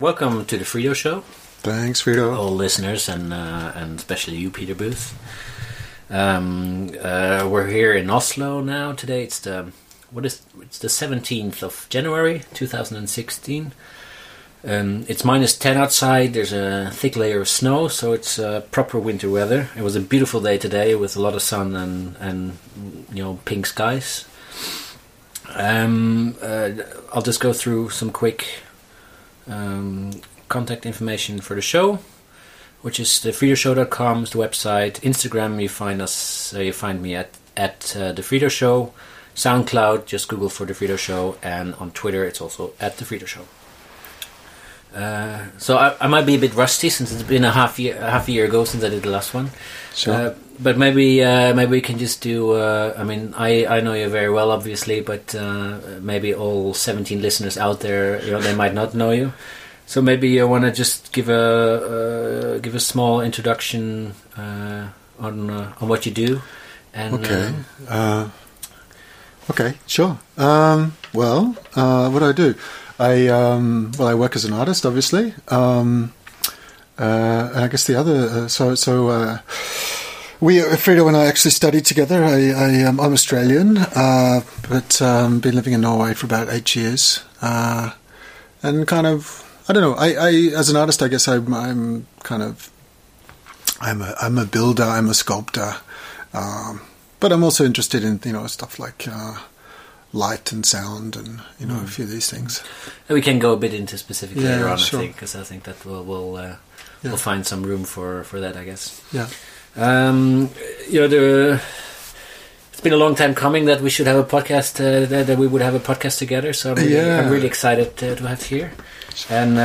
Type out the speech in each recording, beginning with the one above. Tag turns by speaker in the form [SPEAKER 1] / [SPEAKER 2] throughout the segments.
[SPEAKER 1] Welcome to the Frito Show,
[SPEAKER 2] Thanks, Frito.
[SPEAKER 1] all listeners, and uh, and especially you, Peter Booth. Um, uh, we're here in Oslo now. Today it's the what is it's the seventeenth of January, two thousand and sixteen. Um, it's minus ten outside. There's a thick layer of snow, so it's uh, proper winter weather. It was a beautiful day today with a lot of sun and and you know pink skies. Um, uh, I'll just go through some quick um, contact information for the show, which is the freedoshow.com is the website. Instagram, you find us, uh, you find me at at uh, the Frito Show. SoundCloud, just Google for the Frito Show, and on Twitter, it's also at the Frito Show. Uh, so I, I might be a bit rusty since it's been a half year a half a year ago since I did the last one.
[SPEAKER 2] Sure.
[SPEAKER 1] Uh, but maybe uh, maybe we can just do. Uh, I mean, I, I know you very well, obviously, but uh, maybe all seventeen listeners out there, you know, they might not know you. So maybe you want to just give a uh, give a small introduction uh, on uh, on what you do. And
[SPEAKER 2] okay. okay, sure. Um, well, uh, what do I do? I um, well, I work as an artist, obviously. Um, uh, and I guess the other. Uh, so so. Uh, we, Frida and I actually studied together. I, I, um, I'm Australian, uh, but um, been living in Norway for about eight years, uh, and kind of, I don't know. I, I, as an artist, I guess I'm, I'm kind of, I'm a, I'm a builder. I'm a sculptor, um, but I'm also interested in you know stuff like uh, light and sound, and you know a few of these things.
[SPEAKER 1] we can go a bit into specifics
[SPEAKER 2] Yeah,
[SPEAKER 1] later on,
[SPEAKER 2] sure.
[SPEAKER 1] I think, because I think that we'll we'll, uh,
[SPEAKER 2] Yeah.
[SPEAKER 1] we'll find some room for for that, I guess.
[SPEAKER 2] Yeah.
[SPEAKER 1] Um, you know, the, it's been a long time coming that we should have a podcast, uh, that, that we would have a podcast together. So I'm really,
[SPEAKER 2] Yeah.
[SPEAKER 1] I'm really excited uh, to have you And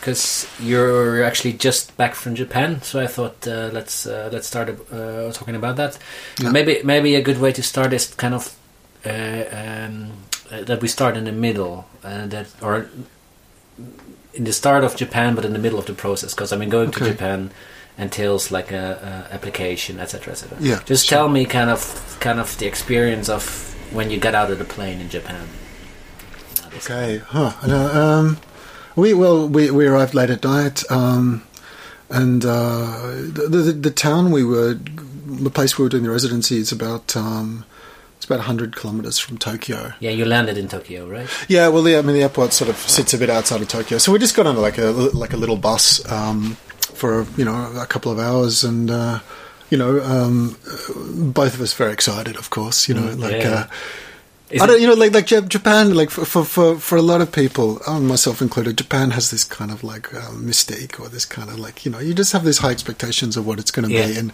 [SPEAKER 1] because you're actually just back from Japan, so I thought uh, let's uh, let's start uh, talking about that.
[SPEAKER 2] Yeah.
[SPEAKER 1] Maybe maybe a good way to start is kind of uh, um, uh, that we start in the middle, uh, that or in the start of Japan, but in the middle of the process. Because I mean, going to Japan entails like a, a application, etc., etc.
[SPEAKER 2] Yeah,
[SPEAKER 1] Just
[SPEAKER 2] sure.
[SPEAKER 1] tell me kind of kind of the experience of when you got out of the plane in Japan.
[SPEAKER 2] Okay. Huh. I know, um, we well we, we arrived late at night, um, and uh, the, the the town we were, the place we were doing the residency is about um, it's about hundred kilometers from Tokyo.
[SPEAKER 1] Yeah, you landed in Tokyo, right?
[SPEAKER 2] Yeah, well, the, I mean, the airport sort of sits a bit outside of Tokyo, so we just got on like a like a little bus um, for you know a couple of hours, and uh, you know, um, both of us very excited, of course. You know,
[SPEAKER 1] Mm,
[SPEAKER 2] like.
[SPEAKER 1] yeah.
[SPEAKER 2] Uh,
[SPEAKER 1] Is
[SPEAKER 2] I don't, you know, like like Japan, like for for for, for a lot of people, um, myself included, Japan has this kind of like um, mystique or this kind of like you know, you just have these high expectations of what it's going to be, and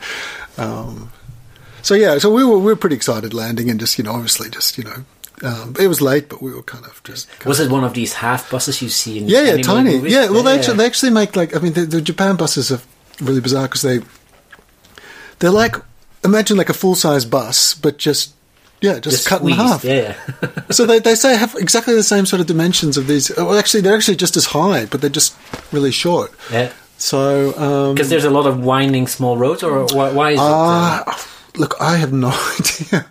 [SPEAKER 2] um, so yeah, so we were we were pretty excited landing, and just you know, obviously, just you know, um, it was late, but we were kind of just kind
[SPEAKER 1] Was it one of these half buses you see in
[SPEAKER 2] yeah, yeah, tiny.
[SPEAKER 1] movies?
[SPEAKER 2] Yeah, well, they actually they actually make like I mean the, the Japan buses are really bizarre because they they're like imagine like a full size bus, but just yeah, just,
[SPEAKER 1] Just
[SPEAKER 2] cut
[SPEAKER 1] squeezed,
[SPEAKER 2] in half.
[SPEAKER 1] Yeah, yeah.
[SPEAKER 2] So they, they say have exactly the same sort of dimensions of these. Well, actually, they're actually just as high, but they're just really short.
[SPEAKER 1] yeah.
[SPEAKER 2] So, um,
[SPEAKER 1] Because there's a lot of winding small roads, or why, why is it? Uh,
[SPEAKER 2] uh, look, I have no idea.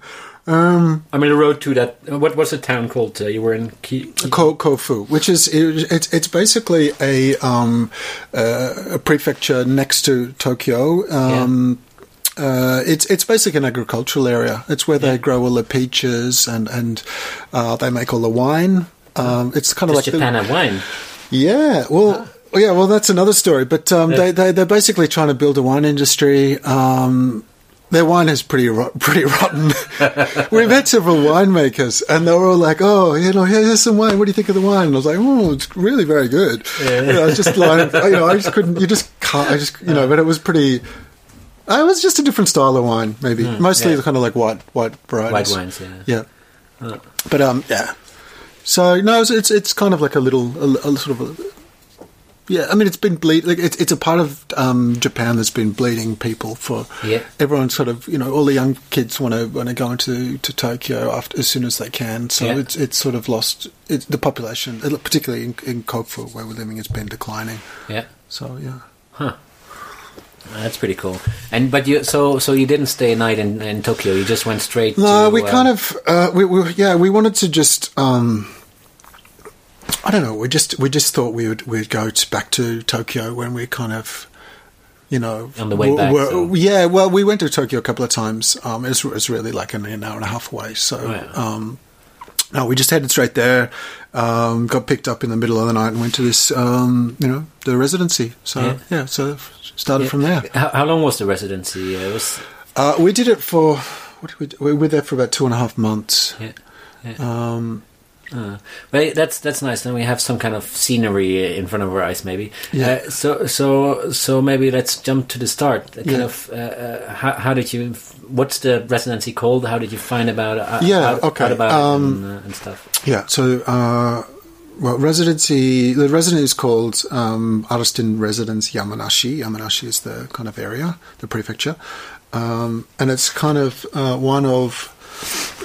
[SPEAKER 2] Um,
[SPEAKER 1] I mean, the road to that. What what's the town called? Uh, you were in Ki- Ki-
[SPEAKER 2] Kofu, which is it, it's it's basically a um, uh, a prefecture next to Tokyo. Um, uh, it's it's basically an agricultural area. It's where they grow all the peaches and and uh, they make all the wine. Um, it's kind of
[SPEAKER 1] Does
[SPEAKER 2] like
[SPEAKER 1] Japan
[SPEAKER 2] the,
[SPEAKER 1] wine?
[SPEAKER 2] Yeah, well, yeah, well, that's another story. But um,
[SPEAKER 1] Yeah.
[SPEAKER 2] they, they they're basically trying to build a wine industry. Um, their wine is pretty rot- pretty rotten. we met several winemakers, and they were all like, "Oh, you know, here- here's some wine. What do you think of the wine?" And I was like, "Oh, it's really very good."
[SPEAKER 1] Yeah.
[SPEAKER 2] You know, I was just like, you know, I just couldn't. You just can't. I just, you know, but it was pretty. It was just a different style of wine, maybe. Mostly
[SPEAKER 1] Hmm, yeah.
[SPEAKER 2] kind of like white white varieties.
[SPEAKER 1] White wines, yeah.
[SPEAKER 2] Yeah.
[SPEAKER 1] Oh.
[SPEAKER 2] But um, yeah. So no, it's it's, it's kind of like a little, a, a sort of, a, yeah. I mean, it's been bleed. Like it's it's a part of um, Japan that's been bleeding people for.
[SPEAKER 1] Yeah.
[SPEAKER 2] Everyone sort of, you know, all the young kids want to want to go into to Tokyo after as soon as they can. So
[SPEAKER 1] Yeah.
[SPEAKER 2] it's it's sort of lost. The population, particularly in, in Kofu where we're living, has been declining.
[SPEAKER 1] Yeah.
[SPEAKER 2] So yeah.
[SPEAKER 1] Huh. That's pretty cool. And but you so so you didn't stay a night in, in Tokyo. You just went straight.
[SPEAKER 2] No,
[SPEAKER 1] to,
[SPEAKER 2] we
[SPEAKER 1] uh,
[SPEAKER 2] kind of uh, we, we yeah we wanted to just um, I don't know. We just we just thought we would we'd go to, back to Tokyo when we kind of. You know,
[SPEAKER 1] On the way back, so-
[SPEAKER 2] yeah. Well, we went to Tokyo a couple of times. Um, it was, it was really like an, an hour and a half away. So,
[SPEAKER 1] Oh, yeah.
[SPEAKER 2] um, no, we just headed straight there. Um, got picked up in the middle of the night and went to this, um, you know, the residency. So
[SPEAKER 1] Yeah.
[SPEAKER 2] yeah, so started
[SPEAKER 1] Yeah.
[SPEAKER 2] from there.
[SPEAKER 1] How, how long was the residency? Uh, it was
[SPEAKER 2] Uh, we did it for what did we do? We were there for about two and a half months.
[SPEAKER 1] yeah. yeah.
[SPEAKER 2] Um,
[SPEAKER 1] Uh, but that's that's nice. Then we have some kind of scenery in front of our eyes, maybe.
[SPEAKER 2] Yeah.
[SPEAKER 1] Uh, so so so maybe let's jump to the start. Kind
[SPEAKER 2] Yeah.
[SPEAKER 1] of uh, uh, how, how did you? What's the residency called? How did you find about? Uh,
[SPEAKER 2] Yeah,
[SPEAKER 1] out,
[SPEAKER 2] okay,
[SPEAKER 1] out about
[SPEAKER 2] um,
[SPEAKER 1] it and, uh, and stuff.
[SPEAKER 2] yeah. So, uh, well, residency. The residency is called um, Artist in Residence Yamanashi. Yamanashi is the kind of area, the prefecture, um, and it's kind of uh, one of.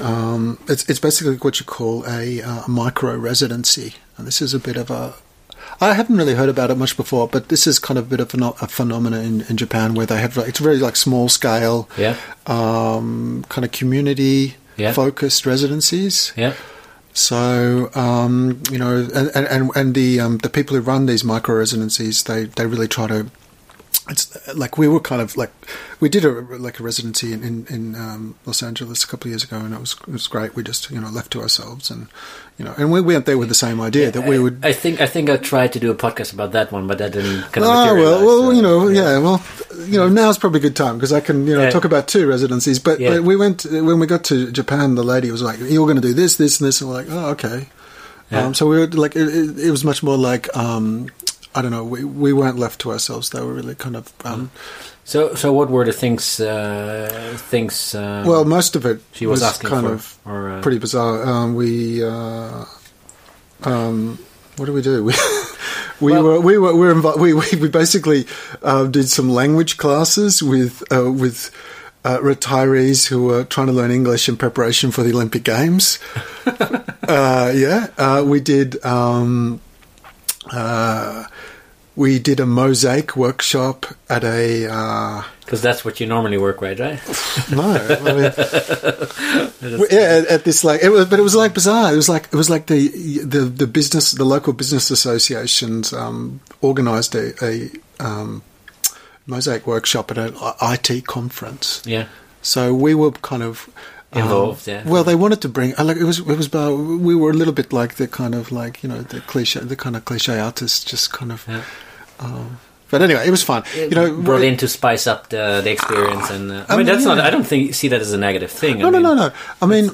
[SPEAKER 2] Um, it's it's basically what you call a uh, micro residency, and this is a bit of a. I haven't really heard about it much before, but this is kind of a bit of a, a phenomenon in, in Japan where they have like, it's very like small scale,
[SPEAKER 1] Yeah.
[SPEAKER 2] um, kind of community
[SPEAKER 1] Yeah.
[SPEAKER 2] focused residencies.
[SPEAKER 1] Yeah.
[SPEAKER 2] So um, you know, and and and, and the um, the people who run these micro residencies, they they really try to. It's like we were kind of like we did a like a residency in in, in um, Los Angeles a couple of years ago, and it was it was great. We just you know left to ourselves, and you know, and we went there with the same idea that we would.
[SPEAKER 1] I, think I think I tried to do a podcast about that one, but that didn't kind of
[SPEAKER 2] Oh
[SPEAKER 1] materialize.
[SPEAKER 2] well, well,
[SPEAKER 1] so,
[SPEAKER 2] you know, yeah, well, you know, now's probably a good time because I can, you know,
[SPEAKER 1] Yeah.
[SPEAKER 2] talk about two residencies. But,
[SPEAKER 1] Yeah.
[SPEAKER 2] but we went when we got to Japan. The lady was like, "You're going to do this, this, and this," and we're like, "Oh, okay."
[SPEAKER 1] Yeah.
[SPEAKER 2] Um, so we were like, it, it, it was much more like, um, I don't know, we we weren't left to ourselves. They were really kind of. Um,
[SPEAKER 1] So so what were the things uh, things? Uh,
[SPEAKER 2] well, most of it
[SPEAKER 1] she was, asking
[SPEAKER 2] kind
[SPEAKER 1] for,
[SPEAKER 2] of
[SPEAKER 1] or, uh,
[SPEAKER 2] pretty bizarre. Um, we, uh, um, what do we do? We, we
[SPEAKER 1] Well-
[SPEAKER 2] were we were we, were invi- we, we we basically uh, did some language classes with uh, with. Uh, retirees who were trying to learn English in preparation for the Olympic Games. uh, yeah, uh, we did. Um, uh, we did a mosaic workshop at a uh,
[SPEAKER 1] Because that's what you normally work with, right?
[SPEAKER 2] no, I mean, yeah, at, at this like it was, but it was like bizarre. It was like it was like the the the business, the local business associations um, organised a, a um, mosaic workshop at an IT conference.
[SPEAKER 1] Yeah.
[SPEAKER 2] So we were kind of um,
[SPEAKER 1] yeah.
[SPEAKER 2] Well, they wanted to bring. Like it was, it was. About, we were a little bit like the kind of like you know the cliche, the kind of cliche artists, just kind of.
[SPEAKER 1] Yeah.
[SPEAKER 2] Um, but anyway, it was fun. You know,
[SPEAKER 1] brought in to spice up the, the experience, and uh, I,
[SPEAKER 2] I
[SPEAKER 1] mean
[SPEAKER 2] mean,
[SPEAKER 1] that's not. I don't think see that as a negative thing.
[SPEAKER 2] No,
[SPEAKER 1] I
[SPEAKER 2] no,
[SPEAKER 1] mean,
[SPEAKER 2] no, no. I mean,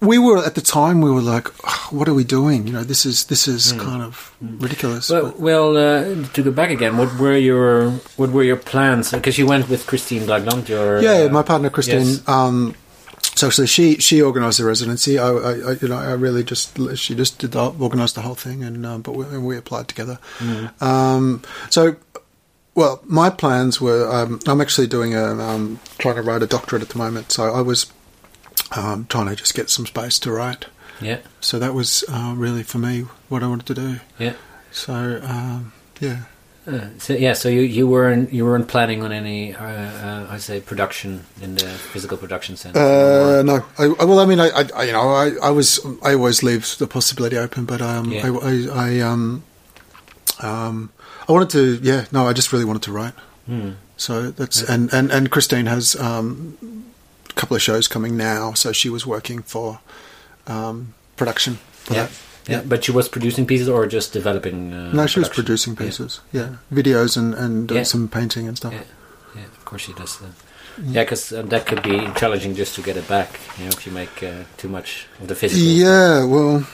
[SPEAKER 2] we were at the time. We were like, "Ugh, "What are we doing? You know, this is this is kind of ridiculous."
[SPEAKER 1] Hmm. Well, well uh, to go back again, what were your what were your plans? Because you went with Kristine Dragland, your
[SPEAKER 2] yeah,
[SPEAKER 1] uh,
[SPEAKER 2] my partner Kristine.
[SPEAKER 1] yes.
[SPEAKER 2] Um, so actually, she she organised the residency. I, I, I, you know, I really just she just did the, organised the whole thing, and um, but we, and we applied together.
[SPEAKER 1] Mm.
[SPEAKER 2] Um, so, well, my plans were. Um, I'm actually doing a um, trying to write a doctorate at the moment. So I was um, trying to just get some space to write.
[SPEAKER 1] yeah,
[SPEAKER 2] So that was uh, really for me what I wanted to do.
[SPEAKER 1] yeah.
[SPEAKER 2] So um, yeah,
[SPEAKER 1] Uh, so yeah, so you you weren't you weren't planning on any uh, uh, I say production in the physical production sense.
[SPEAKER 2] uh, no. I, well, I mean, I, I you know, I, I was I always leave the possibility open, but um,
[SPEAKER 1] Yeah.
[SPEAKER 2] I, I, I um, um, I wanted to. Yeah, no, I just really wanted to write.
[SPEAKER 1] Hmm.
[SPEAKER 2] So that's and, and and Kristine has um, a couple of shows coming now, so she was working for um, production. For
[SPEAKER 1] yeah.
[SPEAKER 2] that.
[SPEAKER 1] Yeah, But she was producing pieces or just developing. Uh,
[SPEAKER 2] No, she was producing pieces. Yeah, videos and and uh,
[SPEAKER 1] Yeah.
[SPEAKER 2] some painting and stuff.
[SPEAKER 1] Yeah, yeah, of course she does. Uh, yeah, because um, that could be challenging just to get it back. You know, if you make uh, too much of the physical.
[SPEAKER 2] Yeah, well,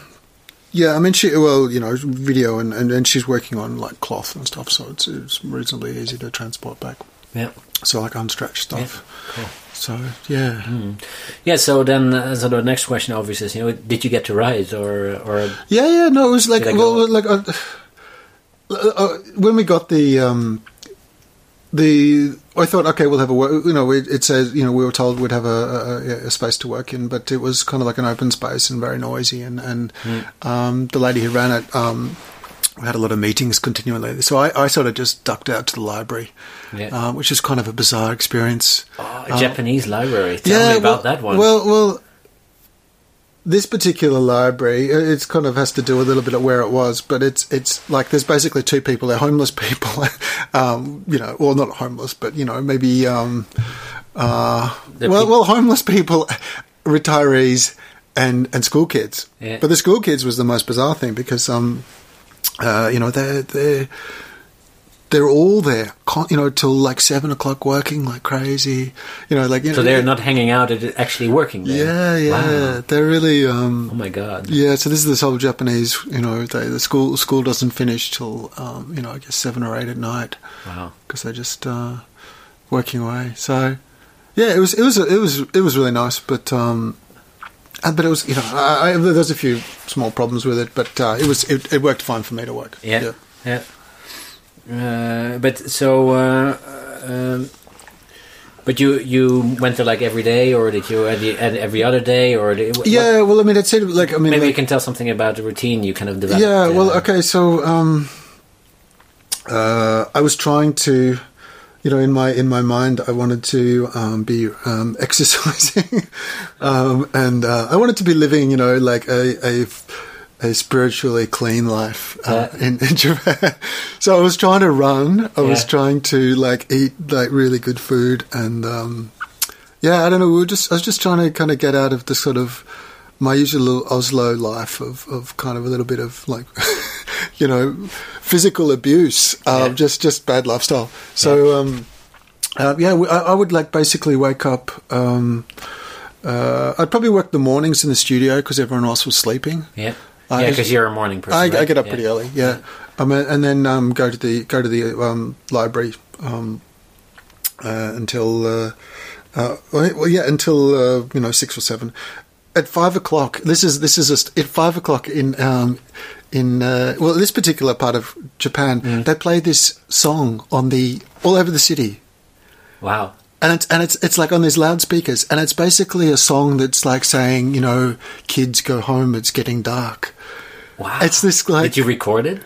[SPEAKER 2] yeah. I mean, she well, you know, video and, and, and she's working on like cloth and stuff, so it's, it's reasonably easy to transport back.
[SPEAKER 1] Yeah.
[SPEAKER 2] So like unstretched stuff.
[SPEAKER 1] Cool.
[SPEAKER 2] So yeah,
[SPEAKER 1] Mm. Yeah. So then, uh, so the next question, obviously, is, you know, did you get to ride or or
[SPEAKER 2] yeah, yeah. No, it was like well, like uh, uh, uh, when we got the um, the. I thought, okay, we'll have a work. You know, it, it says, you know, we were told we'd have a, a, a space to work in, but it was kind of like an open space and very noisy. And and um, the lady who ran it um, had a lot of meetings continually. So I, I sort of just ducked out to the library,
[SPEAKER 1] yeah,
[SPEAKER 2] uh, which is kind of a bizarre experience.
[SPEAKER 1] oh, a Japanese library? Tell me
[SPEAKER 2] well,
[SPEAKER 1] about that one.
[SPEAKER 2] Well, well, this particular library, uh, it's kind of has to do a little bit of where it was, but it's it's like there's basically two people. They're homeless people, um, you know, well not homeless, but you know maybe um, uh, well well homeless people, retirees, and and school kids.
[SPEAKER 1] Yeah.
[SPEAKER 2] But the school kids was the most bizarre thing because um, uh, you know they're they're they're all there, you know, till like seven o'clock working like crazy. You know, like you
[SPEAKER 1] So
[SPEAKER 2] know,
[SPEAKER 1] they're not hanging out; they're actually working there.
[SPEAKER 2] Yeah, yeah,
[SPEAKER 1] Wow.
[SPEAKER 2] they're really. Um,
[SPEAKER 1] Oh my god.
[SPEAKER 2] yeah, so this is this whole Japanese. You know, they, the school school doesn't finish till um, you know I guess seven or eight at night
[SPEAKER 1] Wow.
[SPEAKER 2] because they're just uh, working away. So yeah, it was it was it was it was really nice, but um, uh, but it was you know I, I, there's a few small problems with it, but uh, it was it, it worked fine for me to work.
[SPEAKER 1] Yeah. Yeah. Uh, but so, uh, um, but you you went there like every day, or did you every, every other day, or did, what-
[SPEAKER 2] Yeah, well, I mean, it said like I mean,
[SPEAKER 1] Maybe
[SPEAKER 2] like,
[SPEAKER 1] you can tell something about the routine you kind of developed.
[SPEAKER 2] Yeah, well,
[SPEAKER 1] uh,
[SPEAKER 2] okay, so um, uh, I was trying to, you know, in my in my mind, I wanted to um, be um, exercising, um, and uh, I wanted to be living, you know, like a a, a spiritually clean life uh,
[SPEAKER 1] Yeah.
[SPEAKER 2] in, in Japan. so I was trying to run. I was trying to like eat like really good food, and um, yeah, I don't know. We were just I was just trying to kind of get out of the sort of my usual Oslo life of, of kind of a little bit of like, you know, physical abuse, uh,
[SPEAKER 1] Yeah.
[SPEAKER 2] just just bad lifestyle. So um, uh, yeah, I, I would like basically wake up. Um, uh, I'd probably work the mornings in the studio because everyone else was sleeping.
[SPEAKER 1] yeah, yeah, because you're a morning person.
[SPEAKER 2] I, I get up
[SPEAKER 1] Yeah.
[SPEAKER 2] pretty early, yeah. Um, and then um, go to the go to the um, library um, uh, until uh, uh, well, yeah, until uh, you know six or seven. At five o'clock, this is this is a, at five o'clock in um, in uh, well this particular part of Japan.
[SPEAKER 1] Mm.
[SPEAKER 2] They play this song on the all over the city
[SPEAKER 1] Wow.
[SPEAKER 2] and it's and it's it's like on these loudspeakers, and it's basically a song that's like saying, you know, kids go home, it's getting dark.
[SPEAKER 1] Wow.
[SPEAKER 2] It's this like
[SPEAKER 1] Did you record it?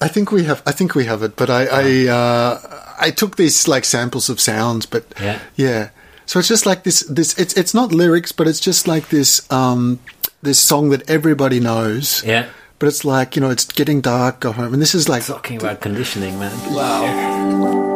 [SPEAKER 2] I think we have I think we have it, but I I uh, I took these like samples of sounds, but
[SPEAKER 1] Yeah.
[SPEAKER 2] yeah. So it's just like this this it's it's not lyrics, but it's just like this um this song that everybody knows.
[SPEAKER 1] Yeah.
[SPEAKER 2] But it's like you know, it's getting dark. Go home, and this is like
[SPEAKER 1] Talking about conditioning, man.
[SPEAKER 2] wow. Opposite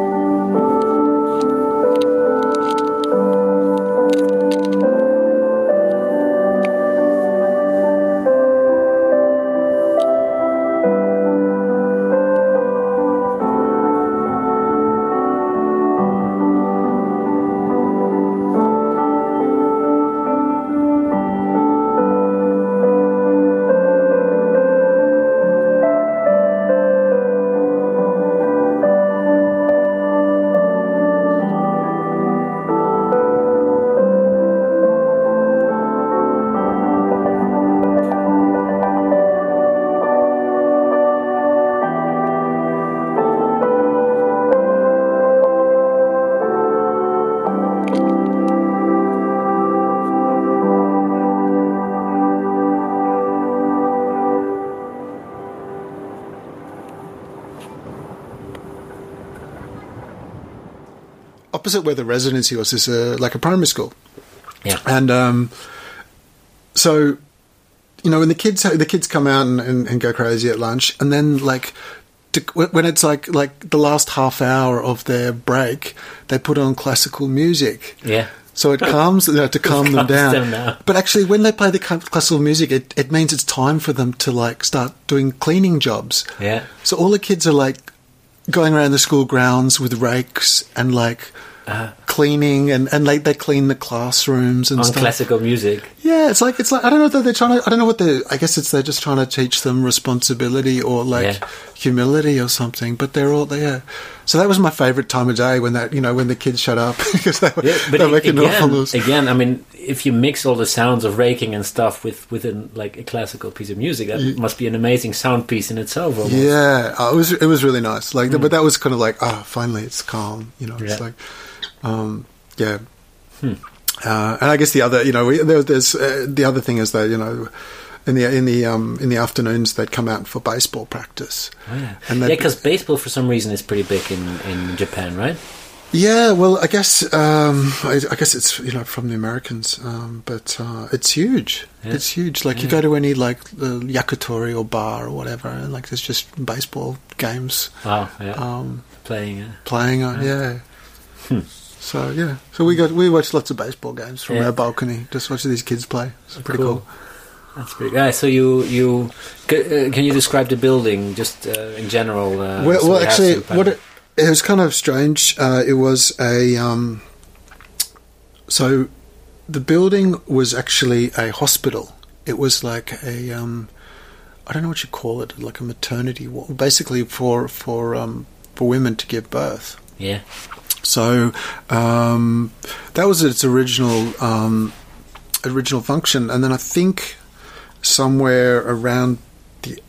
[SPEAKER 2] where the residency was is a, like a primary school.
[SPEAKER 1] Yeah.
[SPEAKER 2] And um, so, you know, when the kids the kids come out and, and, and go crazy at lunch, and then like to, when it's like like the last half hour of their break, they put on classical music.
[SPEAKER 1] Yeah.
[SPEAKER 2] So it calms you know, to calm them down.
[SPEAKER 1] them down.
[SPEAKER 2] But actually, when they play the classical music, it, it means it's time for them to like start doing cleaning jobs.
[SPEAKER 1] Yeah.
[SPEAKER 2] So all the kids are like going around the school grounds with rakes and like
[SPEAKER 1] Uh,
[SPEAKER 2] cleaning and, and like they clean the classrooms and
[SPEAKER 1] on
[SPEAKER 2] stuff.
[SPEAKER 1] classical music.
[SPEAKER 2] Yeah, it's like it's like I don't know that they're trying to. I don't know what they. I guess it's they're just trying to teach them responsibility or like
[SPEAKER 1] Yeah.
[SPEAKER 2] humility or something. But they're all there. So that was my favorite time of day when that you know when the kids shut up because they were
[SPEAKER 1] Yeah, but
[SPEAKER 2] they're
[SPEAKER 1] a-
[SPEAKER 2] making awful
[SPEAKER 1] again,
[SPEAKER 2] noise.
[SPEAKER 1] again, I mean, if you mix all the sounds of raking and stuff with within like a classical piece of music, that must be an amazing sound piece in itself. Almost.
[SPEAKER 2] Yeah, uh, it was it was really nice. Like, but that was kind of like, ah, finally it's calm. You know, it's
[SPEAKER 1] Yeah.
[SPEAKER 2] like, um, yeah. Uh, and I guess the other, you know, we, there, there's uh, the other thing is that you know, in the in the um, in the afternoons they'd come out for baseball practice.
[SPEAKER 1] Oh, yeah,
[SPEAKER 2] And
[SPEAKER 1] yeah, because baseball for some reason is pretty big in in Japan, right?
[SPEAKER 2] Yeah, well, I guess um, I, I guess it's you know from the Americans, um, but uh, it's huge.
[SPEAKER 1] Yeah.
[SPEAKER 2] It's huge. Like you go to any like uh, yakitori or bar or whatever, and like there's just baseball games
[SPEAKER 1] Wow, yeah,
[SPEAKER 2] um,
[SPEAKER 1] playing. Uh,
[SPEAKER 2] playing on.
[SPEAKER 1] Yeah.
[SPEAKER 2] Yeah.
[SPEAKER 1] Hmm.
[SPEAKER 2] So yeah, so we got we watched lots of baseball games from
[SPEAKER 1] Yeah.
[SPEAKER 2] our balcony. Just watch these kids play. It's pretty cool.
[SPEAKER 1] That's pretty. Yeah, so you you uh, can you describe the building just uh, in general? Uh,
[SPEAKER 2] well, well
[SPEAKER 1] we
[SPEAKER 2] actually, what it, it was kind of strange. Uh, it was a um, so the building was actually a hospital. It was like a um, I don't know what you call it, like a maternity ward, basically for for um, for women to give birth.
[SPEAKER 1] yeah,
[SPEAKER 2] So um, that was its original um, original function, and then I think somewhere around the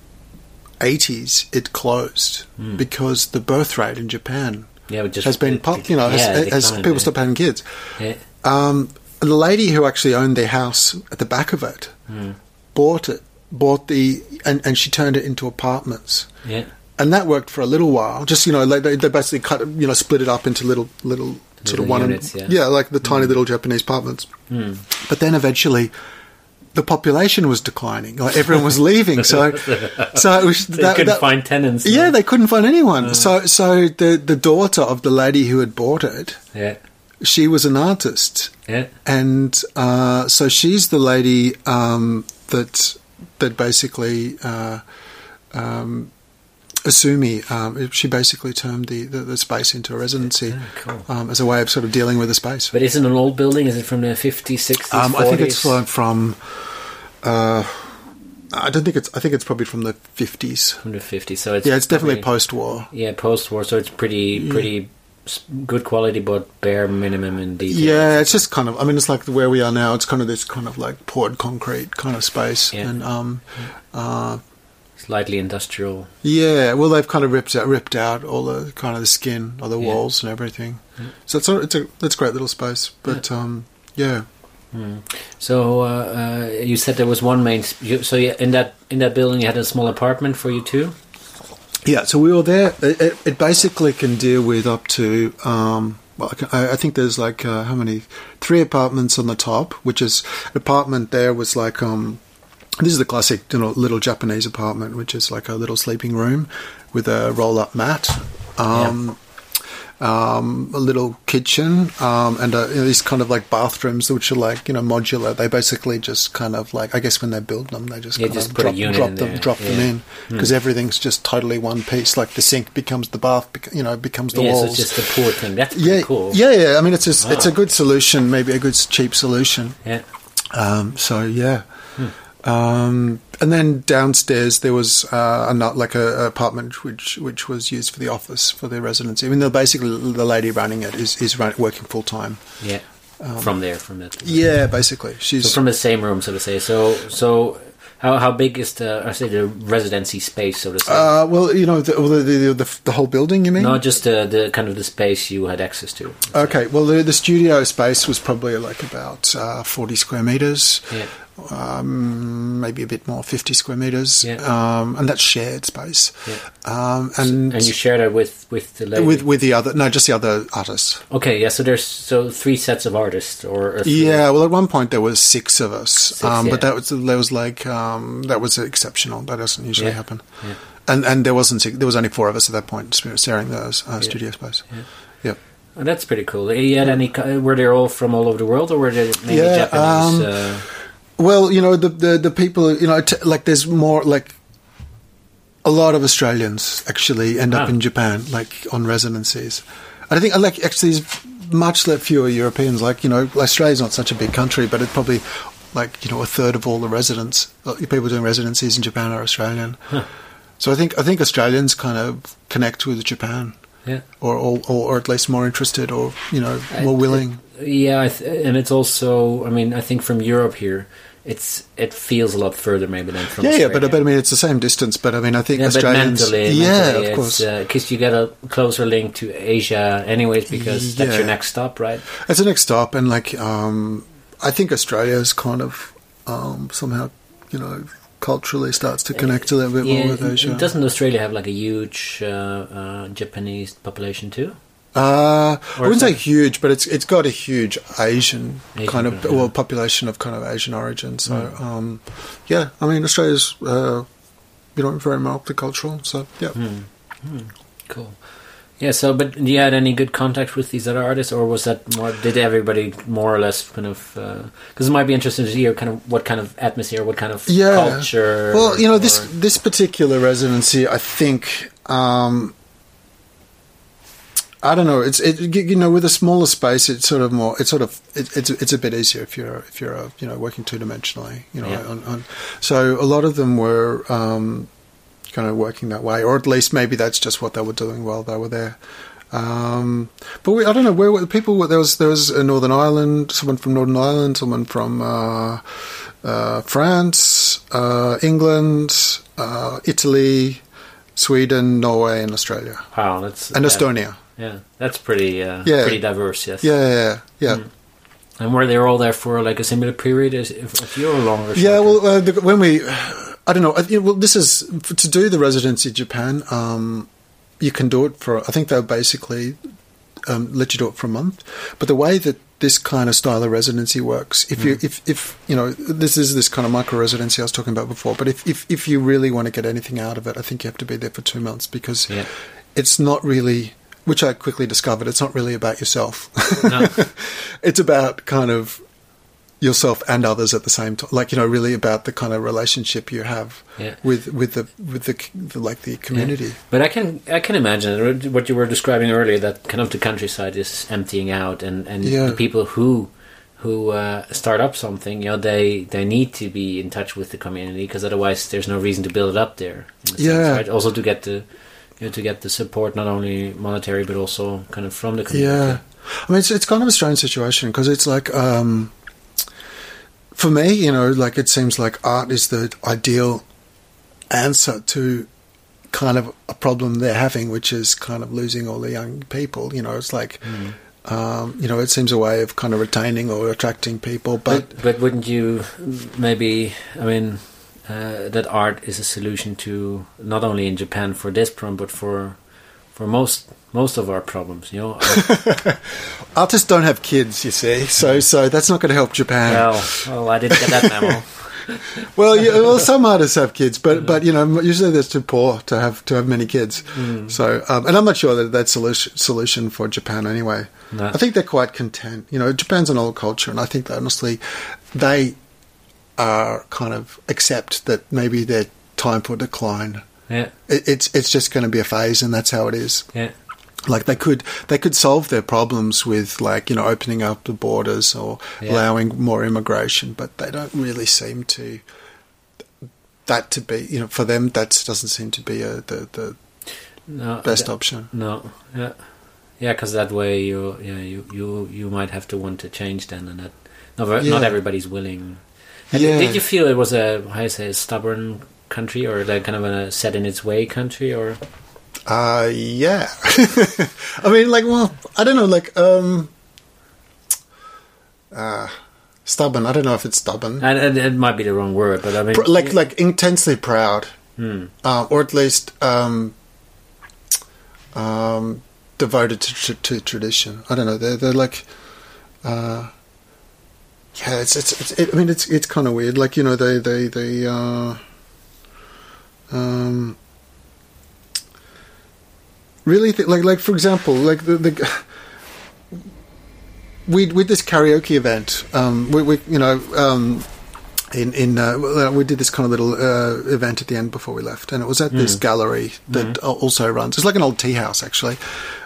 [SPEAKER 2] eighties it closed
[SPEAKER 1] Hmm.
[SPEAKER 2] because the birth rate in Japan
[SPEAKER 1] yeah, just
[SPEAKER 2] has been pop, you know has,
[SPEAKER 1] yeah,
[SPEAKER 2] has
[SPEAKER 1] declined,
[SPEAKER 2] people
[SPEAKER 1] yeah.
[SPEAKER 2] stopped having kids.
[SPEAKER 1] Yeah.
[SPEAKER 2] Um, the lady who actually owned their house at the back of it
[SPEAKER 1] Hmm.
[SPEAKER 2] bought it, bought the and, and she turned it into apartments
[SPEAKER 1] yeah,
[SPEAKER 2] and that worked for a little while. Just you know, like they, they basically cut, you know, split it up into little, little, sort
[SPEAKER 1] Little
[SPEAKER 2] of one,
[SPEAKER 1] units, yeah.
[SPEAKER 2] like the tiny little Japanese apartments.
[SPEAKER 1] Hmm.
[SPEAKER 2] But then eventually, the population was declining. Like everyone was leaving, so so it was
[SPEAKER 1] They
[SPEAKER 2] that,
[SPEAKER 1] couldn't
[SPEAKER 2] that-
[SPEAKER 1] find tenants.
[SPEAKER 2] yeah, they couldn't find anyone.
[SPEAKER 1] Uh.
[SPEAKER 2] So so the the daughter of the lady who had bought it,
[SPEAKER 1] yeah,
[SPEAKER 2] she was an artist,
[SPEAKER 1] yeah,
[SPEAKER 2] and uh, so she's the lady um, that that basically uh, um, Asumi. Um, she basically turned the, the, the space into a residency
[SPEAKER 1] Yeah, cool.
[SPEAKER 2] um, as a way of sort of dealing with the space.
[SPEAKER 1] But isn't an old building? Is it from the fifties, sixties,
[SPEAKER 2] Um, I think it's from. from uh, I don't think it's. I think it's probably from the fifties.
[SPEAKER 1] From the fifties, so it's
[SPEAKER 2] Yeah, it's definitely
[SPEAKER 1] probably-
[SPEAKER 2] post-war.
[SPEAKER 1] Yeah, post-war, so it's pretty pretty s- good quality, but bare minimum in detail.
[SPEAKER 2] Yeah, it's just kind of. I mean, it's like where we are now. It's kind of this kind of like poured concrete kind of space,
[SPEAKER 1] Yeah.
[SPEAKER 2] and um, uh,
[SPEAKER 1] slightly industrial.
[SPEAKER 2] Yeah, well, they've kind of ripped out, ripped out all the kind of the skin of the
[SPEAKER 1] Yeah.
[SPEAKER 2] walls and everything. So it's a, it's a it's a great little space, but um, yeah,
[SPEAKER 1] So uh, uh, you said there was one main. sp- you- So you, in that in that building, you had a small apartment for you too.
[SPEAKER 2] yeah. So we were there. It, it, it basically can deal with up to. Um, well, I, I think there's like uh, how many? Three apartments on the top, which is an apartment. There was like um, this is the classic, you know, little Japanese apartment, which is like a little sleeping room with a roll-up mat. Um, um, a little kitchen, um, and uh, you know, these kind of like bathrooms, which are like you know modular. They basically just kind of like I guess when they build them, they just
[SPEAKER 1] Yeah,
[SPEAKER 2] kind
[SPEAKER 1] just
[SPEAKER 2] of
[SPEAKER 1] a
[SPEAKER 2] drop,
[SPEAKER 1] unit
[SPEAKER 2] drop
[SPEAKER 1] in
[SPEAKER 2] them, drop them in because everything's just totally one piece. Like the sink becomes the bath, bec- you know, becomes the wall.
[SPEAKER 1] yeah, so it's just a poor thing. That's
[SPEAKER 2] yeah,
[SPEAKER 1] cool.
[SPEAKER 2] yeah, yeah. I mean, it's a, it's a good solution, maybe a good cheap solution.
[SPEAKER 1] yeah.
[SPEAKER 2] Um, so yeah. Um, and then downstairs there was uh, a not like a, a apartment which which was used for the office for the residency. I mean, they're basically the lady running it is is run, working full time.
[SPEAKER 1] yeah. from there, from that.
[SPEAKER 2] Um, Yeah, basically, she's
[SPEAKER 1] So from the same room, so to say. So so. How, how big is the I say the residency space, so to say?
[SPEAKER 2] uh, well, you know, the, the, the the the whole building. You mean?
[SPEAKER 1] Not just the, the kind of the space you had access to.
[SPEAKER 2] Okay, well, the, the studio space was probably like about uh, 40 square meters,
[SPEAKER 1] Yeah.
[SPEAKER 2] Um, maybe a bit more, 50 square meters,
[SPEAKER 1] Yeah.
[SPEAKER 2] um, and that's shared space.
[SPEAKER 1] Yeah.
[SPEAKER 2] Um, and
[SPEAKER 1] And you share that with with the lady.
[SPEAKER 2] with with the other, no, just the other artists.
[SPEAKER 1] okay, yeah. So there's so three sets of artists, or, or
[SPEAKER 2] Yeah, well, at one point there was six of us,
[SPEAKER 1] Six,
[SPEAKER 2] um,
[SPEAKER 1] yeah.
[SPEAKER 2] but that was there was like um, that was exceptional. That doesn't usually happen. And and there wasn't there was only four of us at that point sharing the uh, studio space.
[SPEAKER 1] Yeah. Oh, that's pretty cool. You had any? Were they all from all over the world, or were they maybe
[SPEAKER 2] Yeah,
[SPEAKER 1] Japanese?
[SPEAKER 2] um,
[SPEAKER 1] uh,
[SPEAKER 2] Well, you know the the, the people, you know, t- like there's more like a lot of Australians actually end
[SPEAKER 1] Wow.
[SPEAKER 2] up in Japan, like on residencies. I think like actually there's much fewer Europeans. Like you know, Australia's not such a big country, but it probably like you know a third of all the residents, uh, people doing residencies in Japan are Australian. So I think I think Australians kind of connect with Japan,
[SPEAKER 1] yeah,
[SPEAKER 2] or or, or at least more interested, or you know
[SPEAKER 1] I-
[SPEAKER 2] more willing.
[SPEAKER 1] yeah, I th- and it's also. I mean, I think from Europe here, it's it feels a lot further maybe than from
[SPEAKER 2] Yeah, yeah, but, but I mean it's the same distance. But I mean I think
[SPEAKER 1] yeah,
[SPEAKER 2] Australians,
[SPEAKER 1] mentally,
[SPEAKER 2] yeah,
[SPEAKER 1] mentally
[SPEAKER 2] of course.
[SPEAKER 1] because you get a closer link to Asia, anyways, because that's your next stop, right?
[SPEAKER 2] It's the next stop, and like um, I think Australia is kind of um, somehow, you know, culturally starts to connect a little bit more with Asia.
[SPEAKER 1] Doesn't Australia have like a huge uh, uh, Japanese population too?
[SPEAKER 2] Uh, I wouldn't say huge, but it's it's got a huge Asian,
[SPEAKER 1] Asian
[SPEAKER 2] kind of
[SPEAKER 1] yeah.
[SPEAKER 2] well population of kind of Asian origin. So
[SPEAKER 1] Mm.
[SPEAKER 2] um, yeah, I mean Australia's uh, you know very multicultural. So yeah,
[SPEAKER 1] Hmm. Hmm. Cool. Yeah. So, but do you had any good contact with these other artists, or was that more? Did everybody more or less kind of? Because it might be interesting to hear kind of what kind of atmosphere, what kind of
[SPEAKER 2] Yeah.
[SPEAKER 1] culture.
[SPEAKER 2] Well, you know this this particular residency, I think. Um, I don't know. It's it, you know with a smaller space, it's sort of more. It's sort of it, it's it's a bit easier if you're if you're uh, you know working two dimensionally. You know,
[SPEAKER 1] Yeah.
[SPEAKER 2] on, on, so a lot of them were um, kind of working that way, or at least maybe that's just what they were doing while they were there. Um, but we, I don't know where were the people. were- There was there was a Northern Ireland, someone from Northern Ireland, someone from uh, uh, France, uh, England, uh, Italy, Sweden, Norway, and Australia,
[SPEAKER 1] wow, that's
[SPEAKER 2] and Estonia.
[SPEAKER 1] Yeah, that's pretty. Uh,
[SPEAKER 2] Yeah.
[SPEAKER 1] pretty diverse. Yes.
[SPEAKER 2] Yeah, yeah, yeah. yeah.
[SPEAKER 1] Mm. And were they all there for like a similar period as if, if you're longer?
[SPEAKER 2] Yeah,
[SPEAKER 1] shorter?
[SPEAKER 2] well, uh, the, when we, I don't know. I, you well, this is to do the residency in Japan. Um, you can do it for. I think they'll basically um, let you do it for a month. But the way that this kind of style of residency works, if you, if, if you know, this is this kind of micro residency I was talking about before. But if, if if you really want to get anything out of it, I think you have to be there for two months because
[SPEAKER 1] Yeah.
[SPEAKER 2] it's not really. Which I quickly discovered, it's not really about yourself.
[SPEAKER 1] No.
[SPEAKER 2] it's about kind of yourself and others at the same time. Like you know, really about the kind of relationship you have
[SPEAKER 1] Yeah.
[SPEAKER 2] with with the with the, the like the community.
[SPEAKER 1] But I can I can imagine what you were describing earlier that kind of the countryside is emptying out and and
[SPEAKER 2] Yeah.
[SPEAKER 1] the people who who uh, start up something you know they they need to be in touch with the community because otherwise there's no reason to build it up there a sense,
[SPEAKER 2] Yeah.
[SPEAKER 1] right? also to get the you know, to get the support not only monetary but also kind of from the community
[SPEAKER 2] Yeah, I mean it's it's kind of a strange situation because it's like um, for me, you know, like it seems like art is the ideal answer to kind of a problem they're having, which is kind of losing all the young people. You know, it's like.
[SPEAKER 1] Mm.
[SPEAKER 2] Um, you know, it seems a way of kind of retaining or attracting people, but
[SPEAKER 1] But but wouldn't you maybe? I mean, uh, that art is a solution to not only in Japan for this problem, but for for most most of our problems. You know,
[SPEAKER 2] artists don't have kids, you see, so so that's not going to help Japan.
[SPEAKER 1] well, well, I didn't get that memo.
[SPEAKER 2] Well, yeah, well, some artists have kids, but but you know, usually they're too poor to have to have many kids. So, um, and I'm not sure that that's solution solution for Japan anyway.
[SPEAKER 1] No.
[SPEAKER 2] I think they're quite content. You know, Japan's an old culture, and I think honestly, they are kind of accept that maybe their time for decline.
[SPEAKER 1] Yeah,
[SPEAKER 2] It, it's it's just going to be a phase, and that's how it is.
[SPEAKER 1] yeah,
[SPEAKER 2] Like they could they could solve their problems with like you know opening up the borders or
[SPEAKER 1] Yeah.
[SPEAKER 2] allowing more immigration, but they don't really seem to that to be you know for them that doesn't seem to be a, the the
[SPEAKER 1] no,
[SPEAKER 2] best
[SPEAKER 1] that-
[SPEAKER 2] option.
[SPEAKER 1] No, yeah, yeah, because that way you yeah you you you might have to want to change then, and that not ver- not everybody's willing. And
[SPEAKER 2] Yeah.
[SPEAKER 1] Did you feel it was a how you say a stubborn country or like kind of a set in its way country or?
[SPEAKER 2] Uh yeah. I mean like well I don't know like um uh stubborn. I don't know if it's stubborn.
[SPEAKER 1] And, and it might be the wrong word, but I mean,
[SPEAKER 2] like like intensely proud.
[SPEAKER 1] hmm,
[SPEAKER 2] uh, or at least um, um, devoted to, to, to tradition. I don't know. They're they're like, uh, yeah. It's it's, it's it, I mean it's it's kind of weird. Like you know they they they uh, um, really th- like like for example like the the. We with this karaoke event, um, we, we you know um, in in uh, we did this kind of little uh, event at the end before we left, and it was at this gallery that al- also runs. It's like an old tea house actually,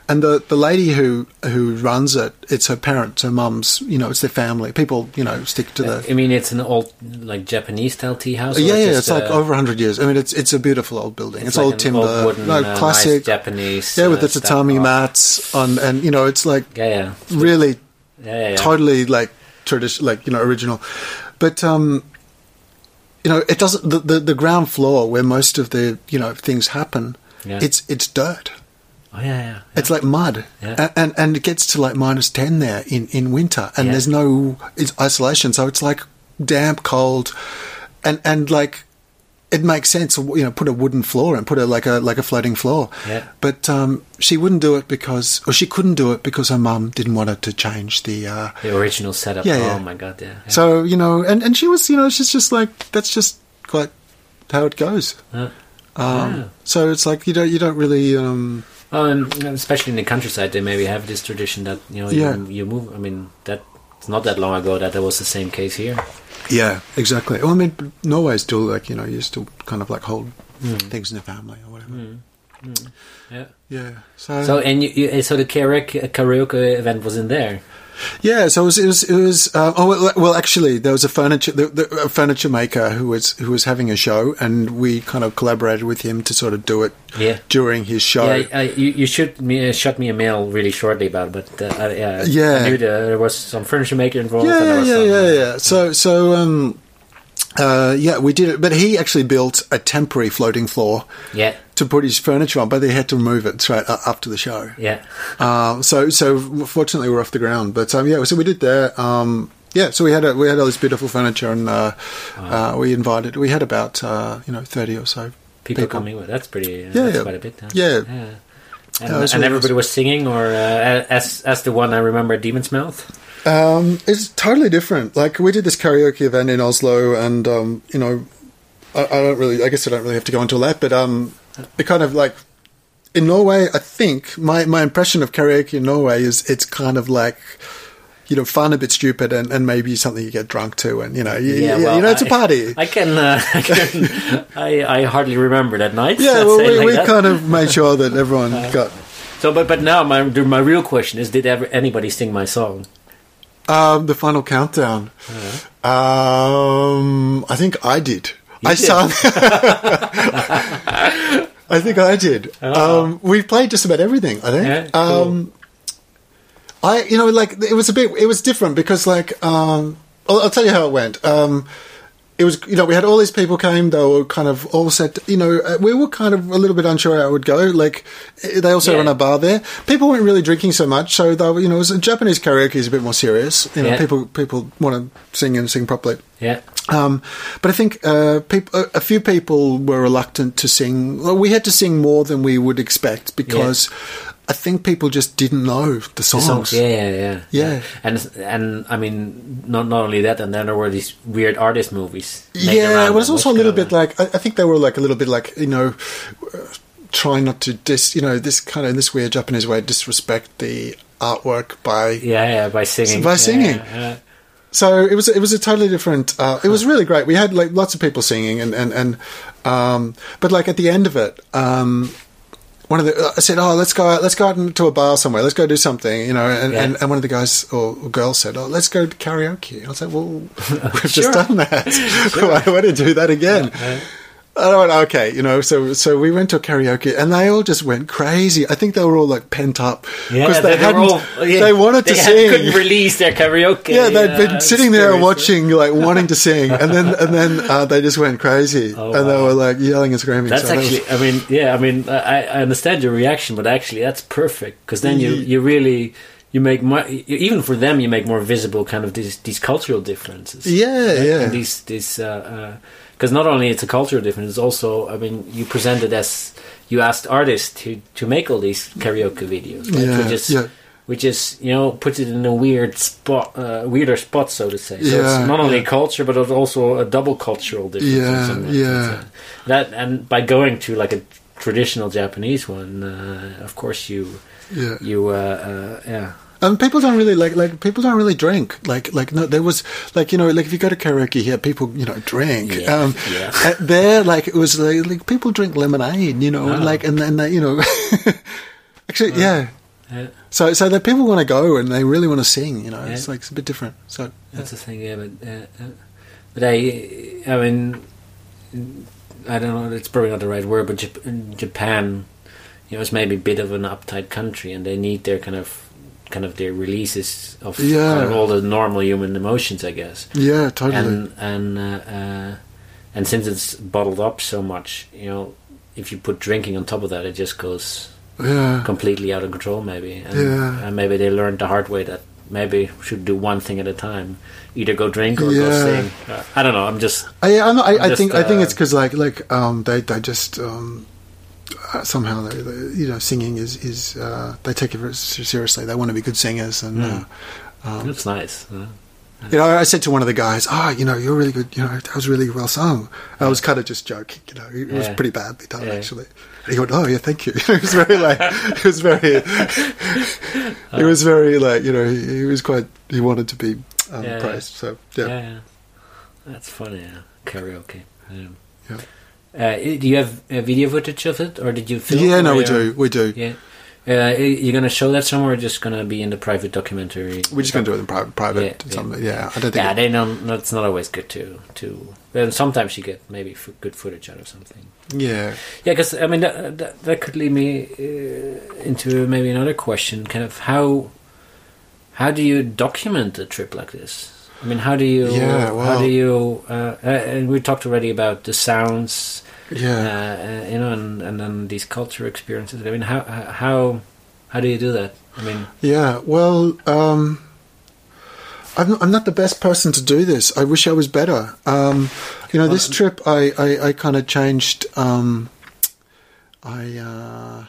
[SPEAKER 2] and the the lady who who runs it, it's her parents, her mums. You know, it's their family. People, you know, stick to the.
[SPEAKER 1] I mean, it's an old like Japanese style tea house.
[SPEAKER 2] yeah, yeah, it's like
[SPEAKER 1] uh,
[SPEAKER 2] over hundred years. I mean, it's it's a beautiful old building. It's,
[SPEAKER 1] like
[SPEAKER 2] old timber,
[SPEAKER 1] old wooden,
[SPEAKER 2] no,
[SPEAKER 1] uh, nice
[SPEAKER 2] classic.
[SPEAKER 1] Japanese.
[SPEAKER 2] yeah, with
[SPEAKER 1] uh,
[SPEAKER 2] the tatami mats on, and you know, it's like
[SPEAKER 1] Yeah, yeah,
[SPEAKER 2] really
[SPEAKER 1] yeah, yeah. yeah.
[SPEAKER 2] totally like tradition, like you know, original. But um, you know, it doesn't. The, the the ground floor where most of the you know things happen,
[SPEAKER 1] Yeah.
[SPEAKER 2] it's it's dirt.
[SPEAKER 1] Oh yeah, yeah.
[SPEAKER 2] It's like mud,
[SPEAKER 1] Yeah.
[SPEAKER 2] and, and and it gets to like minus ten there in in winter, and
[SPEAKER 1] Yeah.
[SPEAKER 2] there's no it's isolation, so it's like damp, cold, and and like it makes sense. You know, put a wooden floor and put a like a like a floating floor.
[SPEAKER 1] Yeah.
[SPEAKER 2] But um, she wouldn't do it because, or she couldn't do it because her mum didn't want her to change the. Uh,
[SPEAKER 1] The original setup.
[SPEAKER 2] Yeah,
[SPEAKER 1] oh
[SPEAKER 2] yeah.
[SPEAKER 1] my god, yeah. yeah.
[SPEAKER 2] so you know, and and she was, you know, she's just like that's just quite how it goes.
[SPEAKER 1] Uh,
[SPEAKER 2] Um,
[SPEAKER 1] Yeah.
[SPEAKER 2] So it's like you don't you don't really. Um,
[SPEAKER 1] especially in the countryside, they maybe have this tradition that you know
[SPEAKER 2] Yeah.
[SPEAKER 1] you, you move. I mean, that it's not that long ago that that was the same case here.
[SPEAKER 2] Yeah, exactly. Well, I mean, Norway still like you know you still kind of like hold
[SPEAKER 1] Hmm.
[SPEAKER 2] things in the family or whatever. Hmm. Hmm.
[SPEAKER 1] Yeah.
[SPEAKER 2] Yeah. So,
[SPEAKER 1] So and you, you so the karaoke, uh, karaoke event was in there.
[SPEAKER 2] Yeah, so it was it was, it was uh, oh well, well actually there was a furniture the, the, a furniture maker who was who was having a show and we kind of collaborated with him to sort of do it
[SPEAKER 1] Yeah.
[SPEAKER 2] during his show.
[SPEAKER 1] Yeah, I, you, you shoot me uh, shot me a mail really shortly about, it, but uh, I, yeah,
[SPEAKER 2] Yeah.
[SPEAKER 1] I knew the, there was some furniture maker involved.
[SPEAKER 2] yeah, yeah,
[SPEAKER 1] some,
[SPEAKER 2] yeah,
[SPEAKER 1] uh,
[SPEAKER 2] yeah. So, so, um, uh, yeah, we did it, but he actually built a temporary floating floor
[SPEAKER 1] yeah,
[SPEAKER 2] to put his furniture on, but they had to remove it straight u- after the show.
[SPEAKER 1] yeah.
[SPEAKER 2] Um, so, so fortunately, we're off the ground. But um, yeah, so we did that. Um, yeah, so we had a, we had all this beautiful furniture, and uh, uh, we invited. We had about uh, you know thirty or so
[SPEAKER 1] People,
[SPEAKER 2] people.
[SPEAKER 1] coming with that's pretty. Uh,
[SPEAKER 2] Yeah,
[SPEAKER 1] that's
[SPEAKER 2] yeah.
[SPEAKER 1] quite a bit. Huh?
[SPEAKER 2] Yeah.
[SPEAKER 1] And,
[SPEAKER 2] Yeah,
[SPEAKER 1] and
[SPEAKER 2] really
[SPEAKER 1] everybody
[SPEAKER 2] nice.
[SPEAKER 1] was singing, or uh, as as the one I remember, Demon's Mouth.
[SPEAKER 2] Um, it's totally different. Like we did this karaoke event in Oslo, and um, you know, I, I don't really. I guess I don't really have to go into that, but um, it kind of like in Norway. I think my my impression of karaoke in Norway is it's kind of like. You know, fun, a bit stupid, and, and maybe something you get drunk to, and you know, you, you- you know, it's a
[SPEAKER 1] I-
[SPEAKER 2] party.
[SPEAKER 1] I can, uh, I, can I, I hardly remember that night.
[SPEAKER 2] yeah, well, we,
[SPEAKER 1] like
[SPEAKER 2] we
[SPEAKER 1] that.
[SPEAKER 2] kind of made sure that everyone got
[SPEAKER 1] So, but but now my my real question is: Did ever anybody sing my song?
[SPEAKER 2] um, the final countdown. Um, I think I did.
[SPEAKER 1] You
[SPEAKER 2] I
[SPEAKER 1] did?
[SPEAKER 2] sang. I think I did. Um, we played just about everything. I think.
[SPEAKER 1] Yeah, cool.
[SPEAKER 2] um, I, you know, like it was a bit. It was different because, like, um, I'll, I'll tell you how it went. Um, it was, you know, we had all these people came. They were kind of all said, you know, uh, we were kind of a little bit unsure how it would go. Like, eh, they also
[SPEAKER 1] Yeah.
[SPEAKER 2] run a bar there. People weren't really drinking so much, so they were, you know, it was, Japanese karaoke is a bit more serious. You know,
[SPEAKER 1] Yeah.
[SPEAKER 2] people people want to sing and sing properly.
[SPEAKER 1] Yeah,
[SPEAKER 2] Um, but I think uh, peop- a, few people were reluctant to sing. Well, we had to sing more than we would expect because I think people just didn't know the
[SPEAKER 1] the
[SPEAKER 2] songs.
[SPEAKER 1] songs. Yeah, yeah, yeah,
[SPEAKER 2] Yeah.
[SPEAKER 1] And and I mean, not not only that, and then there were these weird artist movies.
[SPEAKER 2] Yeah, but it's also a little bit like I, I think they were like a little bit like you know. Uh, trying not to dis, you know, this kind of in this weird Japanese way, disrespect the artwork by
[SPEAKER 1] Yeah, yeah, by singing.
[SPEAKER 2] By
[SPEAKER 1] Yeah,
[SPEAKER 2] singing.
[SPEAKER 1] yeah.
[SPEAKER 2] So it was it was a totally different. Uh, it was really great. We had like lots of people singing and and and um, but like at the end of it, um, one of the uh, I said, "Oh, let's go out, let's go out into a bar somewhere. Let's go do something," you know. And,
[SPEAKER 1] Yeah.
[SPEAKER 2] and, and one of the guys or, or girls said, "Oh, let's go to karaoke." I was like, "Well, we've
[SPEAKER 1] Sure.
[SPEAKER 2] just done that. Why do I want to do that again?" I went, okay, you know, so so we went to karaoke and they all just went crazy. I think they were all like pent up
[SPEAKER 1] Yeah,
[SPEAKER 2] because
[SPEAKER 1] they,
[SPEAKER 2] they, hadn't,
[SPEAKER 1] all, yeah,
[SPEAKER 2] they wanted to
[SPEAKER 1] had-
[SPEAKER 2] sing.
[SPEAKER 1] Couldn't release their karaoke.
[SPEAKER 2] Yeah, they'd been
[SPEAKER 1] uh,
[SPEAKER 2] sitting there watching, like wanting to sing, and then and then uh, they just went crazy,
[SPEAKER 1] Oh,
[SPEAKER 2] and they were like yelling and screaming.
[SPEAKER 1] That's
[SPEAKER 2] So that was-
[SPEAKER 1] actually, I mean, yeah, I mean, I, I understand your reaction, but actually, that's perfect because then you you really you make more, even for them you make more visible kind of these these cultural differences.
[SPEAKER 2] yeah,
[SPEAKER 1] right?
[SPEAKER 2] yeah,
[SPEAKER 1] And these these because not only it's a cultural difference, it's also I mean you presented as you asked artists to to make all these karaoke videos, right?
[SPEAKER 2] Yeah,
[SPEAKER 1] which is
[SPEAKER 2] yeah.
[SPEAKER 1] which is you know puts it in a weird spot, uh, weirder spot, so to say. So
[SPEAKER 2] Yeah,
[SPEAKER 1] it's not only
[SPEAKER 2] yeah.
[SPEAKER 1] culture, but it's also a double cultural difference. in
[SPEAKER 2] Yeah,
[SPEAKER 1] some
[SPEAKER 2] yeah.
[SPEAKER 1] That and by going to like a traditional Japanese one, uh, of course you
[SPEAKER 2] yeah.
[SPEAKER 1] you uh, uh, yeah.
[SPEAKER 2] And people don't really like like people don't really drink. Like like no, there was like you know like if you go to karaoke here, people you know drink.
[SPEAKER 1] Yeah,
[SPEAKER 2] um,
[SPEAKER 1] yeah.
[SPEAKER 2] there, like it was like, like people drink lemonade, you know, and
[SPEAKER 1] Oh.
[SPEAKER 2] like and then they, you know, actually yeah.
[SPEAKER 1] Yeah.
[SPEAKER 2] So so that people want to go and they really want to sing, you know. It's like it's a bit different. So
[SPEAKER 1] That's the thing, yeah. But uh, uh, but I, I mean, I don't know. It's probably not the right word, but Japan, you know, it's maybe a bit of an uptight country, and they need their kind of, kind of their releases of
[SPEAKER 2] Yeah.
[SPEAKER 1] kind of all the normal human emotions, I guess.
[SPEAKER 2] yeah, totally.
[SPEAKER 1] And and uh, uh, and since it's bottled up so much, you know, if you put drinking on top of that, it just goes
[SPEAKER 2] yeah.
[SPEAKER 1] completely out of control, maybe. And,
[SPEAKER 2] Yeah.
[SPEAKER 1] and maybe they learned the hard way that maybe should do one thing at a time. Either go drink or go sing. Uh, I don't know. I'm just
[SPEAKER 2] I, I'm I, I
[SPEAKER 1] just,
[SPEAKER 2] think I think
[SPEAKER 1] uh,
[SPEAKER 2] it's because like like um, they they just um, uh, somehow they, they, you know singing is is uh, they take it very seriously. They want to be good singers, and
[SPEAKER 1] Mm.
[SPEAKER 2] uh, um,
[SPEAKER 1] it's nice. uh,
[SPEAKER 2] you know I said to one of the guys, "Ah, you know you're really good. You know that was really well sung." I was kind of just joking. You know it was
[SPEAKER 1] Yeah.
[SPEAKER 2] pretty badly done
[SPEAKER 1] Yeah.
[SPEAKER 2] actually. And he went, "Oh yeah, thank you." it was very like it was very it was very like you know he, he was quite he wanted to be um,
[SPEAKER 1] Yeah.
[SPEAKER 2] praised. So
[SPEAKER 1] yeah.
[SPEAKER 2] yeah.
[SPEAKER 1] yeah. That's funny. Yeah. Karaoke.
[SPEAKER 2] Yeah.
[SPEAKER 1] Uh, do you have uh, video footage of it, or did you film?
[SPEAKER 2] Yeah, no, we do, we do.
[SPEAKER 1] Yeah. Uh, you're gonna show that somewhere, or just gonna be in the private documentary?
[SPEAKER 2] We're just going to do it in private. private
[SPEAKER 1] Yeah, yeah.
[SPEAKER 2] something. yeah. I don't think.
[SPEAKER 1] Yeah,
[SPEAKER 2] it-
[SPEAKER 1] they know no, it's not always good to to. And sometimes you get maybe f- good footage out of something.
[SPEAKER 2] yeah.
[SPEAKER 1] Yeah, because I mean that, that that could lead me uh, into maybe another question. Kind of how how do you document a trip like this? I mean, how do you
[SPEAKER 2] Yeah,
[SPEAKER 1] how
[SPEAKER 2] well-
[SPEAKER 1] do you uh, uh, and we talked already about the sounds, uh,
[SPEAKER 2] Yeah.
[SPEAKER 1] uh, you know, and, and then these culture experiences. I mean, how how how do you do that? I mean,
[SPEAKER 2] Yeah, well, um, I'm, I'm not the best person to do this. I wish I was better. Um, you know, this trip, I, I, I kind of changed. Um, I uh,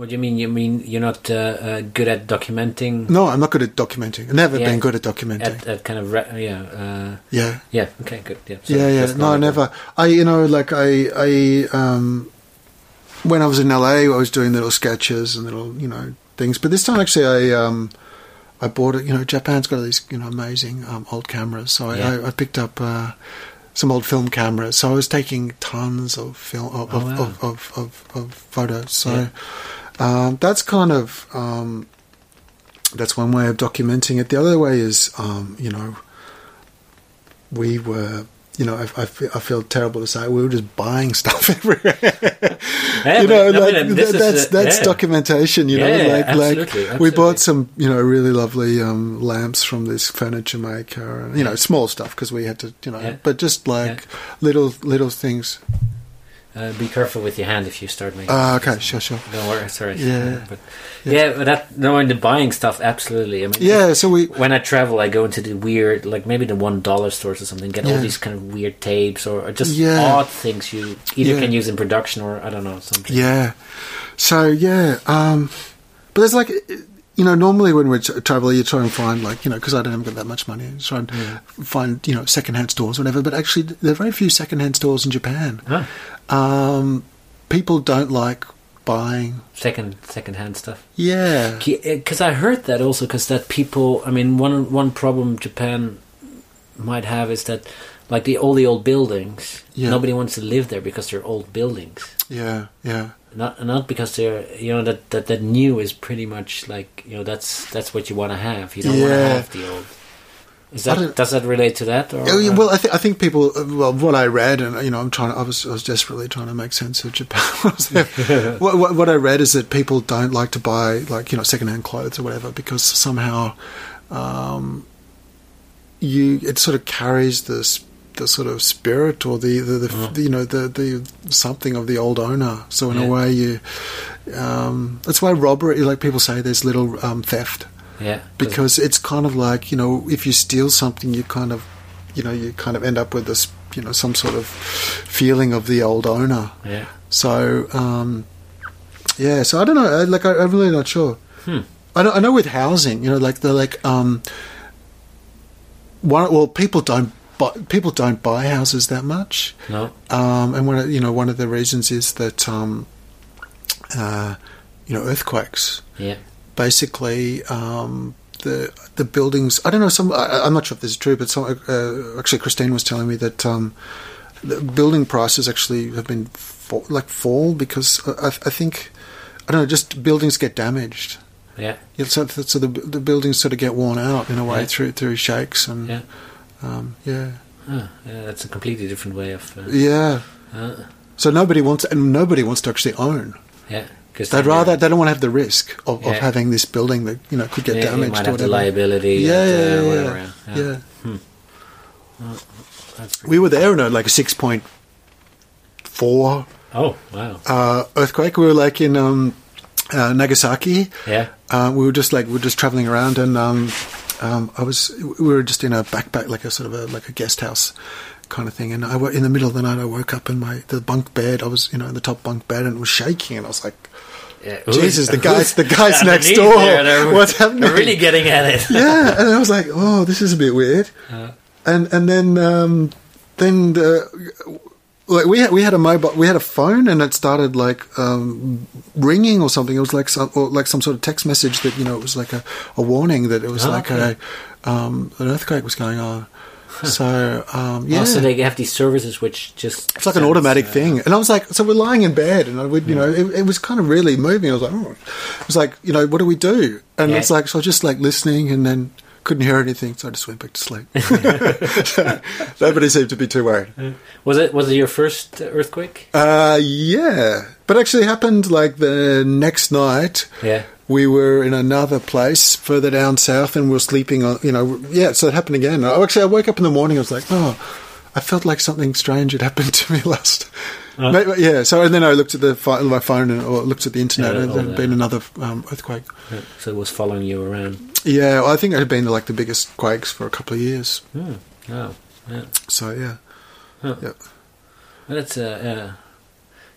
[SPEAKER 1] what do you mean? You mean you're not uh, uh, good at documenting?
[SPEAKER 2] no, I'm not good at documenting. I've never
[SPEAKER 1] Yeah.
[SPEAKER 2] been good at documenting.
[SPEAKER 1] At, at kind of re- yeah uh,
[SPEAKER 2] yeah,
[SPEAKER 1] yeah okay good yeah
[SPEAKER 2] yeah, yeah. No, I never. I, you know, like I, I, um, when I was in LA, I was doing little sketches and little, you know, things. But this time, actually, I, um, I bought it. You know, Japan's got these, you know, amazing um, old cameras. So I,
[SPEAKER 1] Yeah.
[SPEAKER 2] I, I picked up uh, some old film cameras. So I was taking tons of film of,
[SPEAKER 1] Oh,
[SPEAKER 2] of,
[SPEAKER 1] wow.
[SPEAKER 2] of, of, of, of photos. So
[SPEAKER 1] Yeah.
[SPEAKER 2] Um, that's kind of um, that's one way of documenting it. The other way is, um, you know, we were. You know, I, I, feel, I feel terrible to say we were just buying stuff everywhere.
[SPEAKER 1] Yeah,
[SPEAKER 2] you know,
[SPEAKER 1] but, I mean, this
[SPEAKER 2] th-
[SPEAKER 1] is,
[SPEAKER 2] that's
[SPEAKER 1] uh,
[SPEAKER 2] that's
[SPEAKER 1] yeah.
[SPEAKER 2] documentation. You know,
[SPEAKER 1] Yeah,
[SPEAKER 2] like
[SPEAKER 1] absolutely,
[SPEAKER 2] like we
[SPEAKER 1] absolutely.
[SPEAKER 2] bought some you know really lovely um, lamps from this furniture maker, and you know small stuff because we had to you know, but just like little little things.
[SPEAKER 1] Uh, be careful with your hand if you start making.
[SPEAKER 2] Uh, okay, sure, sure.
[SPEAKER 1] Don't worry, sorry.
[SPEAKER 2] Yeah.
[SPEAKER 1] but
[SPEAKER 2] Yeah.
[SPEAKER 1] yeah, but that knowing the buying stuff, absolutely. I mean,
[SPEAKER 2] Yeah, so we
[SPEAKER 1] When I travel, I go into the weird, like maybe the one dollar stores or something, get all these kind of weird tapes or, or just
[SPEAKER 2] Yeah.
[SPEAKER 1] odd things you either
[SPEAKER 2] Yeah.
[SPEAKER 1] can use in production or I don't know something.
[SPEAKER 2] Yeah. So yeah, um, but there's like, you know, normally when we tra- travel, you try and find like, you know, because I don't have got that much money, you try and find you know secondhand stores, or whatever. But actually, there are very few secondhand stores in Japan.
[SPEAKER 1] Huh.
[SPEAKER 2] Um, people don't like buying.
[SPEAKER 1] Second, second hand stuff.
[SPEAKER 2] Yeah.
[SPEAKER 1] Because I heard that also, because that people, I mean, one one problem Japan might have is that, like the all the old buildings,
[SPEAKER 2] Yeah.
[SPEAKER 1] nobody wants to live there because they're old buildings.
[SPEAKER 2] Yeah. Yeah.
[SPEAKER 1] Not not because they're you know that that that new is pretty much like you know that's that's what you want to have. You don't want to have the old. Is that does that relate to that? Or,
[SPEAKER 2] Oh, yeah, well, I, th- I think people. uh, Well, what I read, and you know, I'm trying. I was, I was desperately trying to make sense of Japan. what, what, what I read is that people don't like to buy, like you know, secondhand clothes or whatever, because somehow, um, you it sort of carries this the sort of spirit or the the, the,
[SPEAKER 1] Mm.
[SPEAKER 2] you know the the something of the old owner. So in
[SPEAKER 1] Yeah.
[SPEAKER 2] a way, you. Um, that's why robbery, like people say, there's little um, theft
[SPEAKER 1] yeah,
[SPEAKER 2] because it's kind of like you know if you steal something you kind of you know you kind of end up with this you know some sort of feeling of the old owner
[SPEAKER 1] yeah,
[SPEAKER 2] so um yeah so i don't know I- like I, i'm really not sure
[SPEAKER 1] Hmm.
[SPEAKER 2] I, know, I know with housing you know like they're like um one well people don't buy people don't buy houses that much
[SPEAKER 1] no,
[SPEAKER 2] um and one of, you know one of the reasons is that um uh you know earthquakes
[SPEAKER 1] yeah,
[SPEAKER 2] basically um, the the buildings. I don't know. Some I, I'm not sure if this is true, but some, uh, actually Kristine was telling me that um, the building prices actually have been fall, like fall because I, I think I don't know. Just buildings get damaged.
[SPEAKER 1] yeah,
[SPEAKER 2] Yeah, so, so the the buildings sort of get worn out in a way
[SPEAKER 1] Yeah.
[SPEAKER 2] through through shakes and
[SPEAKER 1] yeah.
[SPEAKER 2] Um, yeah
[SPEAKER 1] Huh, yeah, that's a completely different way of. Uh,
[SPEAKER 2] yeah.
[SPEAKER 1] uh,
[SPEAKER 2] So nobody wants and nobody wants to actually own.
[SPEAKER 1] yeah, because
[SPEAKER 2] They'd rather they don't want to have the risk of, of having this building that you know could get
[SPEAKER 1] yeah,
[SPEAKER 2] damaged or
[SPEAKER 1] have the
[SPEAKER 2] whatever.
[SPEAKER 1] liability.
[SPEAKER 2] Yeah,
[SPEAKER 1] and,
[SPEAKER 2] yeah,
[SPEAKER 1] uh,
[SPEAKER 2] yeah,
[SPEAKER 1] whatever,
[SPEAKER 2] yeah.
[SPEAKER 1] yeah.
[SPEAKER 2] yeah.
[SPEAKER 1] That's pretty-
[SPEAKER 2] We were there in a, like a six point four.
[SPEAKER 1] Oh wow.
[SPEAKER 2] uh, earthquake. We were like in um, uh, Nagasaki,
[SPEAKER 1] Yeah.
[SPEAKER 2] uh, we were just like we were just traveling around, and um, um, I was we were just in a backpack, like a sort of a like a guest house kind of thing. And I wo- in the middle of the night, I woke up in my the bunk bed. I was you know in the top bunk bed, and it was shaking, and I was like,
[SPEAKER 1] Yeah,
[SPEAKER 2] Jesus, the guys- the guys next door.
[SPEAKER 1] there?
[SPEAKER 2] What's happening?
[SPEAKER 1] They're really getting at it.
[SPEAKER 2] yeah, and I was like, oh, this is a bit weird.
[SPEAKER 1] Uh.
[SPEAKER 2] and and then um, then the, like we had we had a mobile we had a phone and it started like um, ringing or something. It was like some or like some sort of text message that you know it was like a, a warning that it was
[SPEAKER 1] Oh,
[SPEAKER 2] like
[SPEAKER 1] okay.
[SPEAKER 2] a um, an earthquake was going on. So um, yeah.
[SPEAKER 1] Oh, so they have these services which just
[SPEAKER 2] it's like an automatic
[SPEAKER 1] uh,
[SPEAKER 2] thing, and I was like, so we're lying in bed, and I would, you know, it, it was kind of really moving. I was like, oh. it was like, you know, what do we do? And
[SPEAKER 1] Yeah.
[SPEAKER 2] it's like, so I was just like listening, and then couldn't hear anything, so I just went back to sleep. Nobody seemed to be too worried.
[SPEAKER 1] Was it was it your first earthquake?
[SPEAKER 2] Uh, yeah, but actually, happened like the next night.
[SPEAKER 1] Yeah.
[SPEAKER 2] We were in another place further down south, and we were sleeping on. You know, yeah. So it happened again. Oh, actually, I woke up in the morning. I was like, oh, I felt like something strange had happened to me last.
[SPEAKER 1] Uh.
[SPEAKER 2] Yeah. So and then I looked at the pho- my phone and or looked at the internet,
[SPEAKER 1] Yeah,
[SPEAKER 2] and there had been another um, earthquake.
[SPEAKER 1] Yeah, So it was following you around.
[SPEAKER 2] Yeah, well, I think it had been like the biggest quakes for a couple of years.
[SPEAKER 1] Hmm. Oh, yeah.
[SPEAKER 2] So yeah,
[SPEAKER 1] Huh.
[SPEAKER 2] yeah.
[SPEAKER 1] Well, That's uh, yeah.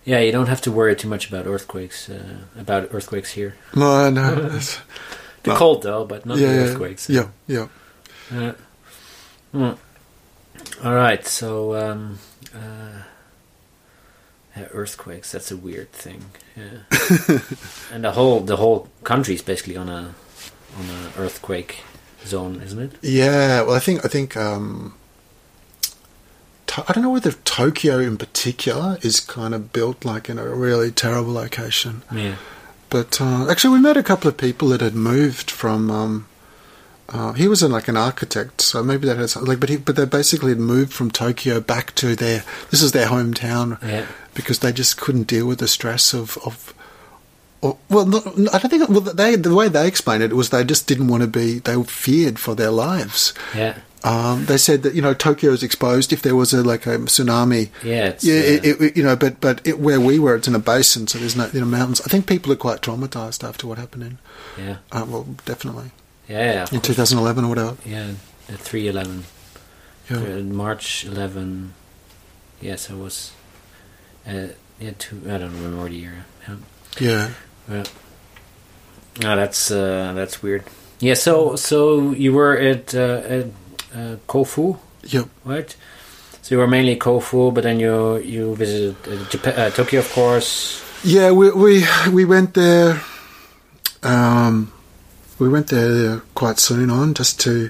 [SPEAKER 1] Yeah, you don't have to worry too much about earthquakes. Uh, about earthquakes here.
[SPEAKER 2] No, no. it's-
[SPEAKER 1] The
[SPEAKER 2] No.
[SPEAKER 1] cold though, but not
[SPEAKER 2] yeah,
[SPEAKER 1] the earthquakes.
[SPEAKER 2] yeah, yeah.
[SPEAKER 1] Uh, hmm. All right, so um, uh, earthquakes. That's a weird thing. Yeah, and the whole the whole country's basically on a on a earthquake zone, isn't it?
[SPEAKER 2] Yeah, well, I think I think um, to- I don't know whether Tokyo in particular is kind of built like in a really terrible location,
[SPEAKER 1] Yeah.
[SPEAKER 2] but uh, actually we met a couple of people that had moved from. Um, uh, he was an, like an architect, so maybe that has like, but he, but they basically had moved from Tokyo back to their this is their hometown
[SPEAKER 1] Yeah.
[SPEAKER 2] Because they just couldn't deal with the stress of of. Or, well, not, I don't think. Well, they the way they explained it was they just didn't want to be. They feared for their lives.
[SPEAKER 1] Yeah.
[SPEAKER 2] Um, they said that you know Tokyo is exposed if there was a like a tsunami.
[SPEAKER 1] Yeah. It's,
[SPEAKER 2] Yeah,
[SPEAKER 1] uh,
[SPEAKER 2] it, it, you know, but but it, where we were, it's in a basin, so there's no you know mountains. I think people are quite traumatized after what happened in.
[SPEAKER 1] yeah.
[SPEAKER 2] Uh, well, definitely
[SPEAKER 1] Yeah.
[SPEAKER 2] In
[SPEAKER 1] course.
[SPEAKER 2] 2011 or whatever.
[SPEAKER 1] Yeah. The three eleven.
[SPEAKER 2] Yeah.
[SPEAKER 1] Uh, March 11. Yes, it was. Uh, yeah, two. I don't remember the year. Yeah.
[SPEAKER 2] Yeah.
[SPEAKER 1] Yeah. Oh, that's uh, that's weird. Yeah. So so you were at uh, at uh, Kofu,
[SPEAKER 2] Yep.
[SPEAKER 1] right? So you were mainly Kofu, but then you you visited uh, Japan, uh, Tokyo, of course.
[SPEAKER 2] Yeah, we we we went there. Um, we went there quite soon on just to.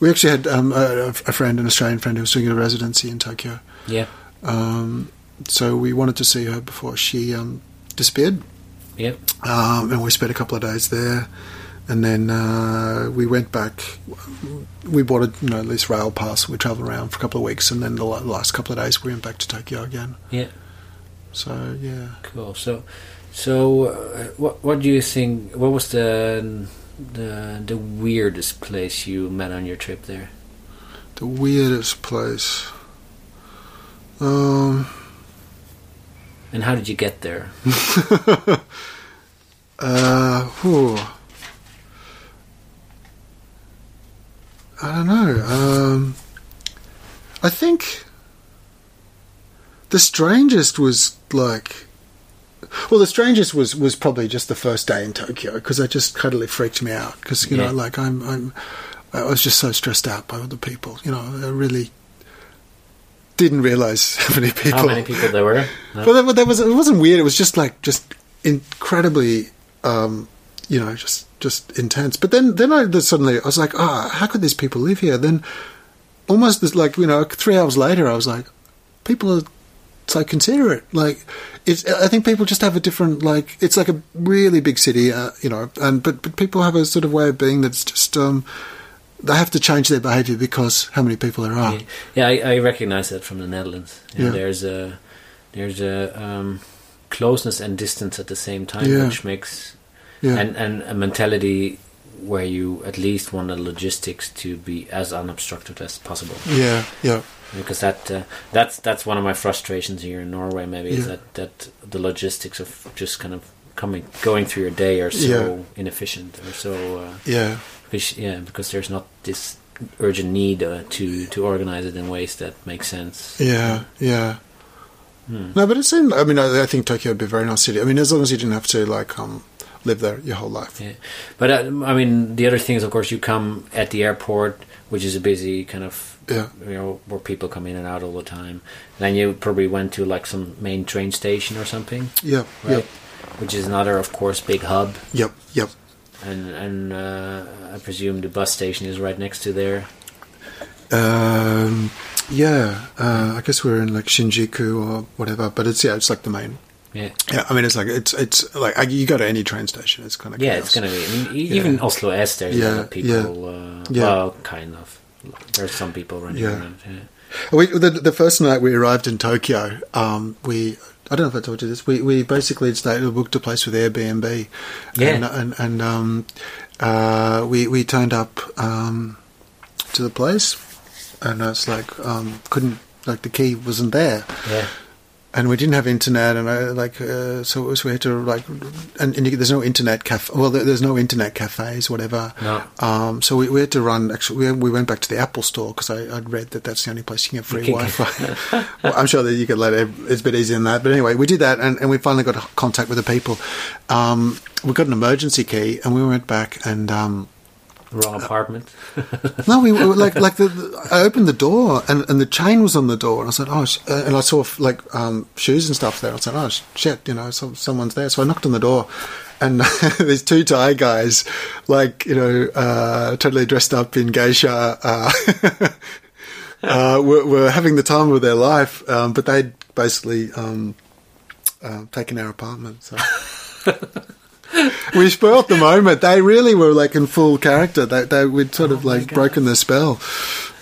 [SPEAKER 2] We actually had um, a, a friend, an Australian friend, who was doing a residency in Tokyo.
[SPEAKER 1] Yeah.
[SPEAKER 2] Um, so we wanted to see her before she um, disappeared.
[SPEAKER 1] Yeah.
[SPEAKER 2] um, and we spent a couple of days there. And then uh, we went back. We bought a you know this rail pass. We travelled around for a couple of weeks, and then the last couple of days we went back to Tokyo again.
[SPEAKER 1] Yeah.
[SPEAKER 2] So yeah,
[SPEAKER 1] Cool. So so uh, what what do you think? What was the the the weirdest place you met on your trip there?
[SPEAKER 2] the weirdest place. Um,
[SPEAKER 1] And how did you get there?
[SPEAKER 2] uh, whew. I don't know. Um, I think the strangest was like. Well, the strangest was, was probably just the first day in Tokyo because that just totally freaked me out because you
[SPEAKER 1] Yeah.
[SPEAKER 2] know like I'm I'm I was just so stressed out by all the people you know I really didn't realize how many people
[SPEAKER 1] How many people there were? No?
[SPEAKER 2] but that, that was it wasn't weird. It was just like just incredibly, um, you know, just just intense. But then then I then suddenly I was like, ah, how could these people live here? Then almost as like you know, three hours later, I was like, people are so considerate. Like it's I think people just have a different like it's like a really big city, uh, you know, and but but people have a sort of way of being that's just um. They have to change their behaviour because how many people there are.
[SPEAKER 1] Yeah, yeah I, I recognize that from the Netherlands. You know,
[SPEAKER 2] Yeah.
[SPEAKER 1] There's a there's a um, closeness and distance at the same time,
[SPEAKER 2] Yeah.
[SPEAKER 1] which makes
[SPEAKER 2] Yeah,
[SPEAKER 1] and and a mentality where you at least want the logistics to be as unobstructed as possible.
[SPEAKER 2] yeah, yeah,
[SPEAKER 1] Because that uh, that's that's one of my frustrations here in Norway. Maybe is that that the logistics of just kind of coming going through your day are so inefficient or so uh,
[SPEAKER 2] Yeah.
[SPEAKER 1] Because, yeah because there's not this urgent need uh, to to organize it in ways that make sense.
[SPEAKER 2] Yeah, yeah.
[SPEAKER 1] Hmm.
[SPEAKER 2] No, but it's seemed. I mean, I, I think Tokyo would be a very nice city. I mean, as long as you didn't have to like um, live there your whole life.
[SPEAKER 1] Yeah, but uh, I mean, the other thing is, of course, you come at the airport, which is a busy kind of,
[SPEAKER 2] Yeah.
[SPEAKER 1] you know, where people come in and out all the time. Then you probably went to like some main train station or something,
[SPEAKER 2] Yep,
[SPEAKER 1] right?
[SPEAKER 2] yep,
[SPEAKER 1] Which is another, of course, big hub,
[SPEAKER 2] yep, yep.
[SPEAKER 1] And and uh, I presume the bus station is right next to there.
[SPEAKER 2] Um, yeah, uh, I guess we're in like Shinjuku or whatever, but it's yeah, it's like the main.
[SPEAKER 1] Yeah,
[SPEAKER 2] Yeah, I mean, it's like it's it's like you go to any train station, it's kind of
[SPEAKER 1] yeah, it's gonna be. I mean, even
[SPEAKER 2] Yeah.
[SPEAKER 1] Oslo S, there's a
[SPEAKER 2] Yeah,
[SPEAKER 1] lot of people. Uh,
[SPEAKER 2] Yeah.
[SPEAKER 1] Well, kind of. There's some people running around. Yeah.
[SPEAKER 2] We, the, the first night we arrived in Tokyo, um, we I don't know if I told you this. We we basically booked a place with Airbnb,
[SPEAKER 1] Yeah.
[SPEAKER 2] and and, and um, uh, we we turned up um, to the place, and it's like um, couldn't like the key wasn't there,
[SPEAKER 1] yeah.
[SPEAKER 2] And we didn't have internet, and I, like uh, so, it was, we had to like, and, and you, there's no internet cafe. Well, there, there's no internet cafes, whatever.
[SPEAKER 1] No.
[SPEAKER 2] Um, so we, we had to run. Actually, we, we went back to the Apple Store because I'd read that that's the only place you can get free
[SPEAKER 1] You can
[SPEAKER 2] Wi-Fi. well, I'm sure that you could let it. It's a bit easier than that. But anyway, we did that, and, and we finally got contact with the people. Um, we got an emergency key, and we went back and. Um,
[SPEAKER 1] Wrong apartment.
[SPEAKER 2] no, we were like like the, the- I opened the door and, and the chain was on the door and I said oh sh-, uh, and I saw like um, shoes and stuff there. I said oh shit, you know, so, someone's there. So I knocked on the door, and these two Thai guys, like you know, uh, totally dressed up in geisha, uh, uh, were, were having the time of their life, um, but they'd basically um, uh, taken our apartment. So. we spoilt the moment. They really were like in full character. They, they we'd sort of
[SPEAKER 1] Oh my
[SPEAKER 2] like
[SPEAKER 1] God.
[SPEAKER 2] broken the spell.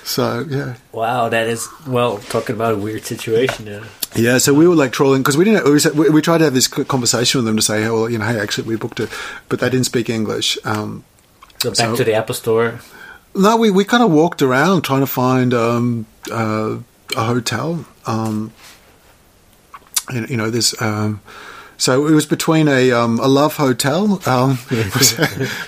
[SPEAKER 2] So yeah,
[SPEAKER 1] Wow, that is well talking about a weird situation. Yeah.
[SPEAKER 2] yeah. So we were like trolling because we didn't. We, said- we, we tried to have this conversation with them to say, hey, well, you know, hey, actually, we booked it, but they didn't speak English. Um,
[SPEAKER 1] So back
[SPEAKER 2] So-
[SPEAKER 1] to the Apple Store.
[SPEAKER 2] no, we, we kind of walked around trying to find um, uh, a hotel. Um, you, you know, there's. Um, so it was between a um, a love hotel, um, which,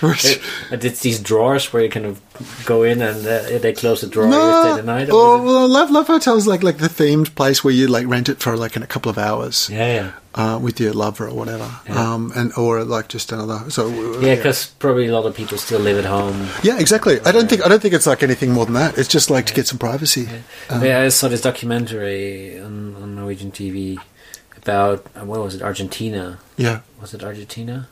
[SPEAKER 2] which,
[SPEAKER 1] Uh, It's these drawers where you kind of go in and uh, they close the drawer. you stay the night. or
[SPEAKER 2] oh, well, Love Love Hotel is like like the themed place where you like rent it for like in a couple of hours
[SPEAKER 1] yeah, yeah,
[SPEAKER 2] uh, with your lover or whatever,
[SPEAKER 1] Yeah.
[SPEAKER 2] um, and or like just another. So uh,
[SPEAKER 1] yeah. Because probably a lot of people still live at home.
[SPEAKER 2] yeah, exactly. I don't think I don't think it's like anything more than that. It's just like to get some privacy. Um,
[SPEAKER 1] yeah, I saw this documentary on, on Norwegian TV about uh, what was it, Argentina?
[SPEAKER 2] Yeah,
[SPEAKER 1] Was it Argentina?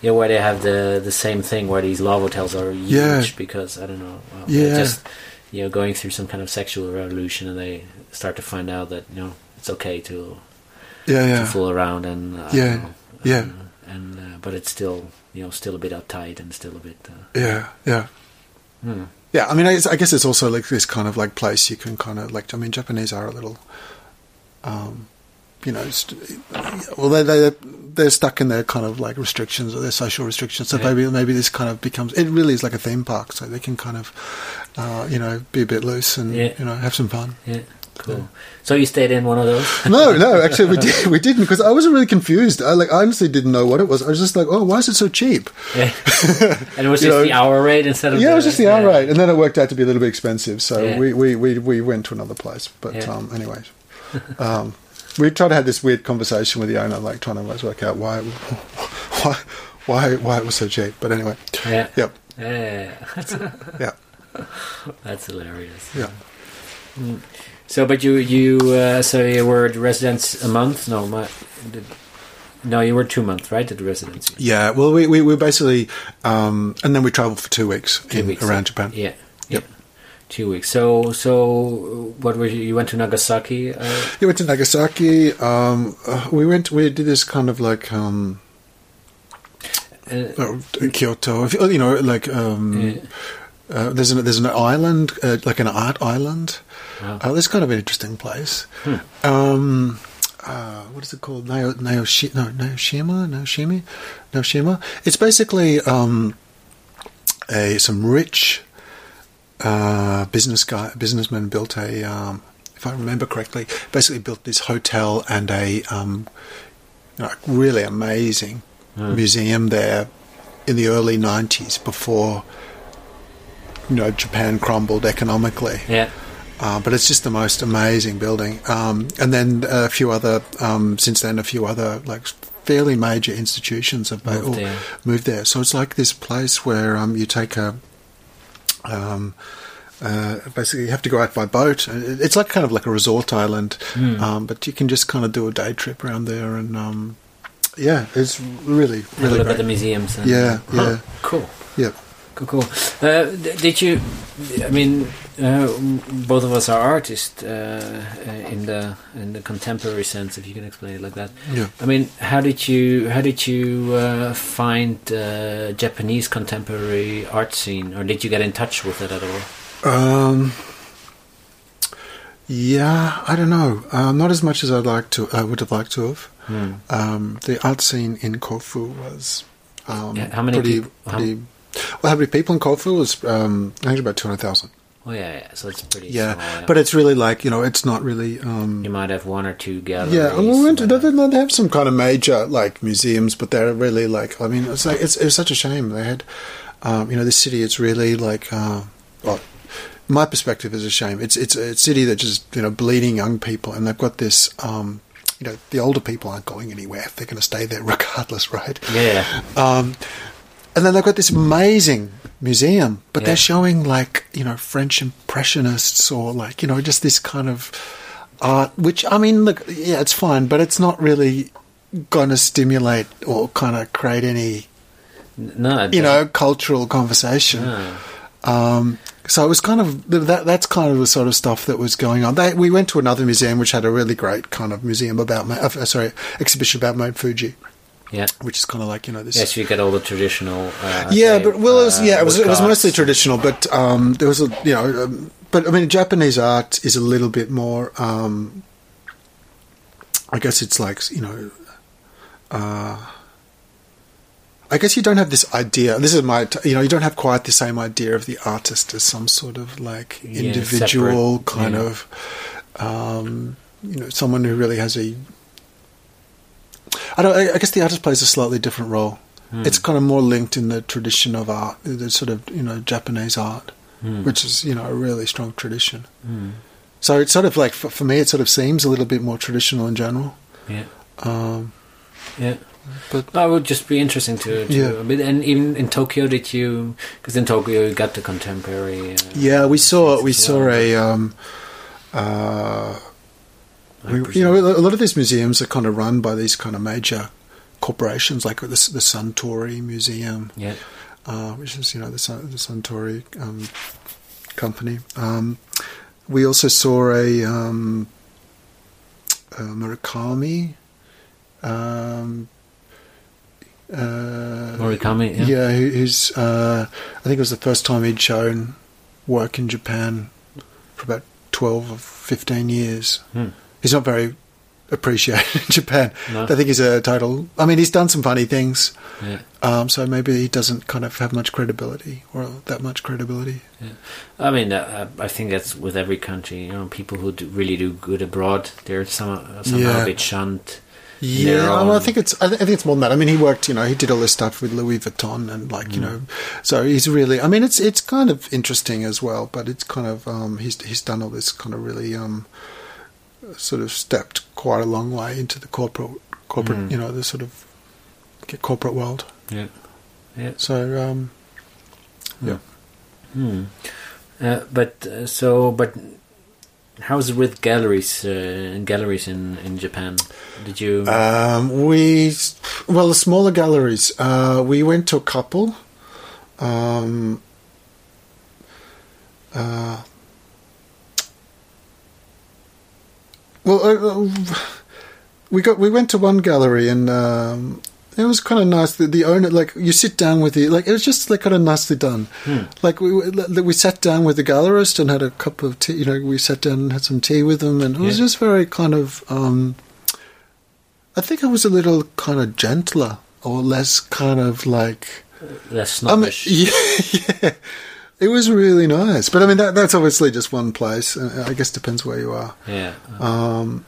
[SPEAKER 1] Yeah, where they have the the same thing where these love hotels are huge
[SPEAKER 2] Yeah.
[SPEAKER 1] because I don't know. Well,
[SPEAKER 2] Yeah.
[SPEAKER 1] just you know going through some kind of sexual revolution, and they start to find out that you know it's okay to
[SPEAKER 2] yeah,
[SPEAKER 1] to
[SPEAKER 2] yeah,
[SPEAKER 1] fool around and uh,
[SPEAKER 2] Yeah,
[SPEAKER 1] know,
[SPEAKER 2] yeah.
[SPEAKER 1] uh, and uh, but it's still you know still a bit uptight and still a bit. Uh,
[SPEAKER 2] yeah, yeah.
[SPEAKER 1] hmm.
[SPEAKER 2] Yeah, I mean, I, I guess it's also like this kind of like place you can kind of like. I mean, Japanese are a little, um, you know, st- well, they they they're stuck in their kind of like restrictions or their social restrictions. So
[SPEAKER 1] Yeah.
[SPEAKER 2] maybe maybe this kind of becomes it really is like a theme park, so they can kind of, uh, you know, be a bit loose and
[SPEAKER 1] Yeah.
[SPEAKER 2] you know have some fun.
[SPEAKER 1] Yeah, cool. So you stayed in one of those?
[SPEAKER 2] No, no, actually we did we didn't because I wasn't really confused. I like I honestly didn't know what it was. I was just like, oh, why is it so cheap?
[SPEAKER 1] Yeah. and it was just
[SPEAKER 2] know,
[SPEAKER 1] the hour rate instead of
[SPEAKER 2] Yeah,
[SPEAKER 1] the,
[SPEAKER 2] it was just the hour rate, and then it worked out to be a little bit expensive. So
[SPEAKER 1] Yeah.
[SPEAKER 2] we, we, we, we went to another place. But
[SPEAKER 1] Yeah.
[SPEAKER 2] um, anyway, um, we tried to have this weird conversation with the owner, like trying to work out why why why why it was so cheap. But anyway,
[SPEAKER 1] Yeah.
[SPEAKER 2] yep,
[SPEAKER 1] Yeah.
[SPEAKER 2] yeah,
[SPEAKER 1] That's hilarious.
[SPEAKER 2] yeah.
[SPEAKER 1] So, but you you uh, so you were the residents a month? No, my, did, no, you were two months, right? At the residency.
[SPEAKER 2] Yeah, well, we, we, we basically, um, and then we travelled for two weeks,
[SPEAKER 1] Two
[SPEAKER 2] in,
[SPEAKER 1] weeks,
[SPEAKER 2] around
[SPEAKER 1] yeah.
[SPEAKER 2] Japan.
[SPEAKER 1] Yeah. Two weeks. So, so what were you? You went to Nagasaki. Uh,
[SPEAKER 2] We went to Nagasaki. Um, uh, we went. We did this kind of like um,
[SPEAKER 1] uh,
[SPEAKER 2] uh, Kyoto. You know, like um,
[SPEAKER 1] yeah.
[SPEAKER 2] uh, there's an there's an island, uh, like an art island.
[SPEAKER 1] Wow.
[SPEAKER 2] Uh, kind of an interesting place.
[SPEAKER 1] Hmm.
[SPEAKER 2] Um, uh, what is it called? Nao, Naoshi, no, Naoshima? Naoshimi? Naoshima? It's basically um, a some rich uh, business guy, businessman built a, um, if I remember correctly, basically built this hotel and a um, you know, really amazing museum there in the early '90s before you know Japan crumbled economically.
[SPEAKER 1] Yeah.
[SPEAKER 2] Uh, but it's just the most amazing building. Um, and then a few other, um, since then, a few other like fairly major institutions have
[SPEAKER 1] Moved there.
[SPEAKER 2] moved there. So it's like this place where um, you take a, um, uh, basically you have to go out by boat. It's like kind of like a resort island,
[SPEAKER 1] Hmm.
[SPEAKER 2] um, but you can just kind of do a day trip around there, and um, yeah, it's really
[SPEAKER 1] Have a
[SPEAKER 2] really
[SPEAKER 1] look at the museums. And,
[SPEAKER 2] Yeah,
[SPEAKER 1] Huh,
[SPEAKER 2] yeah.
[SPEAKER 1] Cool.
[SPEAKER 2] Yeah.
[SPEAKER 1] Cool, cool. Uh, did you? I mean, uh, both of us are artists uh, uh, in the in the contemporary sense. If you can explain it like that.
[SPEAKER 2] Yeah.
[SPEAKER 1] I mean, how did you how did you uh, find uh, Japanese contemporary art scene, or did you get in touch with it at all?
[SPEAKER 2] Um, yeah, I don't know. Not as much as I'd like to. I would have liked to have.
[SPEAKER 1] Hmm.
[SPEAKER 2] Um, the art scene in Kofu was um,
[SPEAKER 1] Yeah, how many
[SPEAKER 2] pretty,
[SPEAKER 1] peop- how-
[SPEAKER 2] pretty. Well, how many people in Kofu was? Um, I think about two hundred thousand.
[SPEAKER 1] Oh yeah, yeah. So it's pretty.
[SPEAKER 2] Yeah,
[SPEAKER 1] small,
[SPEAKER 2] but it's really like you know, it's not really. Um,
[SPEAKER 1] you might have one or two galleries.
[SPEAKER 2] yeah, and we went to, they, they have some kind of major like museums, but they're really like. I mean, it's like it's it's such a shame they had. Um, you know, the city. It's really like. Uh, well, my perspective is a shame. It's it's a city that just you know bleeding young people, and they've got this. Um, you know, the older people aren't going anywhere. They're going to stay there regardless, right?
[SPEAKER 1] yeah.
[SPEAKER 2] Um, and then they've got this amazing museum, but
[SPEAKER 1] Yeah.
[SPEAKER 2] they're showing like you know French impressionists or like you know just this kind of art. Which I mean, look, yeah, it's fine, but it's not really going to stimulate or kind of create any
[SPEAKER 1] No,
[SPEAKER 2] you know cultural conversation.
[SPEAKER 1] No.
[SPEAKER 2] Um, so it was kind of that. That's kind of the sort of stuff that was going on. They, we went to another museum which had a really great kind of museum about, uh, sorry, exhibition about Mount Fuji,
[SPEAKER 1] Yeah.
[SPEAKER 2] which is kind of like you know this.
[SPEAKER 1] Yes, you get all the traditional. Uh,
[SPEAKER 2] yeah, but well, it was,
[SPEAKER 1] uh,
[SPEAKER 2] yeah, it was, it was mostly traditional, but um, there was a you know, um, but I mean, Japanese art is a little bit more. Um, I guess it's like you know. Uh, I guess you don't have this idea. This is my, you know, you don't have quite the same idea of the artist as some sort of like
[SPEAKER 1] Yeah,
[SPEAKER 2] individual
[SPEAKER 1] separate,
[SPEAKER 2] kind
[SPEAKER 1] yeah.
[SPEAKER 2] of, um, you know, someone who really has a. I don't. I I guess the artist plays a slightly different role.
[SPEAKER 1] Hmm.
[SPEAKER 2] It's kind of more linked in the tradition of art, the sort of you know Japanese art,
[SPEAKER 1] Hmm.
[SPEAKER 2] which is you know a really strong tradition.
[SPEAKER 1] Hmm.
[SPEAKER 2] So it's sort of like for, for me, it sort of seems a little bit more traditional in general.
[SPEAKER 1] Yeah.
[SPEAKER 2] Um,
[SPEAKER 1] Yeah.
[SPEAKER 2] But-
[SPEAKER 1] that would just be interesting to, to
[SPEAKER 2] Yeah.
[SPEAKER 1] but- and even in Tokyo, did you? Because in Tokyo, you got the contemporary. Uh,
[SPEAKER 2] yeah, we saw we
[SPEAKER 1] as
[SPEAKER 2] saw a. Um, uh,
[SPEAKER 1] I
[SPEAKER 2] we, you know, a lot of these museums are kind of run by these kind of major corporations, like the, the Suntory Museum,
[SPEAKER 1] Yeah.
[SPEAKER 2] uh, which is you know the Sun, the Suntory um, company. Um, we also saw a um, uh, Murakami. Um, uh,
[SPEAKER 1] Morikami. Yeah.
[SPEAKER 2] yeah, who- who's uh, I think it was the first time he'd shown work in Japan for about twelve or fifteen years.
[SPEAKER 1] Hmm.
[SPEAKER 2] He's not very appreciated in Japan.
[SPEAKER 1] No.
[SPEAKER 2] I think he's a total. I mean, he's done some funny things,
[SPEAKER 1] Yeah.
[SPEAKER 2] um, so maybe he doesn't kind of have much credibility or that much credibility.
[SPEAKER 1] I mean, uh, I think that's with every country. You know, people who do, really do good abroad, they're some, somehow
[SPEAKER 2] Yeah.
[SPEAKER 1] a bit shunned.
[SPEAKER 2] Yeah,
[SPEAKER 1] Their
[SPEAKER 2] well, I think it's. I, th- I think it's more than that. I mean, he worked. You know, he did all this stuff with Louis Vuitton and like you know, so he's really. I mean, it's it's kind of interesting as well, but it's kind of um, he's he's done all this kind of really um, sort of stepped quite a long way into the corporate corporate.
[SPEAKER 1] Mm.
[SPEAKER 2] You know, the sort of corporate world.
[SPEAKER 1] Yeah. Yeah.
[SPEAKER 2] So um, yeah.
[SPEAKER 1] Hmm. Uh, but uh, so, but how's it with galleries? Uh, galleries in in Japan? Did you?
[SPEAKER 2] Um, we well, the smaller galleries. Uh, we went to a couple. Um, uh, well, uh, uh, we got we went to one gallery and um, it was kind of nice. The, the owner, like, you sit down with the like, it was just like kind of nicely done.
[SPEAKER 1] Hmm.
[SPEAKER 2] Like we we sat down with the gallerist and had a cup of tea. You know, we sat down and had some tea with them, and it was
[SPEAKER 1] Yeah.
[SPEAKER 2] just very kind of. Um, I think I was a little kind of gentler or less kind of like.
[SPEAKER 1] less snobbish.
[SPEAKER 2] yeah, yeah. It was really nice, but I mean that that's obviously just one place. Uh, I guess depends where you are.
[SPEAKER 1] yeah.
[SPEAKER 2] Um,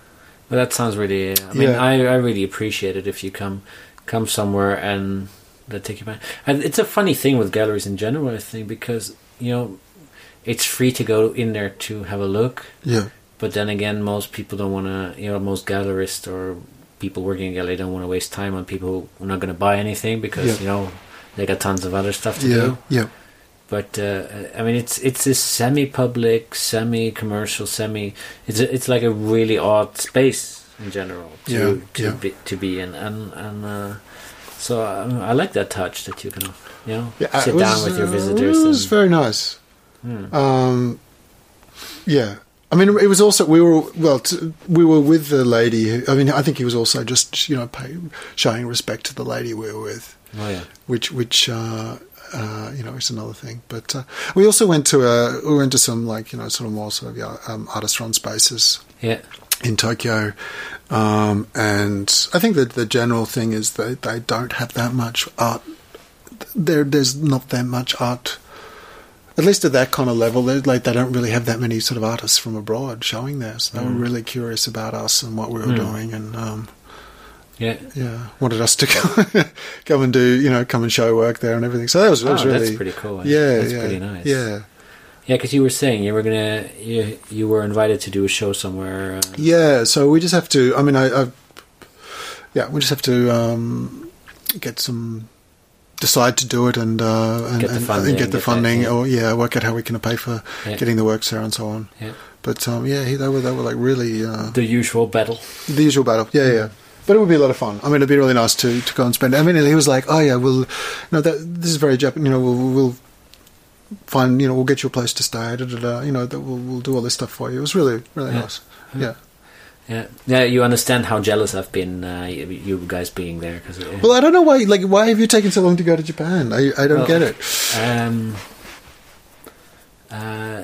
[SPEAKER 1] Well, that sounds really. I mean,
[SPEAKER 2] Yeah.
[SPEAKER 1] I, I really appreciate it if you come come somewhere and they take you back. And it's a funny thing with galleries in general, I think, because you know it's free to go in there to have a look,
[SPEAKER 2] Yeah.
[SPEAKER 1] but then again, most people don't want to. You know, most gallerists or people working in gallery don't want to waste time on people who are not going to buy anything because
[SPEAKER 2] Yeah.
[SPEAKER 1] you know they got tons of other stuff to
[SPEAKER 2] Yeah.
[SPEAKER 1] do.
[SPEAKER 2] Yeah.
[SPEAKER 1] But uh, I mean, it's it's a semi-public, semi-commercial, semi. It's a, it's like a really odd space in general to
[SPEAKER 2] Yeah,
[SPEAKER 1] to
[SPEAKER 2] yeah.
[SPEAKER 1] be to be in, and and uh, so um, I like that touch that you can you know
[SPEAKER 2] Yeah,
[SPEAKER 1] sit
[SPEAKER 2] was,
[SPEAKER 1] down with your
[SPEAKER 2] uh,
[SPEAKER 1] visitors.
[SPEAKER 2] It was
[SPEAKER 1] and,
[SPEAKER 2] very nice.
[SPEAKER 1] Hmm.
[SPEAKER 2] Um, yeah. I mean, it was also we were well. T- we were with the lady. Who, I mean, I think he was also just you know pay, showing respect to the lady we were with,
[SPEAKER 1] oh yeah,
[SPEAKER 2] which which uh, uh, you know is another thing. But uh, we also went to a we went to some like you know sort of more sort of yeah, um, artist run spaces
[SPEAKER 1] yeah,
[SPEAKER 2] in Tokyo, um, and I think that the general thing is that they don't have that much art. There, there's not that much art, at least at that kind of level. Like they don't really have that many sort of artists from abroad showing there. So they were
[SPEAKER 1] Mm.
[SPEAKER 2] really curious about us and what we were
[SPEAKER 1] Mm.
[SPEAKER 2] doing, and um,
[SPEAKER 1] yeah.
[SPEAKER 2] yeah, wanted us to go, come and do you know come and show work there and everything. So that was, that was
[SPEAKER 1] oh,
[SPEAKER 2] really
[SPEAKER 1] that's pretty cool.
[SPEAKER 2] yeah,
[SPEAKER 1] that's
[SPEAKER 2] yeah,
[SPEAKER 1] pretty nice.
[SPEAKER 2] yeah.
[SPEAKER 1] yeah. Because you were saying you were gonna you you were invited to do a show somewhere. Uh,
[SPEAKER 2] Yeah, so we just have to. I mean, I, I yeah, we just have to um, get some decide to do it and uh, and,
[SPEAKER 1] Get the funding,
[SPEAKER 2] and get the
[SPEAKER 1] get that,
[SPEAKER 2] funding,
[SPEAKER 1] yeah.
[SPEAKER 2] or yeah, work out how we can pay for
[SPEAKER 1] Yeah.
[SPEAKER 2] getting the works there and so on.
[SPEAKER 1] Yeah.
[SPEAKER 2] But um, yeah, they were they were like really uh,
[SPEAKER 1] the usual battle.
[SPEAKER 2] the usual battle. Yeah, yeah. But it would be a lot of fun. I mean, it'd be really nice to, to go and spend. I mean, he was like, "Oh yeah, we'll, no, that this is very Japan. You know, we'll, we'll find, you know, we'll get you a place to stay. Da, da, da, you know, that we'll, we'll do all this stuff for you. It was really, really
[SPEAKER 1] Yeah.
[SPEAKER 2] nice. Yeah.
[SPEAKER 1] Yeah, yeah. You understand how jealous I've been, uh, you you guys being there because.
[SPEAKER 2] Well, I don't know why. Like, why have you taken so long to go to Japan? I I don't
[SPEAKER 1] Well,
[SPEAKER 2] get it.
[SPEAKER 1] Um, uh,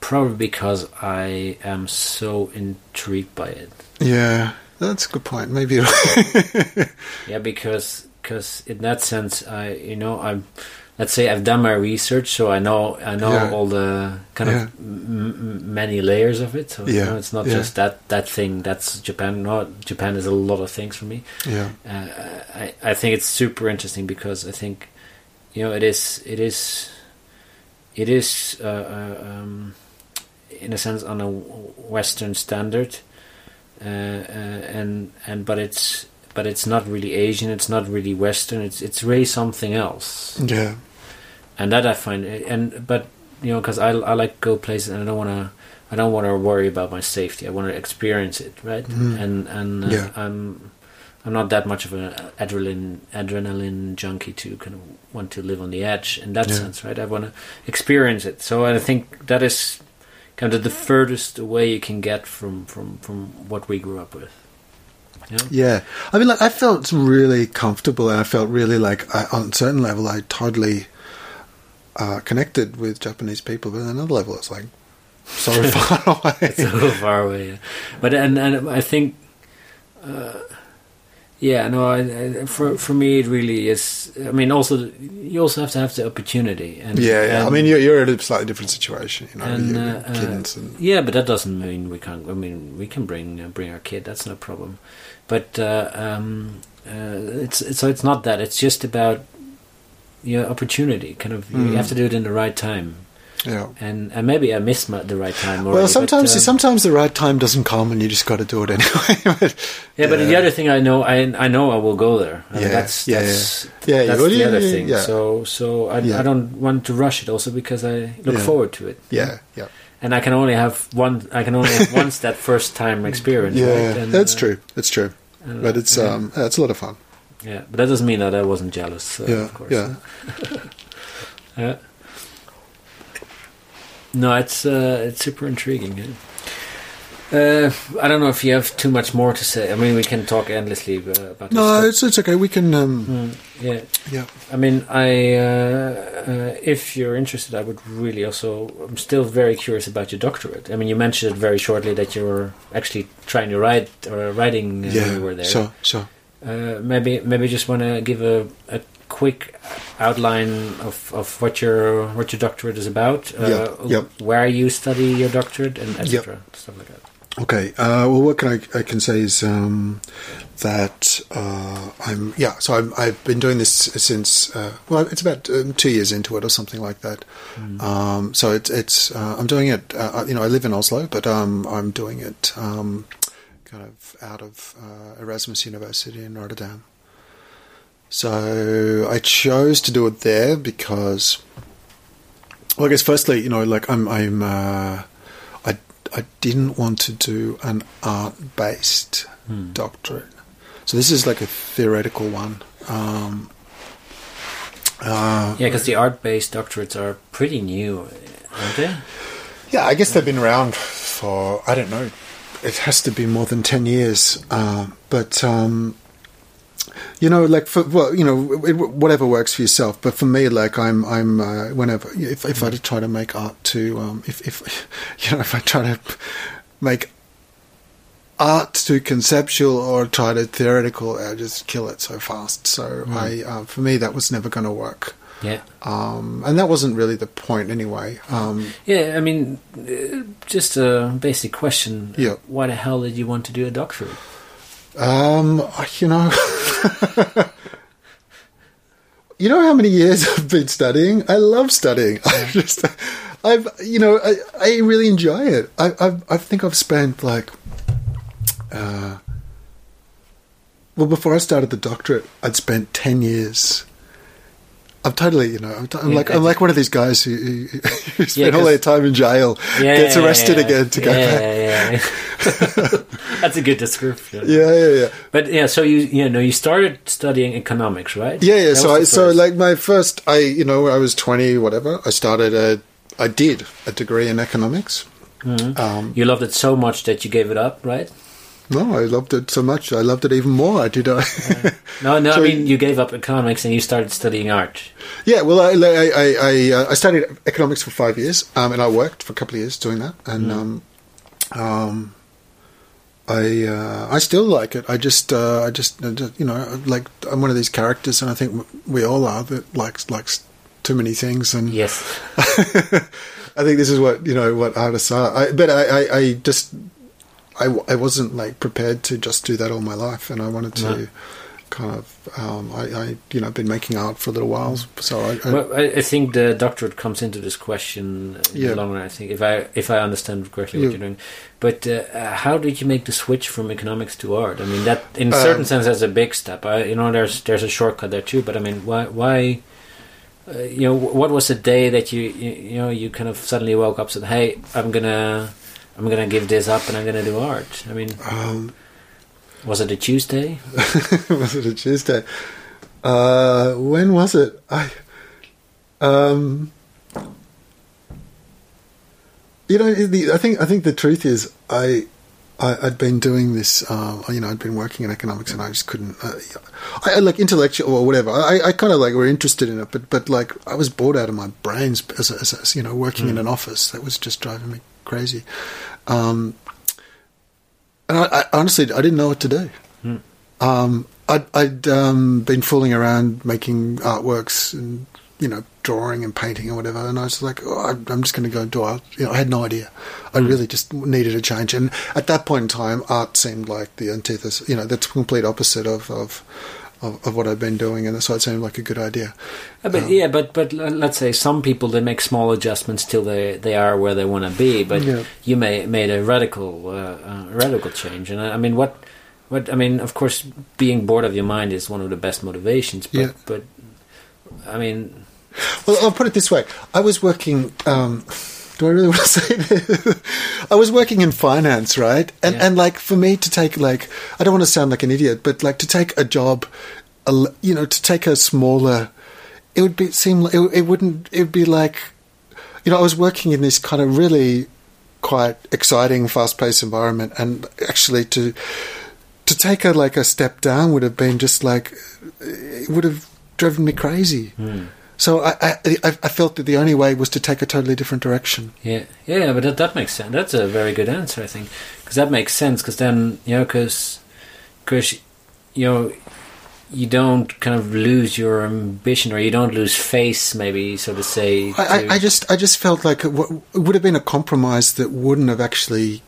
[SPEAKER 1] probably because I am so intrigued by it.
[SPEAKER 2] Yeah, that's a good point. Maybe.
[SPEAKER 1] Yeah, because because in that sense, I you know I'm. Let's say I've done my research, so I know I know
[SPEAKER 2] Yeah.
[SPEAKER 1] all the kind
[SPEAKER 2] Yeah.
[SPEAKER 1] of m- many layers of it. So you
[SPEAKER 2] Yeah,
[SPEAKER 1] know, it's not just that that thing. That's Japan. No, Japan is a lot of things for me.
[SPEAKER 2] yeah.
[SPEAKER 1] uh, I I think it's super interesting because I think you know it is it is it is uh, uh, um, in a sense on a Western standard, uh, uh, and and but it's but it's not really Asian. It's not really Western. It's it's really something else,
[SPEAKER 2] Yeah.
[SPEAKER 1] and that I find and but you know because I I like go places and I don't want to. I don't want to worry about my safety. I want to experience it, right?
[SPEAKER 2] Mhm.
[SPEAKER 1] And and uh,
[SPEAKER 2] Yeah.
[SPEAKER 1] I'm I'm not that much of an adrenaline adrenaline junkie to kind of want to live on the edge in that
[SPEAKER 2] Yeah.
[SPEAKER 1] sense, right? I want to experience it. So I think that is kind of the furthest away you can get from from from what we grew up with. Know?
[SPEAKER 2] Yeah, I mean, like I felt really comfortable, and I felt really like, I, on a certain level, I totally uh, connected with Japanese people. But on another level, it's like so far away.
[SPEAKER 1] it's a little far away. yeah. But and and I think, uh, yeah, no, I, I, for for me it really is. I mean, also you also have to have the opportunity. And
[SPEAKER 2] yeah, yeah. I mean, you're, you're in a slightly different situation, you know,
[SPEAKER 1] and, uh, uh,
[SPEAKER 2] kids and
[SPEAKER 1] yeah, but that doesn't mean we can't. I mean, we can bring uh, bring our kid. That's no problem. But uh, um, uh, it's, it's so it's not that. It's just about your opportunity. Kind of, you
[SPEAKER 2] Mm.
[SPEAKER 1] have to do it in the right time.
[SPEAKER 2] Yeah.
[SPEAKER 1] And and maybe I missed my, the right time. Already,
[SPEAKER 2] Well, sometimes
[SPEAKER 1] but, um,
[SPEAKER 2] sometimes the right time doesn't come, and you just got to do it anyway. But,
[SPEAKER 1] Yeah, but the other thing I know, I I know I will go there. I mean,
[SPEAKER 2] Yeah,
[SPEAKER 1] that's
[SPEAKER 2] yeah,
[SPEAKER 1] that's,
[SPEAKER 2] yeah,
[SPEAKER 1] that's
[SPEAKER 2] well,
[SPEAKER 1] the other thing.
[SPEAKER 2] yeah.
[SPEAKER 1] So so I,
[SPEAKER 2] Yeah.
[SPEAKER 1] I don't want to rush it also because I look
[SPEAKER 2] Yeah.
[SPEAKER 1] forward to it.
[SPEAKER 2] yeah, yeah,
[SPEAKER 1] And I can only have one. I can only have once that first time experience.
[SPEAKER 2] yeah.
[SPEAKER 1] right? And,
[SPEAKER 2] that's
[SPEAKER 1] uh,
[SPEAKER 2] true. That's true. But it's
[SPEAKER 1] yeah.
[SPEAKER 2] um, yeah, it's a lot of fun.
[SPEAKER 1] yeah, but that doesn't mean that I wasn't jealous. So
[SPEAKER 2] yeah,
[SPEAKER 1] of course.
[SPEAKER 2] yeah.
[SPEAKER 1] Yeah. No, it's uh, it's super intriguing. Yeah. Uh, I don't know if you have too much more to say. I mean, we can talk endlessly uh, about this.
[SPEAKER 2] No,
[SPEAKER 1] but-
[SPEAKER 2] it's it's okay. We can. Um,
[SPEAKER 1] Mm, yeah.
[SPEAKER 2] yeah.
[SPEAKER 1] I mean, I uh, uh, if you're interested, I would really also. I'm still very curious about your doctorate. I mean, you mentioned it very shortly that you were actually trying to write or writing uh, when
[SPEAKER 2] Yeah.
[SPEAKER 1] you were there.
[SPEAKER 2] So Sure.
[SPEAKER 1] Uh, maybe maybe just want to give a, a quick outline of, of what your what your doctorate is about. Uh,
[SPEAKER 2] Yeah, yep.
[SPEAKER 1] Where you study your doctorate and etc. Stuff like that.
[SPEAKER 2] Okay. Uh, well, what can I, I can say is um, that uh, I'm yeah. So I'm, I've been doing this since uh, well, it's about um, two years into it or something like that. Um, so it's it's uh, I'm doing it. Uh, you know, I live in Oslo, but um, I'm doing it um, kind of out of uh, Erasmus University in Rotterdam. So I chose to do it there because, well, I guess firstly, you know, like I'm I'm uh, I I didn't want to do an art based doctorate. So this is like a theoretical one. Um, uh,
[SPEAKER 1] Yeah, because the art-based doctorates are pretty new, aren't they?
[SPEAKER 2] Yeah, I guess they've been around for I don't know. It has to be more than ten years. Uh, but um, you know, like for well, you know, whatever works for yourself. But for me, like I'm, I'm uh, whenever if if I try to make art to um, if if you know if I try to make art to conceptual or try to theoretical, I just kill it so fast. So I, uh, for me, that was never going to work.
[SPEAKER 1] Yeah.
[SPEAKER 2] Um, and that wasn't really the point anyway. Um,
[SPEAKER 1] Yeah, I mean, uh, just a basic question.
[SPEAKER 2] Yeah.
[SPEAKER 1] Why the hell did you want to do a doctorate?
[SPEAKER 2] Um, you know, you know how many years I've been studying. I love studying. I just, I've, you know, I, I really enjoy it. I, I, I think I've spent like, uh, well, before I started the doctorate, I'd spent ten years. I'm totally, you know, I'm, t- I'm
[SPEAKER 1] Yeah,
[SPEAKER 2] like I'm like one of these guys who, who, who spent all their time in jail,
[SPEAKER 1] Yeah,
[SPEAKER 2] gets arrested
[SPEAKER 1] yeah.
[SPEAKER 2] again to go
[SPEAKER 1] yeah,
[SPEAKER 2] back.
[SPEAKER 1] Yeah, yeah. That's a good description.
[SPEAKER 2] Yeah, yeah, yeah.
[SPEAKER 1] But yeah, so you you know you started studying economics, right?
[SPEAKER 2] Yeah, yeah.
[SPEAKER 1] That
[SPEAKER 2] So, I, so like my first, I you know, I was twenty, whatever. I started a, I did a degree in economics.
[SPEAKER 1] Mhm.
[SPEAKER 2] Um,
[SPEAKER 1] you loved it so much that you gave it up, right?
[SPEAKER 2] No, I loved it so much. I loved it even more. I did. I,
[SPEAKER 1] No, no.
[SPEAKER 2] So
[SPEAKER 1] I mean,
[SPEAKER 2] you-
[SPEAKER 1] gave up economics and you started studying art.
[SPEAKER 2] yeah. Well, I I I, I, uh, I studied economics for five years, um, and I worked for a couple of years doing that, and um, um, I uh, I still like it. I just uh, I just uh, just, you know like I'm one of these characters, and I think we all are that likes likes too many things and
[SPEAKER 1] Yes.
[SPEAKER 2] I think this is what you know what artists are. I, but I, I, I just I, I wasn't like prepared to just do that all my life, and I wanted to
[SPEAKER 1] No.
[SPEAKER 2] kind of um, I, I you know been making art for a little while, so I, I
[SPEAKER 1] Well, I, think the doctorate comes into this question in
[SPEAKER 2] Yeah.
[SPEAKER 1] the long run. I think if I if I understand correctly what
[SPEAKER 2] Yeah.
[SPEAKER 1] you're doing, but uh, uh, how did you make the switch from economics to art? I mean, that in a
[SPEAKER 2] Um,
[SPEAKER 1] certain sense that's a big step. I, you know, there's there's a shortcut there too. But I mean, why why? Uh, you know, what was the day that you, you you know you kind of suddenly woke up and said, "Hey, I'm gonna I'm gonna give this up and I'm gonna do art." I mean,
[SPEAKER 2] um,
[SPEAKER 1] was it a Tuesday?
[SPEAKER 2] was it a Tuesday? Uh, when was it? I um, you know, the, I think I think the truth is I. I, I'd been doing this, uh, you know, I'd been working in economics, and I just couldn't, uh, I, I like intellectual or whatever. I, I kind of like were interested in it, but but like I was bored out of my brains as, as, as you know, working in an office. That was just driving me crazy. Um, and I, I honestly, I didn't know what to do. Um, I'd, I'd um, been fooling around making artworks and you know drawing and painting and whatever, and I was like, oh, I'm just going to go do art. You know, I had no idea. I really just needed a change, and at that point in time, art seemed like the antithesis. You know, the complete opposite of of, of, of what I've been doing, and so it seemed like a good idea.
[SPEAKER 1] Uh, but
[SPEAKER 2] Um,
[SPEAKER 1] yeah, but but let's say some people they make small adjustments till they they are where they want to be. But
[SPEAKER 2] Yeah.
[SPEAKER 1] you may made a radical uh, uh, radical change, and I, I mean what what I mean. Of course, being bored of your mind is one of the best motivations. But
[SPEAKER 2] Yeah.
[SPEAKER 1] but I mean,
[SPEAKER 2] Well, I'll put it this way: I was working. Um, do I really want to say this? I was working in finance, right? And
[SPEAKER 1] Yeah.
[SPEAKER 2] and like for me to take like I don't want to sound like an idiot, but like to take a job, a you know, to take a smaller, it would be seem like- it, it wouldn't. It would be like, you know, I was working in this kind of really quite exciting, fast-paced environment, and actually to to take a like a step down would have been just like it would have driven me crazy. Hmm. So I, I I- felt that the only way was to take a totally different direction.
[SPEAKER 1] yeah, yeah, but that, that makes sense. That's a very good answer, I think, because that makes sense. Because then you know, because because you know. You don't kind of lose your ambition, or you don't lose face, maybe so to say.
[SPEAKER 2] I, I, I just I just felt like it, w- it would have been a compromise that wouldn't have actually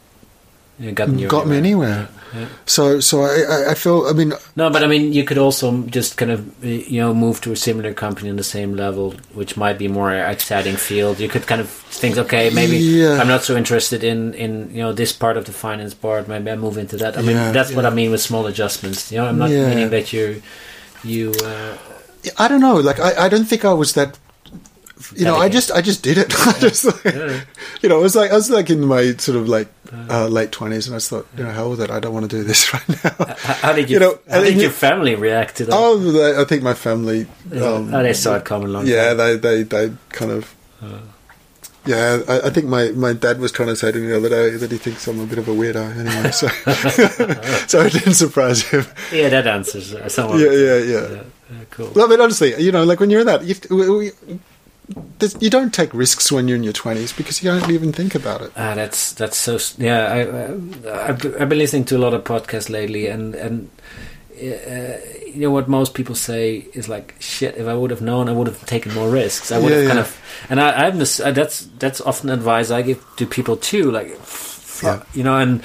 [SPEAKER 1] Yeah, gotten you
[SPEAKER 2] got me anywhere.
[SPEAKER 1] Yeah, yeah.
[SPEAKER 2] So, so I, I, I feel. I mean,
[SPEAKER 1] No, but I mean, you could also just kind of, you know, move to a similar company on the same level, which might be more exciting field. You could kind of think, okay, maybe
[SPEAKER 2] Yeah.
[SPEAKER 1] I'm not so interested in, in you know, this part of the finance part. Maybe I move into that. I mean,
[SPEAKER 2] Yeah,
[SPEAKER 1] that's what I mean with small adjustments. You know, I'm not
[SPEAKER 2] Yeah.
[SPEAKER 1] meaning that you, you. Uh,
[SPEAKER 2] I don't know. Like, I, I don't think I was that. You know, I just, I just did it. I just, like,
[SPEAKER 1] Yeah.
[SPEAKER 2] you know, I was like, I was like in my sort of like uh, late twenties, and I just thought, you know, hell with it. I don't want to do this right now.
[SPEAKER 1] how, did you?
[SPEAKER 2] You know,
[SPEAKER 1] how did
[SPEAKER 2] you-
[SPEAKER 1] your family react to that?
[SPEAKER 2] Oh, they, I think my family. Um,
[SPEAKER 1] oh, they saw it coming along.
[SPEAKER 2] yeah, they, they, they kind of. Yeah, I, I think my, my dad was trying to say to me the other day that he thinks I'm a bit of a weirdo. Anyway, so so it didn't surprise him.
[SPEAKER 1] yeah, that answers uh, someone.
[SPEAKER 2] Yeah, yeah, yeah.
[SPEAKER 1] yeah, cool.
[SPEAKER 2] Well, I mean, honestly, you know, like when you're in that, you, we- we- you don't take risks when you're in your twenties because you don't even think about it.
[SPEAKER 1] Ah, that's that's so. Yeah, I, I I've, I've been listening to a lot of podcasts lately, and and uh, you know what most people say is like, shit. If I would have known, I would have taken more risks. I would
[SPEAKER 2] Yeah,
[SPEAKER 1] have kind of. And I, I'm this, that's that's often advice I give to people too. Like, f-
[SPEAKER 2] Yeah.
[SPEAKER 1] you know, and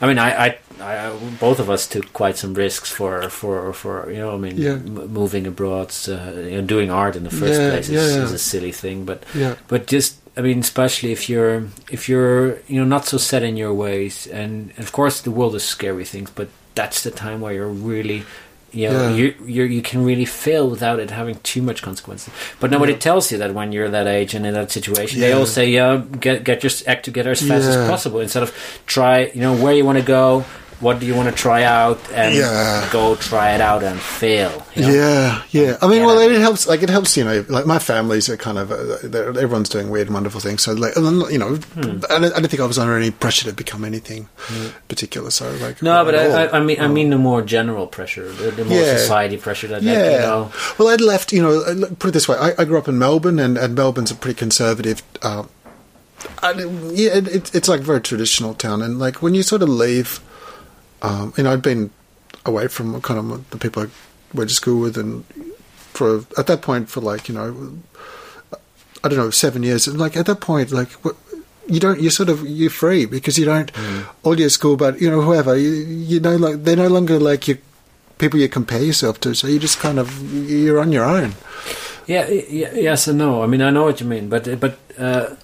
[SPEAKER 1] I mean, I, I, I both of us took quite some risks for for for you know, I mean,
[SPEAKER 2] Yeah.
[SPEAKER 1] m- moving abroad, uh, you know, doing art in the first
[SPEAKER 2] Yeah,
[SPEAKER 1] place is,
[SPEAKER 2] yeah, yeah.
[SPEAKER 1] is a silly thing, but
[SPEAKER 2] Yeah,
[SPEAKER 1] but just I mean, especially if you're if you're you know not so set in your ways, and of course the world is scary things, but that's the time where you're really. You know,
[SPEAKER 2] Yeah.
[SPEAKER 1] you you you can really fail without it having too much consequences. But nobody tells you that when you're that age and in that situation. They all say, "Yeah, get get your act together as fast
[SPEAKER 2] Yeah.
[SPEAKER 1] as possible." Instead of try, you know, where you want to go, what do you want to try out, and
[SPEAKER 2] Yeah.
[SPEAKER 1] go try it out and fail. you know?
[SPEAKER 2] yeah, yeah. I mean,
[SPEAKER 1] Yeah.
[SPEAKER 2] well, it helps. Like, it helps. You know, like my families are kind of uh, everyone's doing weird, and wonderful things. So, like, you know,
[SPEAKER 1] Hmm.
[SPEAKER 2] I, don't, I don't think I was under any pressure to become anything particular. So, like,
[SPEAKER 1] No, but I. I, mean, I mean the more general pressure, the, the more
[SPEAKER 2] Yeah.
[SPEAKER 1] society pressure that,
[SPEAKER 2] Yeah.
[SPEAKER 1] like, you know,
[SPEAKER 2] Well, I'd left, you know, uh, put it this way. I, I grew up in Melbourne, and, and Melbourne's a pretty conservative. Uh, I, yeah, it, it's like a very traditional town, and like when you sort of leave, um, you know, I'd been away from kind of the people I went to school with, and for at that point for like you know, I don't know, seven years, and like at that point, like. You don't. You sort of you're free because you don't. All your school, but you know whoever you, you know like they're no longer like your people you compare yourself to. So you just kind of you're on your own.
[SPEAKER 1] yeah, yes and no. I mean, I know what you mean, but but uh,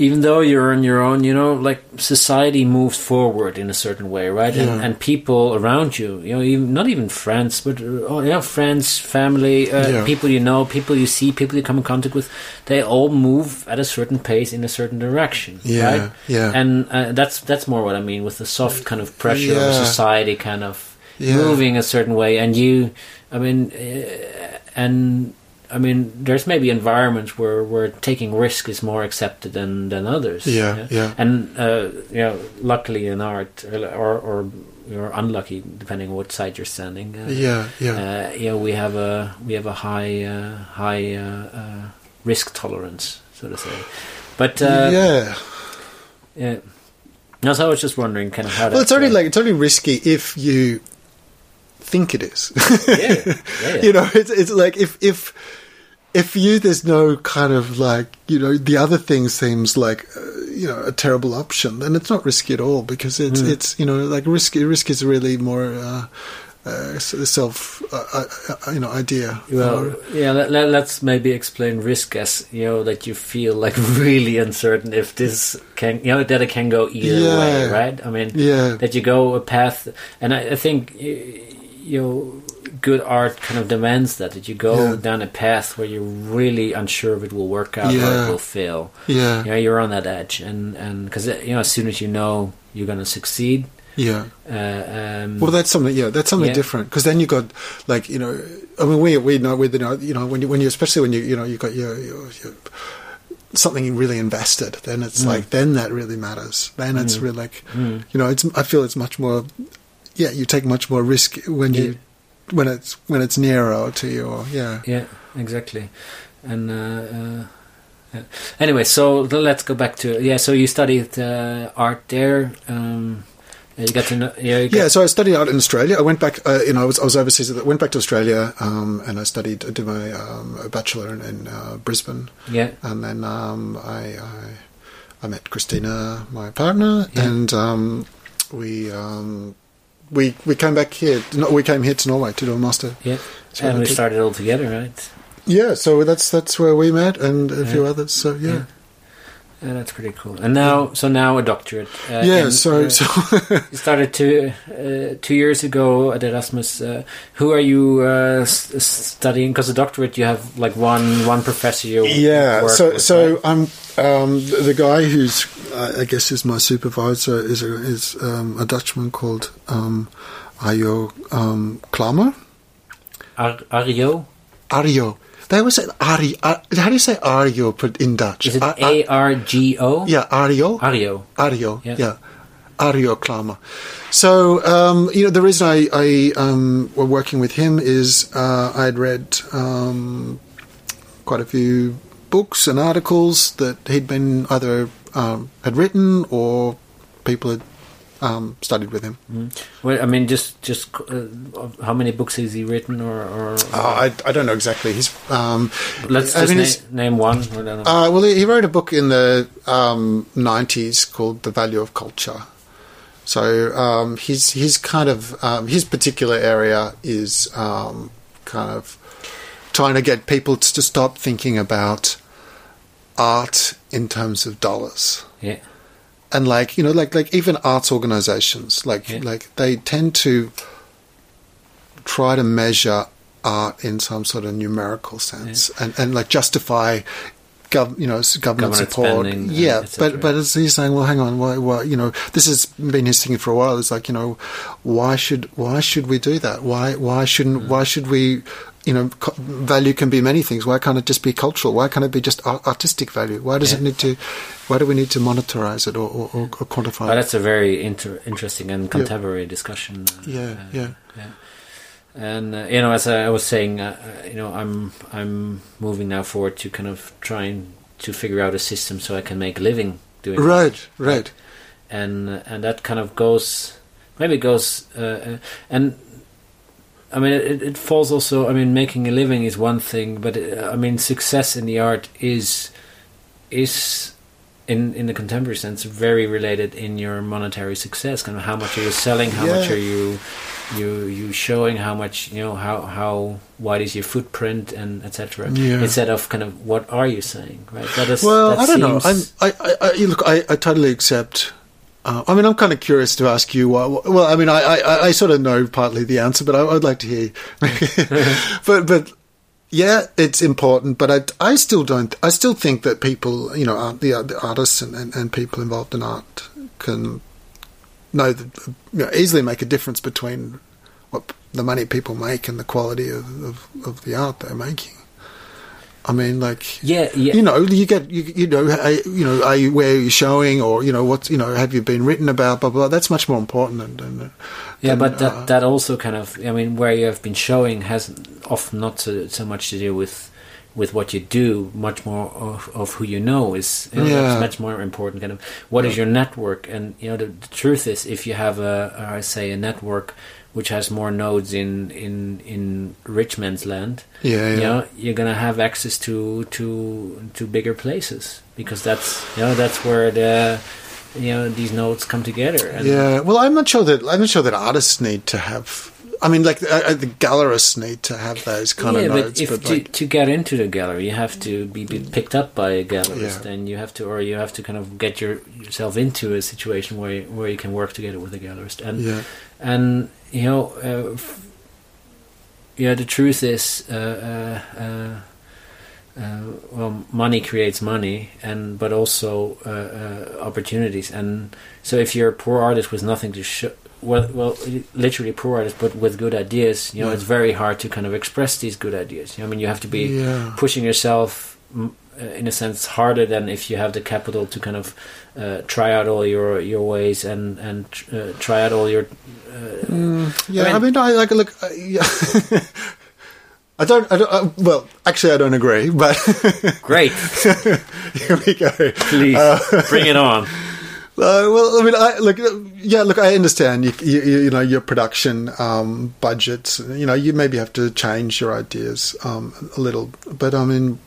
[SPEAKER 1] even though you're on your own, you know, like society moves forward in a certain way, right? And,
[SPEAKER 2] Yeah.
[SPEAKER 1] and people around you, you know, even not even friends, but uh, oh, you know, friends, family, uh,
[SPEAKER 2] Yeah.
[SPEAKER 1] people you know, people you see, people you come in contact with, they all move at a certain pace in a certain direction,
[SPEAKER 2] Yeah,
[SPEAKER 1] right?
[SPEAKER 2] yeah.
[SPEAKER 1] And uh, that's that's more what I mean with the soft kind of pressure of society, kind of
[SPEAKER 2] Yeah.
[SPEAKER 1] moving a certain way, and you, I mean, uh, and I mean, there's maybe environments where where taking risk is more accepted than than others.
[SPEAKER 2] Yeah, yeah.
[SPEAKER 1] And uh, you know, luckily in art, or or you're unlucky depending on what side you're standing. Uh,
[SPEAKER 2] Yeah, yeah,
[SPEAKER 1] Uh, you know, we have a we have a high uh, high uh, uh, risk tolerance, so to say. But uh,
[SPEAKER 2] yeah.
[SPEAKER 1] yeah. No, so I was just wondering, kind of how.
[SPEAKER 2] Well, it's only
[SPEAKER 1] uh,
[SPEAKER 2] like it's only risky if you think it is.
[SPEAKER 1] yeah, yeah, yeah.
[SPEAKER 2] you know, it's it's like if if if you there's no kind of like you know the other thing seems like uh, you know a terrible option, then it's not risky at all because it's
[SPEAKER 1] Mm.
[SPEAKER 2] it's you know like risk risk is really more. Uh, uh, self, uh, uh, uh, you know, idea.
[SPEAKER 1] Well,
[SPEAKER 2] Or-
[SPEAKER 1] yeah. Let, let, let's maybe explain risk as you know that you feel like really uncertain if this can, you know, that it can go either
[SPEAKER 2] Yeah.
[SPEAKER 1] way, right? I mean,
[SPEAKER 2] yeah,
[SPEAKER 1] that you go a path, and I, I think you know, good art kind of demands that that you go
[SPEAKER 2] Yeah.
[SPEAKER 1] down a path where you're really unsure if it will work out or it will fail.
[SPEAKER 2] yeah,
[SPEAKER 1] You know, you're on that edge, and and because you know, as soon as you know you're going to succeed,
[SPEAKER 2] yeah.
[SPEAKER 1] uh, um,
[SPEAKER 2] Well, that's something. Yeah, that's something
[SPEAKER 1] Yeah.
[SPEAKER 2] different because then you got like you know. I mean, we we know with you know you know when you when you especially when you you know you got your, your, your something really invested. Then it's
[SPEAKER 1] Mm.
[SPEAKER 2] like then that really matters. Then it's
[SPEAKER 1] Mm.
[SPEAKER 2] really like
[SPEAKER 1] mm.
[SPEAKER 2] you know it's. I feel it's much more. Yeah, you take much more risk when you when it's when it's nearer to you. Or, yeah.
[SPEAKER 1] Yeah, exactly. And uh, uh, yeah. anyway, so let's go back to yeah. So you studied uh, art there. Um, you got to know. Yeah, you got,
[SPEAKER 2] Yeah, so I studied art in Australia. I went back, uh, you know, I was, I was overseas. I went back to Australia, um, and I studied, I did my um, bachelor in, in uh, Brisbane.
[SPEAKER 1] yeah,
[SPEAKER 2] and then um, I, I I met Kristine, my partner,
[SPEAKER 1] Yeah.
[SPEAKER 2] and um, we um, we we came back here. No, we came here to Norway to do a master.
[SPEAKER 1] Yeah,
[SPEAKER 2] So
[SPEAKER 1] and we started all together, right?
[SPEAKER 2] Yeah, so that's that's where we met, and a few others. So yeah,
[SPEAKER 1] Yeah. That's pretty cool. And now, so now a doctorate. Uh,
[SPEAKER 2] yeah.
[SPEAKER 1] in-
[SPEAKER 2] so
[SPEAKER 1] uh,
[SPEAKER 2] so
[SPEAKER 1] you started two uh, two years ago at Erasmus. Uh, who are you uh, studying? Because a doctorate, you have like one one professor. You
[SPEAKER 2] yeah.
[SPEAKER 1] work
[SPEAKER 2] So
[SPEAKER 1] with,
[SPEAKER 2] so
[SPEAKER 1] right?
[SPEAKER 2] I'm um, the, guy who's I guess is my supervisor is a, is um, a Dutchman called um, Arjo um, Klamer.
[SPEAKER 1] Ar- Arjo.
[SPEAKER 2] Arjo. They always say Ari. Ar, how do you say Arjo put in Dutch?
[SPEAKER 1] Is it A R G O?
[SPEAKER 2] yeah, Arjo.
[SPEAKER 1] Arjo.
[SPEAKER 2] Arjo,
[SPEAKER 1] Yeah.
[SPEAKER 2] yeah. Arjo Klamer. So, um, you know, the reason I, I um, were working with him is uh, I had read um, quite a few books and articles that he'd been either um, had written or people had um, studied with him.
[SPEAKER 1] Well, I mean, just just uh, how many books has he written, or, or
[SPEAKER 2] Uh, I, I don't know exactly. He's um,
[SPEAKER 1] let's
[SPEAKER 2] I
[SPEAKER 1] just
[SPEAKER 2] mean,
[SPEAKER 1] na- name one. I don't know.
[SPEAKER 2] Uh, well, he wrote a book in the um, 90s called The Value of Culture. So um, his his kind of um, his particular area is um, kind of trying to get people to stop thinking about art in terms of dollars
[SPEAKER 1] yeah,
[SPEAKER 2] and like you know like like even arts organizations like
[SPEAKER 1] Yeah.
[SPEAKER 2] like they tend to try to measure art in some sort of numerical sense and and like justify gov, you know government,
[SPEAKER 1] Government
[SPEAKER 2] support yeah but but as he's saying well hang on why, why you know this has been his thinking for a while it's like you know why should why should we do that why why shouldn't
[SPEAKER 1] Mm.
[SPEAKER 2] why should we you know, co- value can be many things. Why can't it just be cultural? Why can't it be just ar- artistic value? Why does it need to? Why do we need to monetize it or, or, or, quantify
[SPEAKER 1] Well, that's a very inter- interesting and contemporary discussion. uh,
[SPEAKER 2] Yeah,
[SPEAKER 1] uh,
[SPEAKER 2] yeah.
[SPEAKER 1] yeah. And uh, you know, as I was saying, uh, uh, you know, I'm I'm moving now forward to kind of trying to figure out a system so I can make a living doing it.
[SPEAKER 2] Right, right.
[SPEAKER 1] and uh, and that kind of goes maybe goes uh, uh, and I mean it, it falls also I mean making a living is one thing but uh, I mean success in the art is is in in the contemporary sense very related in your monetary success kind of how much are you selling how much are you you you showing how much you know how how wide is your footprint and etc
[SPEAKER 2] Yeah.
[SPEAKER 1] instead of kind of what are you saying right that is
[SPEAKER 2] Well,
[SPEAKER 1] that
[SPEAKER 2] I don't know. I'm, I, I, I, look, I, I totally accept. Uh, I mean, I'm kind of curious to ask you. Why, well, I mean, I, I, I sort of know partly the answer, but I, I'd like to hear. but, but yeah, it's important. But I, I still don't. I still think that people, you know, the, the artists and, and, and people involved in art can know that you know, easily make a difference between what the money people make and the quality of, of, of the art they're making. I mean, like
[SPEAKER 1] yeah yeah
[SPEAKER 2] you know, you get you, you know, are, you know, are you where are you showing, or you know, what you know, have you been written about? Blah blah. blah. That's much more important than. than
[SPEAKER 1] Yeah,
[SPEAKER 2] than,
[SPEAKER 1] but that
[SPEAKER 2] uh,
[SPEAKER 1] that also kind of I mean where you have been showing has often not so, so much to do with with what you do, much more of, of who you know is you know,
[SPEAKER 2] Yeah.
[SPEAKER 1] that's much more important. Kind of what is your network, and you know the, the truth is if you have a I say a network which has more nodes in in in rich man's land,
[SPEAKER 2] yeah, yeah.
[SPEAKER 1] you know you're gonna have access to to to bigger places because that's you know that's where the you know these nodes come together. And
[SPEAKER 2] Yeah, well, I'm not sure that I'm not sure that artists need to have. I mean, like uh, uh, the gallerists need to have those kind
[SPEAKER 1] yeah,
[SPEAKER 2] of
[SPEAKER 1] but
[SPEAKER 2] notes,
[SPEAKER 1] if
[SPEAKER 2] but
[SPEAKER 1] to,
[SPEAKER 2] like,
[SPEAKER 1] to get into the gallery, you have to be, be picked up by a gallerist,
[SPEAKER 2] Yeah.
[SPEAKER 1] and you have to, or you have to kind of get your, yourself into a situation where you, where you can work together with a gallerist, and
[SPEAKER 2] yeah,
[SPEAKER 1] and you know, uh, f- yeah, the truth is, uh, uh, uh, uh, well, money creates money, and but also uh, uh, opportunities, and so if you're a poor artist with nothing to show. Well, well, literally poor artist, but with good ideas. You know,
[SPEAKER 2] Yeah.
[SPEAKER 1] it's very hard to kind of express these good ideas. You know, I mean, you have to be
[SPEAKER 2] yeah.
[SPEAKER 1] pushing yourself uh, in a sense harder than if you have the capital to kind of uh, try out all your your ways and and uh, try out all your uh,
[SPEAKER 2] Mm, yeah,
[SPEAKER 1] I
[SPEAKER 2] I
[SPEAKER 1] mean-
[SPEAKER 2] mean, I like look. Uh, yeah. I don't. I don't. Uh, well, actually, I don't agree. But
[SPEAKER 1] great
[SPEAKER 2] here we go.
[SPEAKER 1] please bring it on
[SPEAKER 2] Uh, well, I mean, I look. Yeah, look. I understand. You, you, you know, your production um, budgets. You know, you maybe have to change your ideas um, a little. But I mean,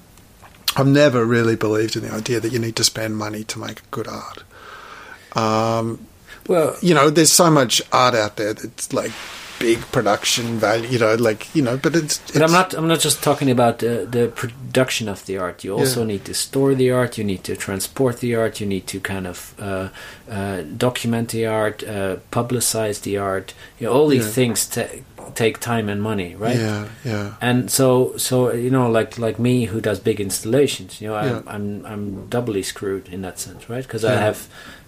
[SPEAKER 2] I've never really believed in the idea that you need to spend money to make good art. Um,
[SPEAKER 1] Well,
[SPEAKER 2] you know, there's so much art out there that's like big production value. You know, like you know, but it's.
[SPEAKER 1] But I'm not. I'm not just talking about the, the production of the art. You also
[SPEAKER 2] Yeah.
[SPEAKER 1] need to store the art. You need to transport the art. You need to kind of uh, uh, document the art, uh, publicize the art. You know, all these
[SPEAKER 2] Yeah.
[SPEAKER 1] things ta- take time and money, right?
[SPEAKER 2] Yeah, yeah,
[SPEAKER 1] And so, so you know, like like me, who does big installations, you know, I'm
[SPEAKER 2] Yeah.
[SPEAKER 1] I'm, I'm doubly screwed in that sense, right? Because I have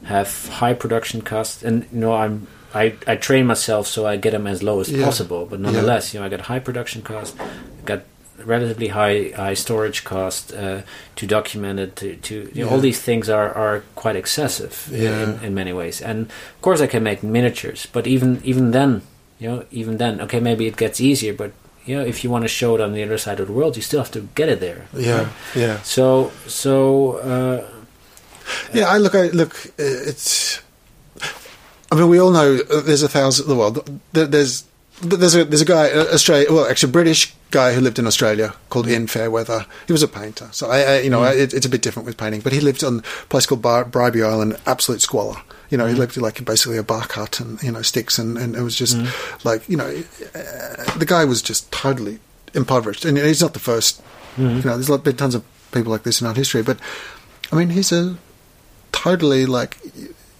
[SPEAKER 1] have high production costs, and you know, I'm I, I train myself so I get them as low as
[SPEAKER 2] Yeah.
[SPEAKER 1] possible. But nonetheless, you know, I got high production costs, got relatively high high storage cost uh, to document it. To, to you know, all these things are, are quite excessive
[SPEAKER 2] Yeah.
[SPEAKER 1] in, in many ways. And of course, I can make miniatures, but even even then, you know, even then, okay, maybe it gets easier, but you know, if you want to show it on the other side of the world, you still have to get it there.
[SPEAKER 2] yeah, yeah.
[SPEAKER 1] So, so uh,
[SPEAKER 2] Yeah, I look. I look. uh, It's. I mean, we all know there's a thousand. Well, th- there's there's a there's a guy, uh, Australia. Well, actually, a British guy who lived in Australia called Ian Fairweather. He was a painter, so I, I you know, it, it's a bit different with painting. But he lived on a place called Bar- Bribie Island, absolute squalor. You know, he lived like basically a bark hut and you know sticks, and, and it was just like you know, uh, the guy was just totally impoverished, and he's not the 1st You know, there's been tons of people like this in art history, but I mean, he's a totally like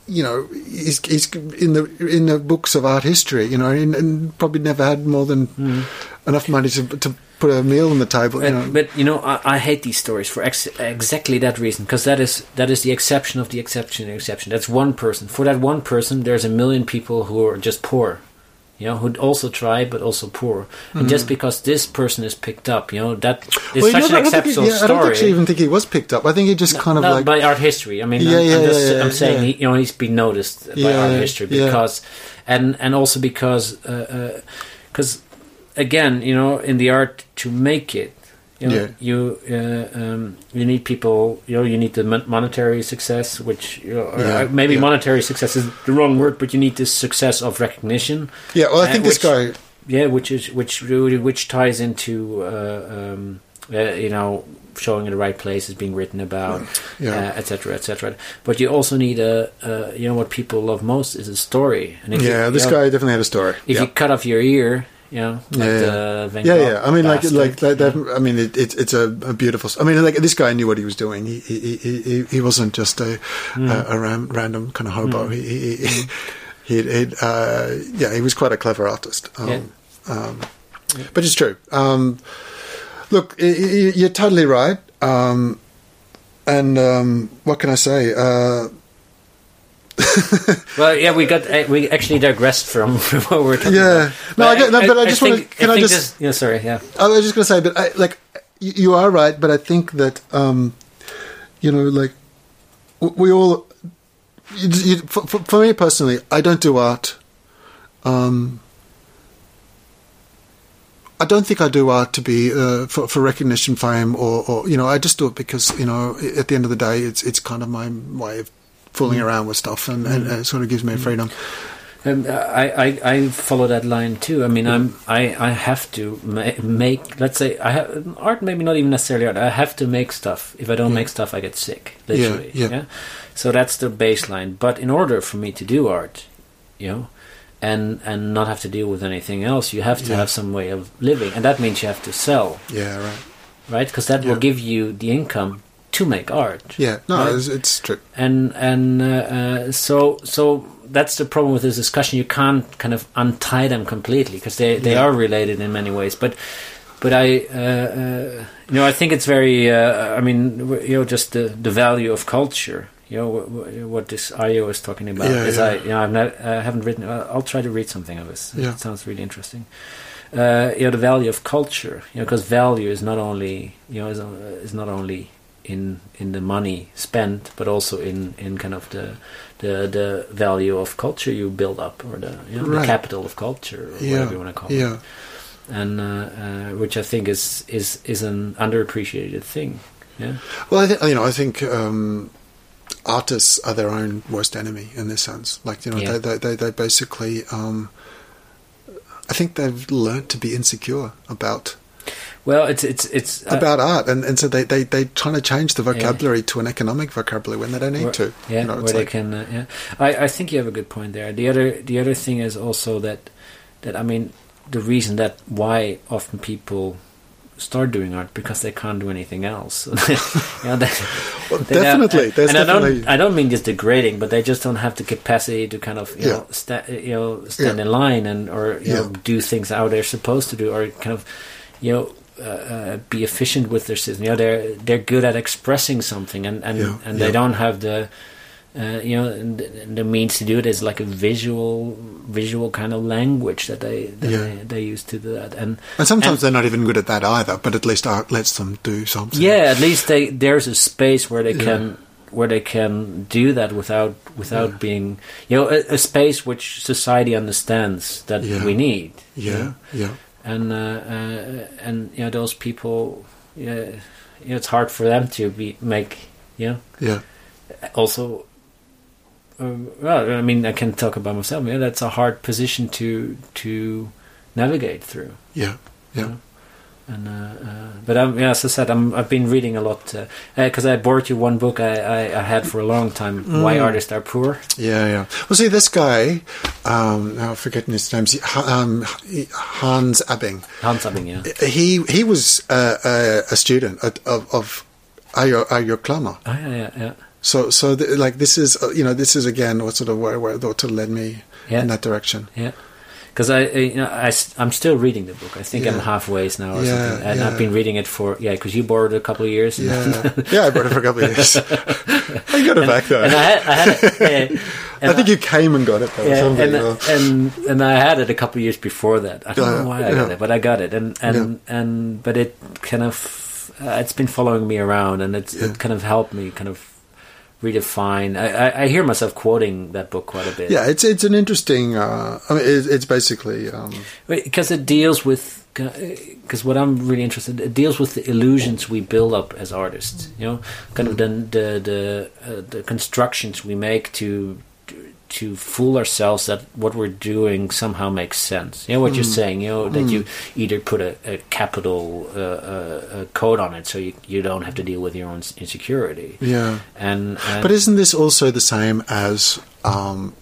[SPEAKER 2] you know he's he's in the in the books of art history you know and, and probably never had more than hmm. enough money to to put a meal on the table you
[SPEAKER 1] but,
[SPEAKER 2] know
[SPEAKER 1] but you know, I, I hate these stories for ex- exactly that reason because that is that is the exception of the exception of the exception. That's one person. For that one person, there's a million people who are just poor. You know, who'd also try but also poor, and just because this person is picked up, you know, that is
[SPEAKER 2] Mm-hmm. Well,
[SPEAKER 1] such
[SPEAKER 2] know,
[SPEAKER 1] an
[SPEAKER 2] don't he-
[SPEAKER 1] exceptional
[SPEAKER 2] yeah, I don't actually even think he was picked up. I think he just kind of like
[SPEAKER 1] by art history. I mean,
[SPEAKER 2] Yeah,
[SPEAKER 1] I'm,
[SPEAKER 2] yeah,
[SPEAKER 1] I'm, just,
[SPEAKER 2] yeah,
[SPEAKER 1] I'm saying he, you know he's been noticed by art history because, and and also because, because again, you know, in the art to make it, you know,
[SPEAKER 2] Yeah.
[SPEAKER 1] you uh, um, you need people. You know, you need the monetary success, which you know,
[SPEAKER 2] Yeah,
[SPEAKER 1] uh, maybe
[SPEAKER 2] yeah.
[SPEAKER 1] monetary success is the wrong word, but you need the success of recognition.
[SPEAKER 2] yeah well I
[SPEAKER 1] uh,
[SPEAKER 2] think this guy
[SPEAKER 1] Yeah, which is which really which ties into uh, um, uh, you know showing in the right places, being written about,
[SPEAKER 2] Yeah.
[SPEAKER 1] uh, et. But you also need a uh, you know what people love most is a story. And if
[SPEAKER 2] yeah
[SPEAKER 1] you,
[SPEAKER 2] this
[SPEAKER 1] you know,
[SPEAKER 2] guy definitely had a story
[SPEAKER 1] if
[SPEAKER 2] yeah.
[SPEAKER 1] you cut off your ear, you know, like
[SPEAKER 2] Yeah,
[SPEAKER 1] the
[SPEAKER 2] yeah, yeah. I mean, like,
[SPEAKER 1] bastard,
[SPEAKER 2] like that,
[SPEAKER 1] yeah.
[SPEAKER 2] that. I mean, it, it, it's a, a beautiful. I mean, like this guy knew what he was doing. He he he, he, wasn't just a
[SPEAKER 1] Hmm.
[SPEAKER 2] a, a ram, random kind of hobo. He he, he, he, he uh, yeah, he was quite a clever artist. Um,
[SPEAKER 1] Yeah.
[SPEAKER 2] um, but it's true. Um, look, you're totally right. Um, and um, what can I say? Uh,
[SPEAKER 1] Well, yeah, we got uh, we actually digressed from, from what we we're talking
[SPEAKER 2] Yeah.
[SPEAKER 1] about.
[SPEAKER 2] No, I get- no, but I just wanna- can I
[SPEAKER 1] think
[SPEAKER 2] just-
[SPEAKER 1] this- yeah, sorry, yeah.
[SPEAKER 2] I was just going to say, but I, like, you, are right, but I think that, um, you know, like, we all, you, you, for, for, for me personally, I don't do art. Um, I don't think I do art to be uh, for, for recognition, fame, or, or you know, I just do it because you know, at the end of the day, it's it's kind of my way of fooling mm. around with stuff, and, and mm. it sort of gives me mm. freedom.
[SPEAKER 1] Um, I, I I follow that line too. I mean, I'm I, I have to ma- make. Let's say I have art. Maybe not even necessarily art. I have to make stuff. If I don't make stuff, I get sick. Literally.
[SPEAKER 2] yeah.
[SPEAKER 1] So that's the baseline. But in order for me to do art, you know, and and not have to deal with anything else, you have to
[SPEAKER 2] Yeah.
[SPEAKER 1] have some way of living, and that means you have to sell,
[SPEAKER 2] Yeah, right.
[SPEAKER 1] right? Because that
[SPEAKER 2] Yeah.
[SPEAKER 1] will give you the income to make art
[SPEAKER 2] Yeah, no,
[SPEAKER 1] Right.
[SPEAKER 2] it's, it's true.
[SPEAKER 1] and and uh, uh, so so that's the problem with this discussion. You can't kind of untie them completely because they they
[SPEAKER 2] Yeah.
[SPEAKER 1] are related in many ways. But but I uh, uh, you know I think it's very uh, I mean you know just the the value of culture. You know wh- wh- what this Arjo is talking about.
[SPEAKER 2] Yeah,
[SPEAKER 1] is
[SPEAKER 2] yeah.
[SPEAKER 1] I you know I've not I haven't written. Uh, I'll try to read something of this.
[SPEAKER 2] Yeah.
[SPEAKER 1] It sounds really interesting. Uh, you know the value of culture. You know because value is not only you know is, is not only in in the money spent, but also in in kind of the the the value of culture you build up, or the you know,
[SPEAKER 2] Right.
[SPEAKER 1] the capital of culture, or
[SPEAKER 2] Yeah,
[SPEAKER 1] whatever you want to call it, and uh, uh, which I think is is is an underappreciated thing. Yeah,
[SPEAKER 2] Well, I think you know, I think um, artists are their own worst enemy in this sense. Like you know,
[SPEAKER 1] Yeah.
[SPEAKER 2] they, they they they basically. Um, I think they've learned to be insecure about.
[SPEAKER 1] Well, it's it's it's uh,
[SPEAKER 2] about art, and, and so they they they trying to change the vocabulary to an economic vocabulary when they don't need
[SPEAKER 1] where,
[SPEAKER 2] to.
[SPEAKER 1] Yeah,
[SPEAKER 2] You know,
[SPEAKER 1] where they
[SPEAKER 2] like-
[SPEAKER 1] can. Uh, yeah, I, I think you have a good point there. The other the other thing is also that that I mean the reason that why often people start doing art because they can't do anything else. You know, they-
[SPEAKER 2] Well,
[SPEAKER 1] they
[SPEAKER 2] definitely, there's
[SPEAKER 1] and I don't I don't mean just degrading, but they just don't have the capacity to kind of you
[SPEAKER 2] Yeah.
[SPEAKER 1] know sta- you know stand
[SPEAKER 2] Yeah.
[SPEAKER 1] in line and or you know do things how they're supposed to do or kind of you know. Uh, uh, be efficient with their system. You know, they're they're good at expressing something, and and,
[SPEAKER 2] Yeah,
[SPEAKER 1] and they don't have the uh, you know the, the means to do it is like a visual visual kind of language that they that
[SPEAKER 2] Yeah.
[SPEAKER 1] they, they use to do that. And
[SPEAKER 2] and sometimes
[SPEAKER 1] and-
[SPEAKER 2] they're not even good at that either. But at least art lets them do something.
[SPEAKER 1] yeah, at least they there's a space where they
[SPEAKER 2] Yeah.
[SPEAKER 1] can where they can do that without without
[SPEAKER 2] Yeah.
[SPEAKER 1] being you know a, a space which society understands that
[SPEAKER 2] Yeah.
[SPEAKER 1] we need.
[SPEAKER 2] yeah, yeah,
[SPEAKER 1] and uh, uh, and you know those people. Yeah, you know, it's hard for them to be make you know
[SPEAKER 2] yeah,
[SPEAKER 1] also um, well i mean i can talk about myself yeah that's a hard position to to navigate through
[SPEAKER 2] yeah, yeah.
[SPEAKER 1] Yeah. And uh, uh, but I'm, yeah, as I said, I'm, I've been reading a lot because I bought you one book I, I, I had for a long time. Why
[SPEAKER 2] Mm.
[SPEAKER 1] artists are poor.
[SPEAKER 2] Yeah, yeah. Well, see, this guy, um, now I'm forgetting his name, um, Hans Abbing.
[SPEAKER 1] Hans Abbing, yeah.
[SPEAKER 2] He he was uh, a, a student of, of, of Arjo Arjo Klamer.
[SPEAKER 1] Oh, yeah, yeah, yeah.
[SPEAKER 2] So so th- like this is uh, you know this is again what sort of where where what sort of led me
[SPEAKER 1] Yeah.
[SPEAKER 2] in that direction.
[SPEAKER 1] Yeah, because I, I, you know, I, am still reading the book. I think I'm
[SPEAKER 2] Yeah.
[SPEAKER 1] halfway now or
[SPEAKER 2] Yeah,
[SPEAKER 1] something, and
[SPEAKER 2] yeah.
[SPEAKER 1] I've been reading it for yeah, because you borrowed it a couple of years. and-
[SPEAKER 2] Yeah, yeah. I borrowed it for a couple of years. I got it back though.
[SPEAKER 1] and I had, I had it, yeah,
[SPEAKER 2] I think you came and got it though.
[SPEAKER 1] yeah,
[SPEAKER 2] something,
[SPEAKER 1] and,
[SPEAKER 2] or-
[SPEAKER 1] and and I had it a couple of years before that. I don't
[SPEAKER 2] Yeah,
[SPEAKER 1] know why I got it, but I got it, and and and but it kind of uh, it's been following me around, and it's
[SPEAKER 2] Yeah.
[SPEAKER 1] it kind of helped me kind of redefine. I, I, hear myself quoting that book quite a bit.
[SPEAKER 2] yeah, it's it's an interesting. Uh, I mean, it, it's basically um,
[SPEAKER 1] because it deals with because what I'm really interested it deals with the illusions we build up as artists you know kind of the the the, uh, the constructions we make to to fool ourselves that what we're doing somehow makes sense you know what you're saying you know that you either put a, a capital uh, uh, code on it so you, you don't have to deal with your own insecurity
[SPEAKER 2] yeah.
[SPEAKER 1] and, and
[SPEAKER 2] But isn't this also the same as um,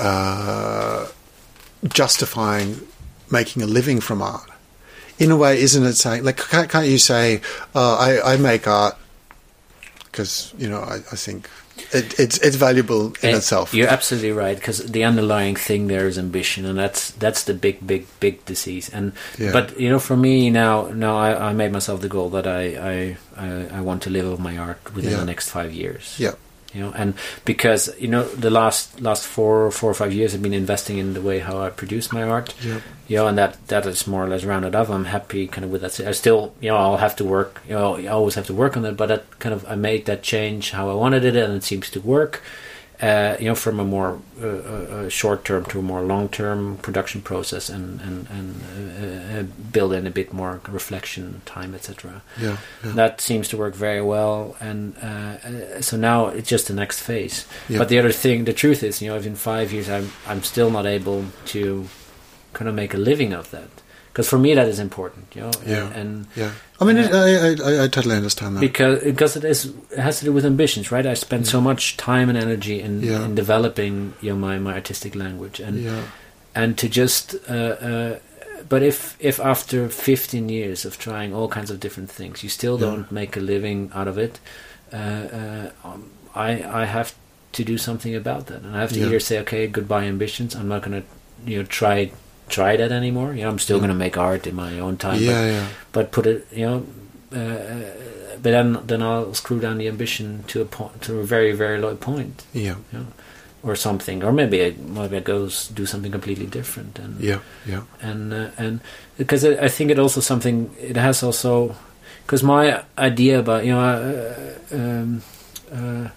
[SPEAKER 2] uh, justifying making a living from art? In a way, isn't it saying like can't, can't you say uh, I, I make art because you know I, I think it, it's it's valuable in itself.
[SPEAKER 1] You're absolutely right because the underlying thing there is ambition, and that's that's the big, big, big disease. And
[SPEAKER 2] Yeah.
[SPEAKER 1] but you know, for me now, now I, I made myself the goal that I I, I, I want to live of my art within
[SPEAKER 2] Yeah.
[SPEAKER 1] the next five years.
[SPEAKER 2] Yeah,
[SPEAKER 1] You know, and because you know the last last four four or five years I've been investing in the way how I produce my art.
[SPEAKER 2] yeah,
[SPEAKER 1] You know, and that that is more or less rounded up. I'm happy kind of with that. I still, you know, I'll have to work. You know, I always have to work on it. But that kind of I made that change how I wanted it, and it seems to work. Uh, you know, from a more uh, uh, uh, short term to a more long term production process, and and and uh, build in a bit more reflection time, etc.
[SPEAKER 2] yeah, yeah.
[SPEAKER 1] That seems to work very well, and so now it's just the next phase.
[SPEAKER 2] Yeah.
[SPEAKER 1] But the other thing, the truth is, you know, if in five years I'm I'm still not able to kind of make a living of that, because for me that is important, you know,
[SPEAKER 2] Yeah.
[SPEAKER 1] and, and
[SPEAKER 2] yeah. I mean, I, I I totally understand that.
[SPEAKER 1] because because it is it has to do with ambitions, right? I spend so much time and energy in,
[SPEAKER 2] Yeah.
[SPEAKER 1] in developing you know my, my artistic language, and
[SPEAKER 2] yeah,
[SPEAKER 1] and to just uh, uh, but if if after 15 years of trying all kinds of different things you still
[SPEAKER 2] Yeah.
[SPEAKER 1] don't make a living out of it uh, uh, um, I I have to do something about that and I have to
[SPEAKER 2] Yeah.
[SPEAKER 1] either say okay goodbye ambitions I'm not gonna you know try try that anymore you know I'm still
[SPEAKER 2] Yeah.
[SPEAKER 1] gonna make art in my own time
[SPEAKER 2] yeah, yeah,
[SPEAKER 1] but, but put it you know uh, but then then I'll screw down the ambition to a point to a very very low point
[SPEAKER 2] yeah, Yeah.
[SPEAKER 1] or something or maybe I, maybe I goes do something completely different and
[SPEAKER 2] yeah, yeah,
[SPEAKER 1] and uh, and because I, I think it also something it has also because my idea about you know uh, um, uh,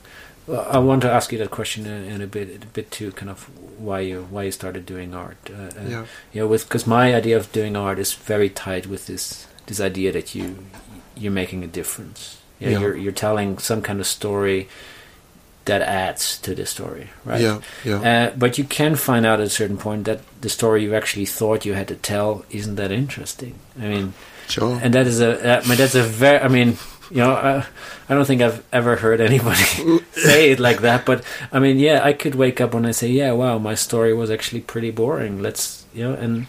[SPEAKER 1] I want to ask you that question in, in a bit a bit too kind of why you why you started doing art uh, uh,
[SPEAKER 2] yeah,
[SPEAKER 1] you know with because my idea of doing art is very tied with this this idea that you you're making a difference you know,
[SPEAKER 2] Yeah.
[SPEAKER 1] you're you're telling some kind of story that adds to the story, right?
[SPEAKER 2] Yeah, yeah.
[SPEAKER 1] Uh, but you can find out at a certain point that the story you actually thought you had to tell isn't that interesting. I mean,
[SPEAKER 2] Sure.
[SPEAKER 1] and that is a, uh, I mean, that's a very, I mean, you know, uh, I don't think I've ever heard anybody say it like that. But I mean, yeah, I could wake up and I say, yeah, wow, my story was actually pretty boring. Let's, you know, and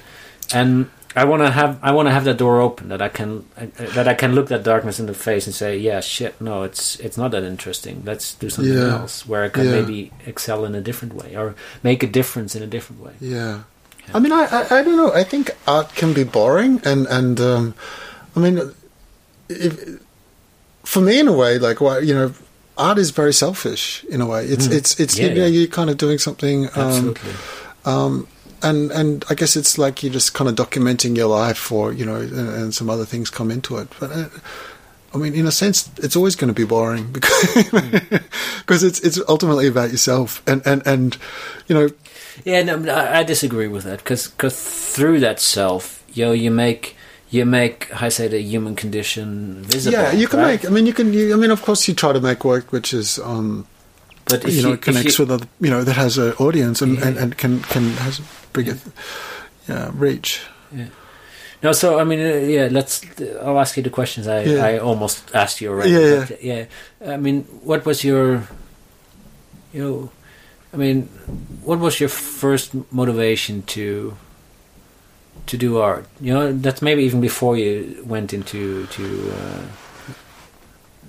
[SPEAKER 1] and I want to have, I want to have that door open that I can, uh, that I can look that darkness in the face and say, yeah, shit, no, it's it's not that interesting. Let's do something
[SPEAKER 2] Yeah.
[SPEAKER 1] else where I can
[SPEAKER 2] Yeah.
[SPEAKER 1] maybe excel in a different way or make a difference in a different way.
[SPEAKER 2] Yeah. I mean, I, I, I don't know. I think art can be boring, and and um, I mean, if, for me, in a way, like what you know, art is very selfish in a way. It's
[SPEAKER 1] Mm.
[SPEAKER 2] it's it's
[SPEAKER 1] Yeah,
[SPEAKER 2] you know,
[SPEAKER 1] yeah.
[SPEAKER 2] you're kind of doing something. Um, um, and and I guess it's like you're just kind of documenting your life, or you know, and, and some other things come into it. But uh, I mean, in a sense, it's always going to be boring because because it's it's ultimately about yourself, and and and you know,
[SPEAKER 1] Yeah, no, I, I disagree with that because through that self, you know, you make you make I say the human condition visible.
[SPEAKER 2] yeah, you can
[SPEAKER 1] right?
[SPEAKER 2] make. I mean, you can. You, I mean, of course, you try to make work which is um,
[SPEAKER 1] but
[SPEAKER 2] you know
[SPEAKER 1] if
[SPEAKER 2] connects
[SPEAKER 1] you-
[SPEAKER 2] with other, you know, that has an audience and, and,
[SPEAKER 1] Yeah.
[SPEAKER 2] and can can has a bigger yeah reach. Yeah.
[SPEAKER 1] No, so I mean, uh, yeah. Let's. I'll ask you the questions I,
[SPEAKER 2] Yeah.
[SPEAKER 1] I almost asked you already.
[SPEAKER 2] Yeah,
[SPEAKER 1] but, yeah. I mean, what was your, you know, I mean, what was your first motivation to, to do art? You know, that's maybe even before you went into to uh,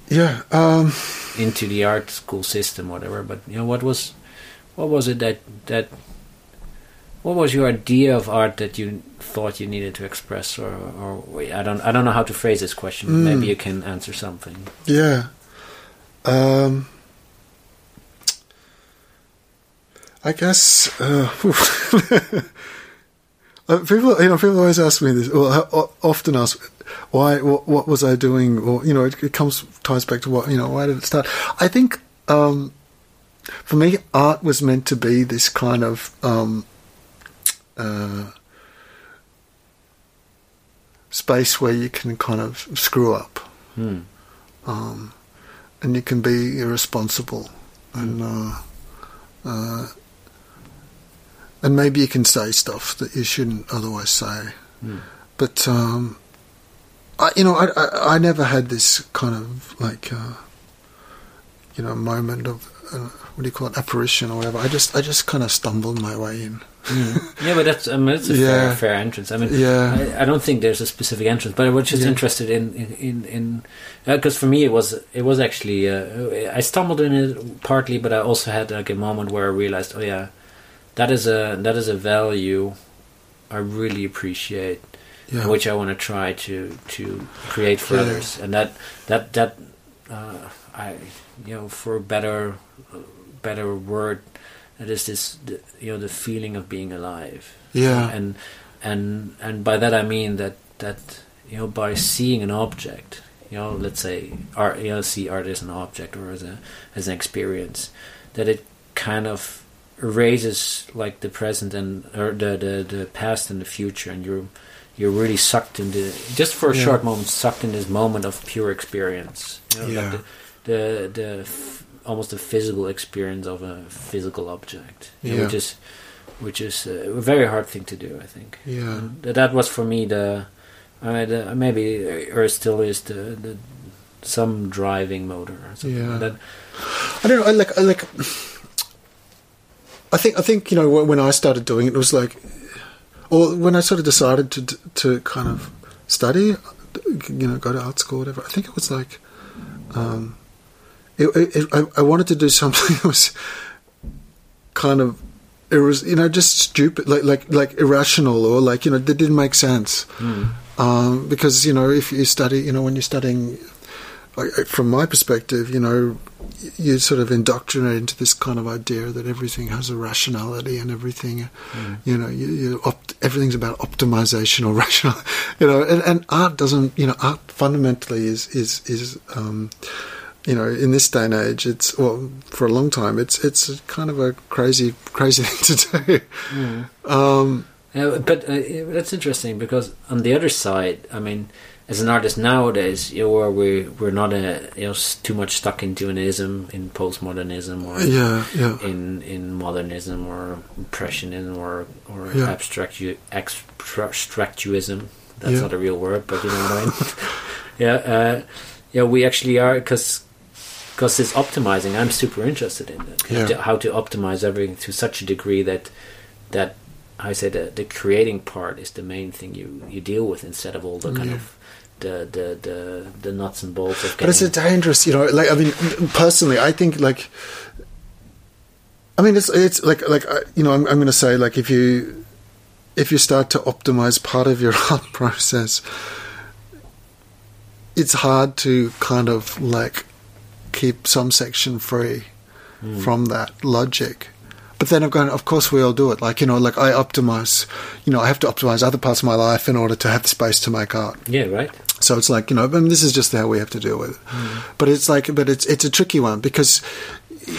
[SPEAKER 2] Yeah. Um,
[SPEAKER 1] into the art school system, whatever. But you know, what was, what was it that that, what was your idea of art that you thought you needed to express, or or I don't I don't know how to phrase this question.
[SPEAKER 2] Mm.
[SPEAKER 1] Maybe you can answer something.
[SPEAKER 2] yeah. Um, I guess uh, uh, people, you know, people always ask me this. Well, often ask, why? What, what was I doing? Or you know, it, it comes ties back to what you know. Why did it start? I think um, for me, art was meant to be this kind of um, uh, space where you can kind of screw up,
[SPEAKER 1] Hmm.
[SPEAKER 2] um, and you can be irresponsible, and uh, uh, and maybe you can say stuff that you shouldn't otherwise say.
[SPEAKER 1] Hmm.
[SPEAKER 2] But um, I, you know, I, I I never had this kind of like uh, you know moment of uh, what do you call it apparition or whatever. I just I just kind of stumbled my way in.
[SPEAKER 1] Yeah, but that's I mean, it's a
[SPEAKER 2] Yeah.
[SPEAKER 1] fair, fair entrance. I mean,
[SPEAKER 2] Yeah.
[SPEAKER 1] I, I don't think there's a specific entrance, but I was just
[SPEAKER 2] Yeah.
[SPEAKER 1] interested in in in, because for me it was it was actually uh, I stumbled in it partly, but I also had like a moment where I realized, oh yeah, that is a that is a value I really appreciate,
[SPEAKER 2] Yeah.
[SPEAKER 1] which I want to try to to create for
[SPEAKER 2] Yeah.
[SPEAKER 1] others, and that that that uh, I you know for a better better word. It is this, the, you know, the feeling of being alive
[SPEAKER 2] Yeah.
[SPEAKER 1] and and and by that I mean that that you know by seeing an object, you know, let's say art, you know, see art as an object or as a as an experience, that it kind of erases like the present and or the the, the past and the future, and you're you're really sucked into just for a
[SPEAKER 2] Yeah.
[SPEAKER 1] short moment, sucked in this moment of pure experience. You know,
[SPEAKER 2] Yeah.
[SPEAKER 1] like the the, the f- almost the physical experience of a physical object, you know,
[SPEAKER 2] Yeah.
[SPEAKER 1] which is which is a very hard thing to do, I think.
[SPEAKER 2] Yeah.
[SPEAKER 1] And that was for me the, uh, the maybe or still is the, the some driving motor. Or something.
[SPEAKER 2] Yeah.
[SPEAKER 1] That,
[SPEAKER 2] I don't know. I like. I like. I think. I think you know when I started doing it, it was like, or when I sort of decided to to kind of study, you know, go to art school, whatever. I think it was like, um, it, it, I, I wanted to do something that was kind of. It was, you know, just stupid, like like like irrational, or like you know, that didn't make sense. Um, because you know, if you study, you know, when you're studying from my perspective, you know, you sort of indoctrinate into this kind of idea that everything has a rationality and everything, you know, you, you opt, everything's about optimization or rational, you know, and, and art doesn't, you know, art fundamentally is is is, um, you know, in this day and age, it's well for a long time, it's it's kind of a crazy crazy thing to do. Um,
[SPEAKER 1] Uh, but uh, that's interesting because on the other side, I mean, as an artist nowadays, you know, where we we're not uh you know too much stuck into an ism in postmodernism or
[SPEAKER 2] Yeah, yeah.
[SPEAKER 1] in in modernism or impressionism or or
[SPEAKER 2] Yeah.
[SPEAKER 1] abstractu abstractuism. That's
[SPEAKER 2] Yeah.
[SPEAKER 1] not a real word, but you know what I mean. yeah, uh, yeah. We actually are because because this optimizing. I'm super interested in that.
[SPEAKER 2] Yeah.
[SPEAKER 1] How to optimize everything to such a degree that that I say the the creating part is the main thing you you deal with instead of all the kind
[SPEAKER 2] Yeah.
[SPEAKER 1] of the, the the the nuts and bolts of
[SPEAKER 2] But it's a dangerous, you know. Like I mean, personally, I think like, I mean, it's it's like like you know, I'm I'm going to say like if you if you start to optimize part of your art process, it's hard to kind of like keep some section free
[SPEAKER 1] Hmm.
[SPEAKER 2] from that logic. But then I've gone, of course we all do it. Like, you know, like I optimize, you know, I have to optimize other parts of my life in order to have the space to make art.
[SPEAKER 1] yeah, right.
[SPEAKER 2] So it's like you know, I mean, this is just how we have to deal with it. Hmm. But it's like, but it's it's a tricky one because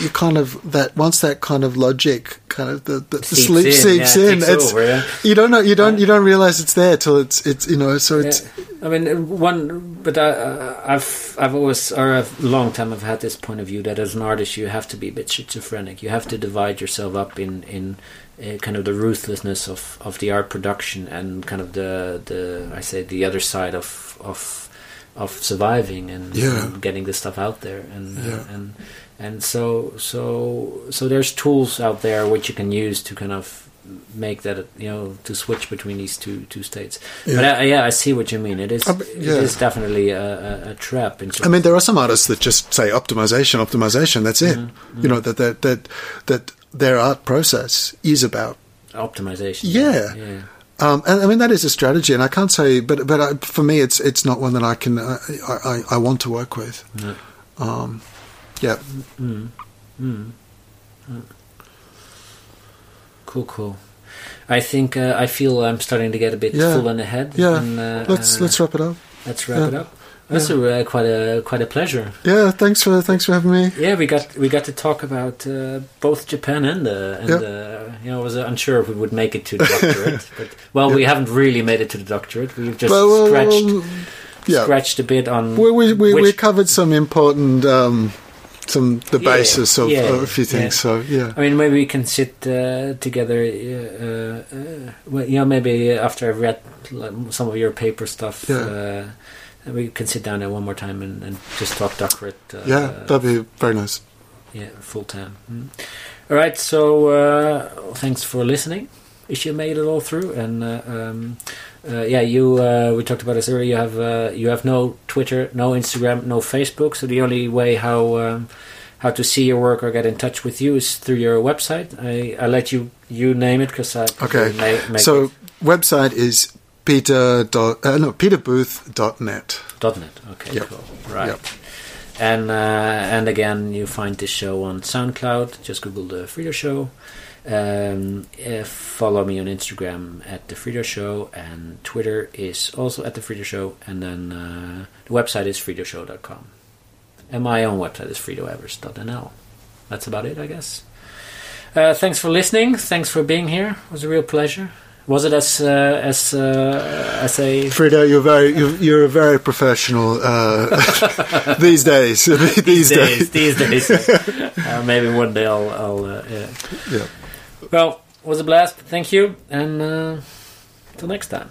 [SPEAKER 2] you kind of that once that kind of logic kind of the, the, the
[SPEAKER 1] Seeps
[SPEAKER 2] sleep
[SPEAKER 1] in,
[SPEAKER 2] seeps
[SPEAKER 1] yeah,
[SPEAKER 2] in.
[SPEAKER 1] takes
[SPEAKER 2] It's
[SPEAKER 1] over, yeah.
[SPEAKER 2] you don't know you don't you don't realize it's there till it's it's you know. So it's
[SPEAKER 1] Yeah. I mean, one, but I, uh, I've, I've always, or a long time, I've had this point of view that as an artist, you have to be a bit schizophrenic. You have to divide yourself up in, in uh, kind of the ruthlessness of, of the art production and kind of the, the, I say, the other side of, of, of surviving and,
[SPEAKER 2] Yeah.
[SPEAKER 1] and getting this stuff out there. And, uh, and, and so, so, so there's tools out there which you can use to kind of make that you know to switch between these two two states but
[SPEAKER 2] Yeah.
[SPEAKER 1] I, yeah i see what you mean it is
[SPEAKER 2] uh, yeah.
[SPEAKER 1] it is definitely a, a, a trap in
[SPEAKER 2] I mean, there are some artists that just say optimization, optimization. That's it.
[SPEAKER 1] Mm-hmm.
[SPEAKER 2] You know that that that that their art process is about
[SPEAKER 1] optimization
[SPEAKER 2] Yeah.
[SPEAKER 1] yeah
[SPEAKER 2] Um, and I mean that is a strategy, and I can't say, but but I, for me, it's it's not one that I can uh, I, I, I want to work with.
[SPEAKER 1] No.
[SPEAKER 2] Um, yeah,
[SPEAKER 1] Mm. Mm. Mm. Cool, cool. I think uh, I feel I'm starting to get a bit
[SPEAKER 2] Yeah.
[SPEAKER 1] full in the head.
[SPEAKER 2] yeah.
[SPEAKER 1] and, uh,
[SPEAKER 2] let's
[SPEAKER 1] uh,
[SPEAKER 2] let's wrap it up.
[SPEAKER 1] let's wrap
[SPEAKER 2] yeah.
[SPEAKER 1] it up. That's a, uh, quite a quite a pleasure.
[SPEAKER 2] Yeah, thanks for thanks for having me.
[SPEAKER 1] Yeah, we got we got to talk about uh, both Japan and the and
[SPEAKER 2] Yeah.
[SPEAKER 1] the, you know I was unsure if we would make it to the doctorate, but well, we haven't really made it to the doctorate. We've just
[SPEAKER 2] Well, well,
[SPEAKER 1] scratched
[SPEAKER 2] well, yeah,
[SPEAKER 1] scratched a bit on.
[SPEAKER 2] we we we, we covered some important um, some the
[SPEAKER 1] Yeah,
[SPEAKER 2] basis of,
[SPEAKER 1] yeah,
[SPEAKER 2] of a few things.
[SPEAKER 1] yeah.
[SPEAKER 2] So yeah,
[SPEAKER 1] I mean, maybe we can sit uh, together. Uh, uh, well, you know, maybe after I've read some of your paper stuff,
[SPEAKER 2] Yeah.
[SPEAKER 1] uh, we can sit down there one more time and, and just talk doctorate. Uh,
[SPEAKER 2] yeah, that'd be very nice.
[SPEAKER 1] yeah, full time. Mm. All right, so uh, thanks for listening. If you made it all through, and uh, um, uh, yeah, you uh, we talked about this earlier. You have uh, you have no Twitter, no Instagram, no Facebook. So the only way how um, how to see your work or get in touch with you is through your website. I I let you you name it because I
[SPEAKER 2] Okay, so
[SPEAKER 1] it
[SPEAKER 2] website is peter dot uh, no peterbooth.net.
[SPEAKER 1] dot net. Okay,
[SPEAKER 2] Yep.
[SPEAKER 1] cool. Right.
[SPEAKER 2] Yep.
[SPEAKER 1] And uh, and again, you find this show on SoundCloud. Just Google the Frido Show. Um, uh, follow me on Instagram at the Frido Show, and Twitter is also at the Frido Show. And then uh, the website is fridoshow.com. And my own website is fridoevers.nl. That's about it, I guess. Uh, thanks for listening. Thanks for being here. It was a real pleasure. Was it as uh, as uh, as a
[SPEAKER 2] Frida, you're very you're, you're a very professional uh, these days. these days.
[SPEAKER 1] these days. uh, maybe one day I'll. I'll uh, yeah.
[SPEAKER 2] Yeah.
[SPEAKER 1] Well, it was a blast. Thank you, and uh, till next time.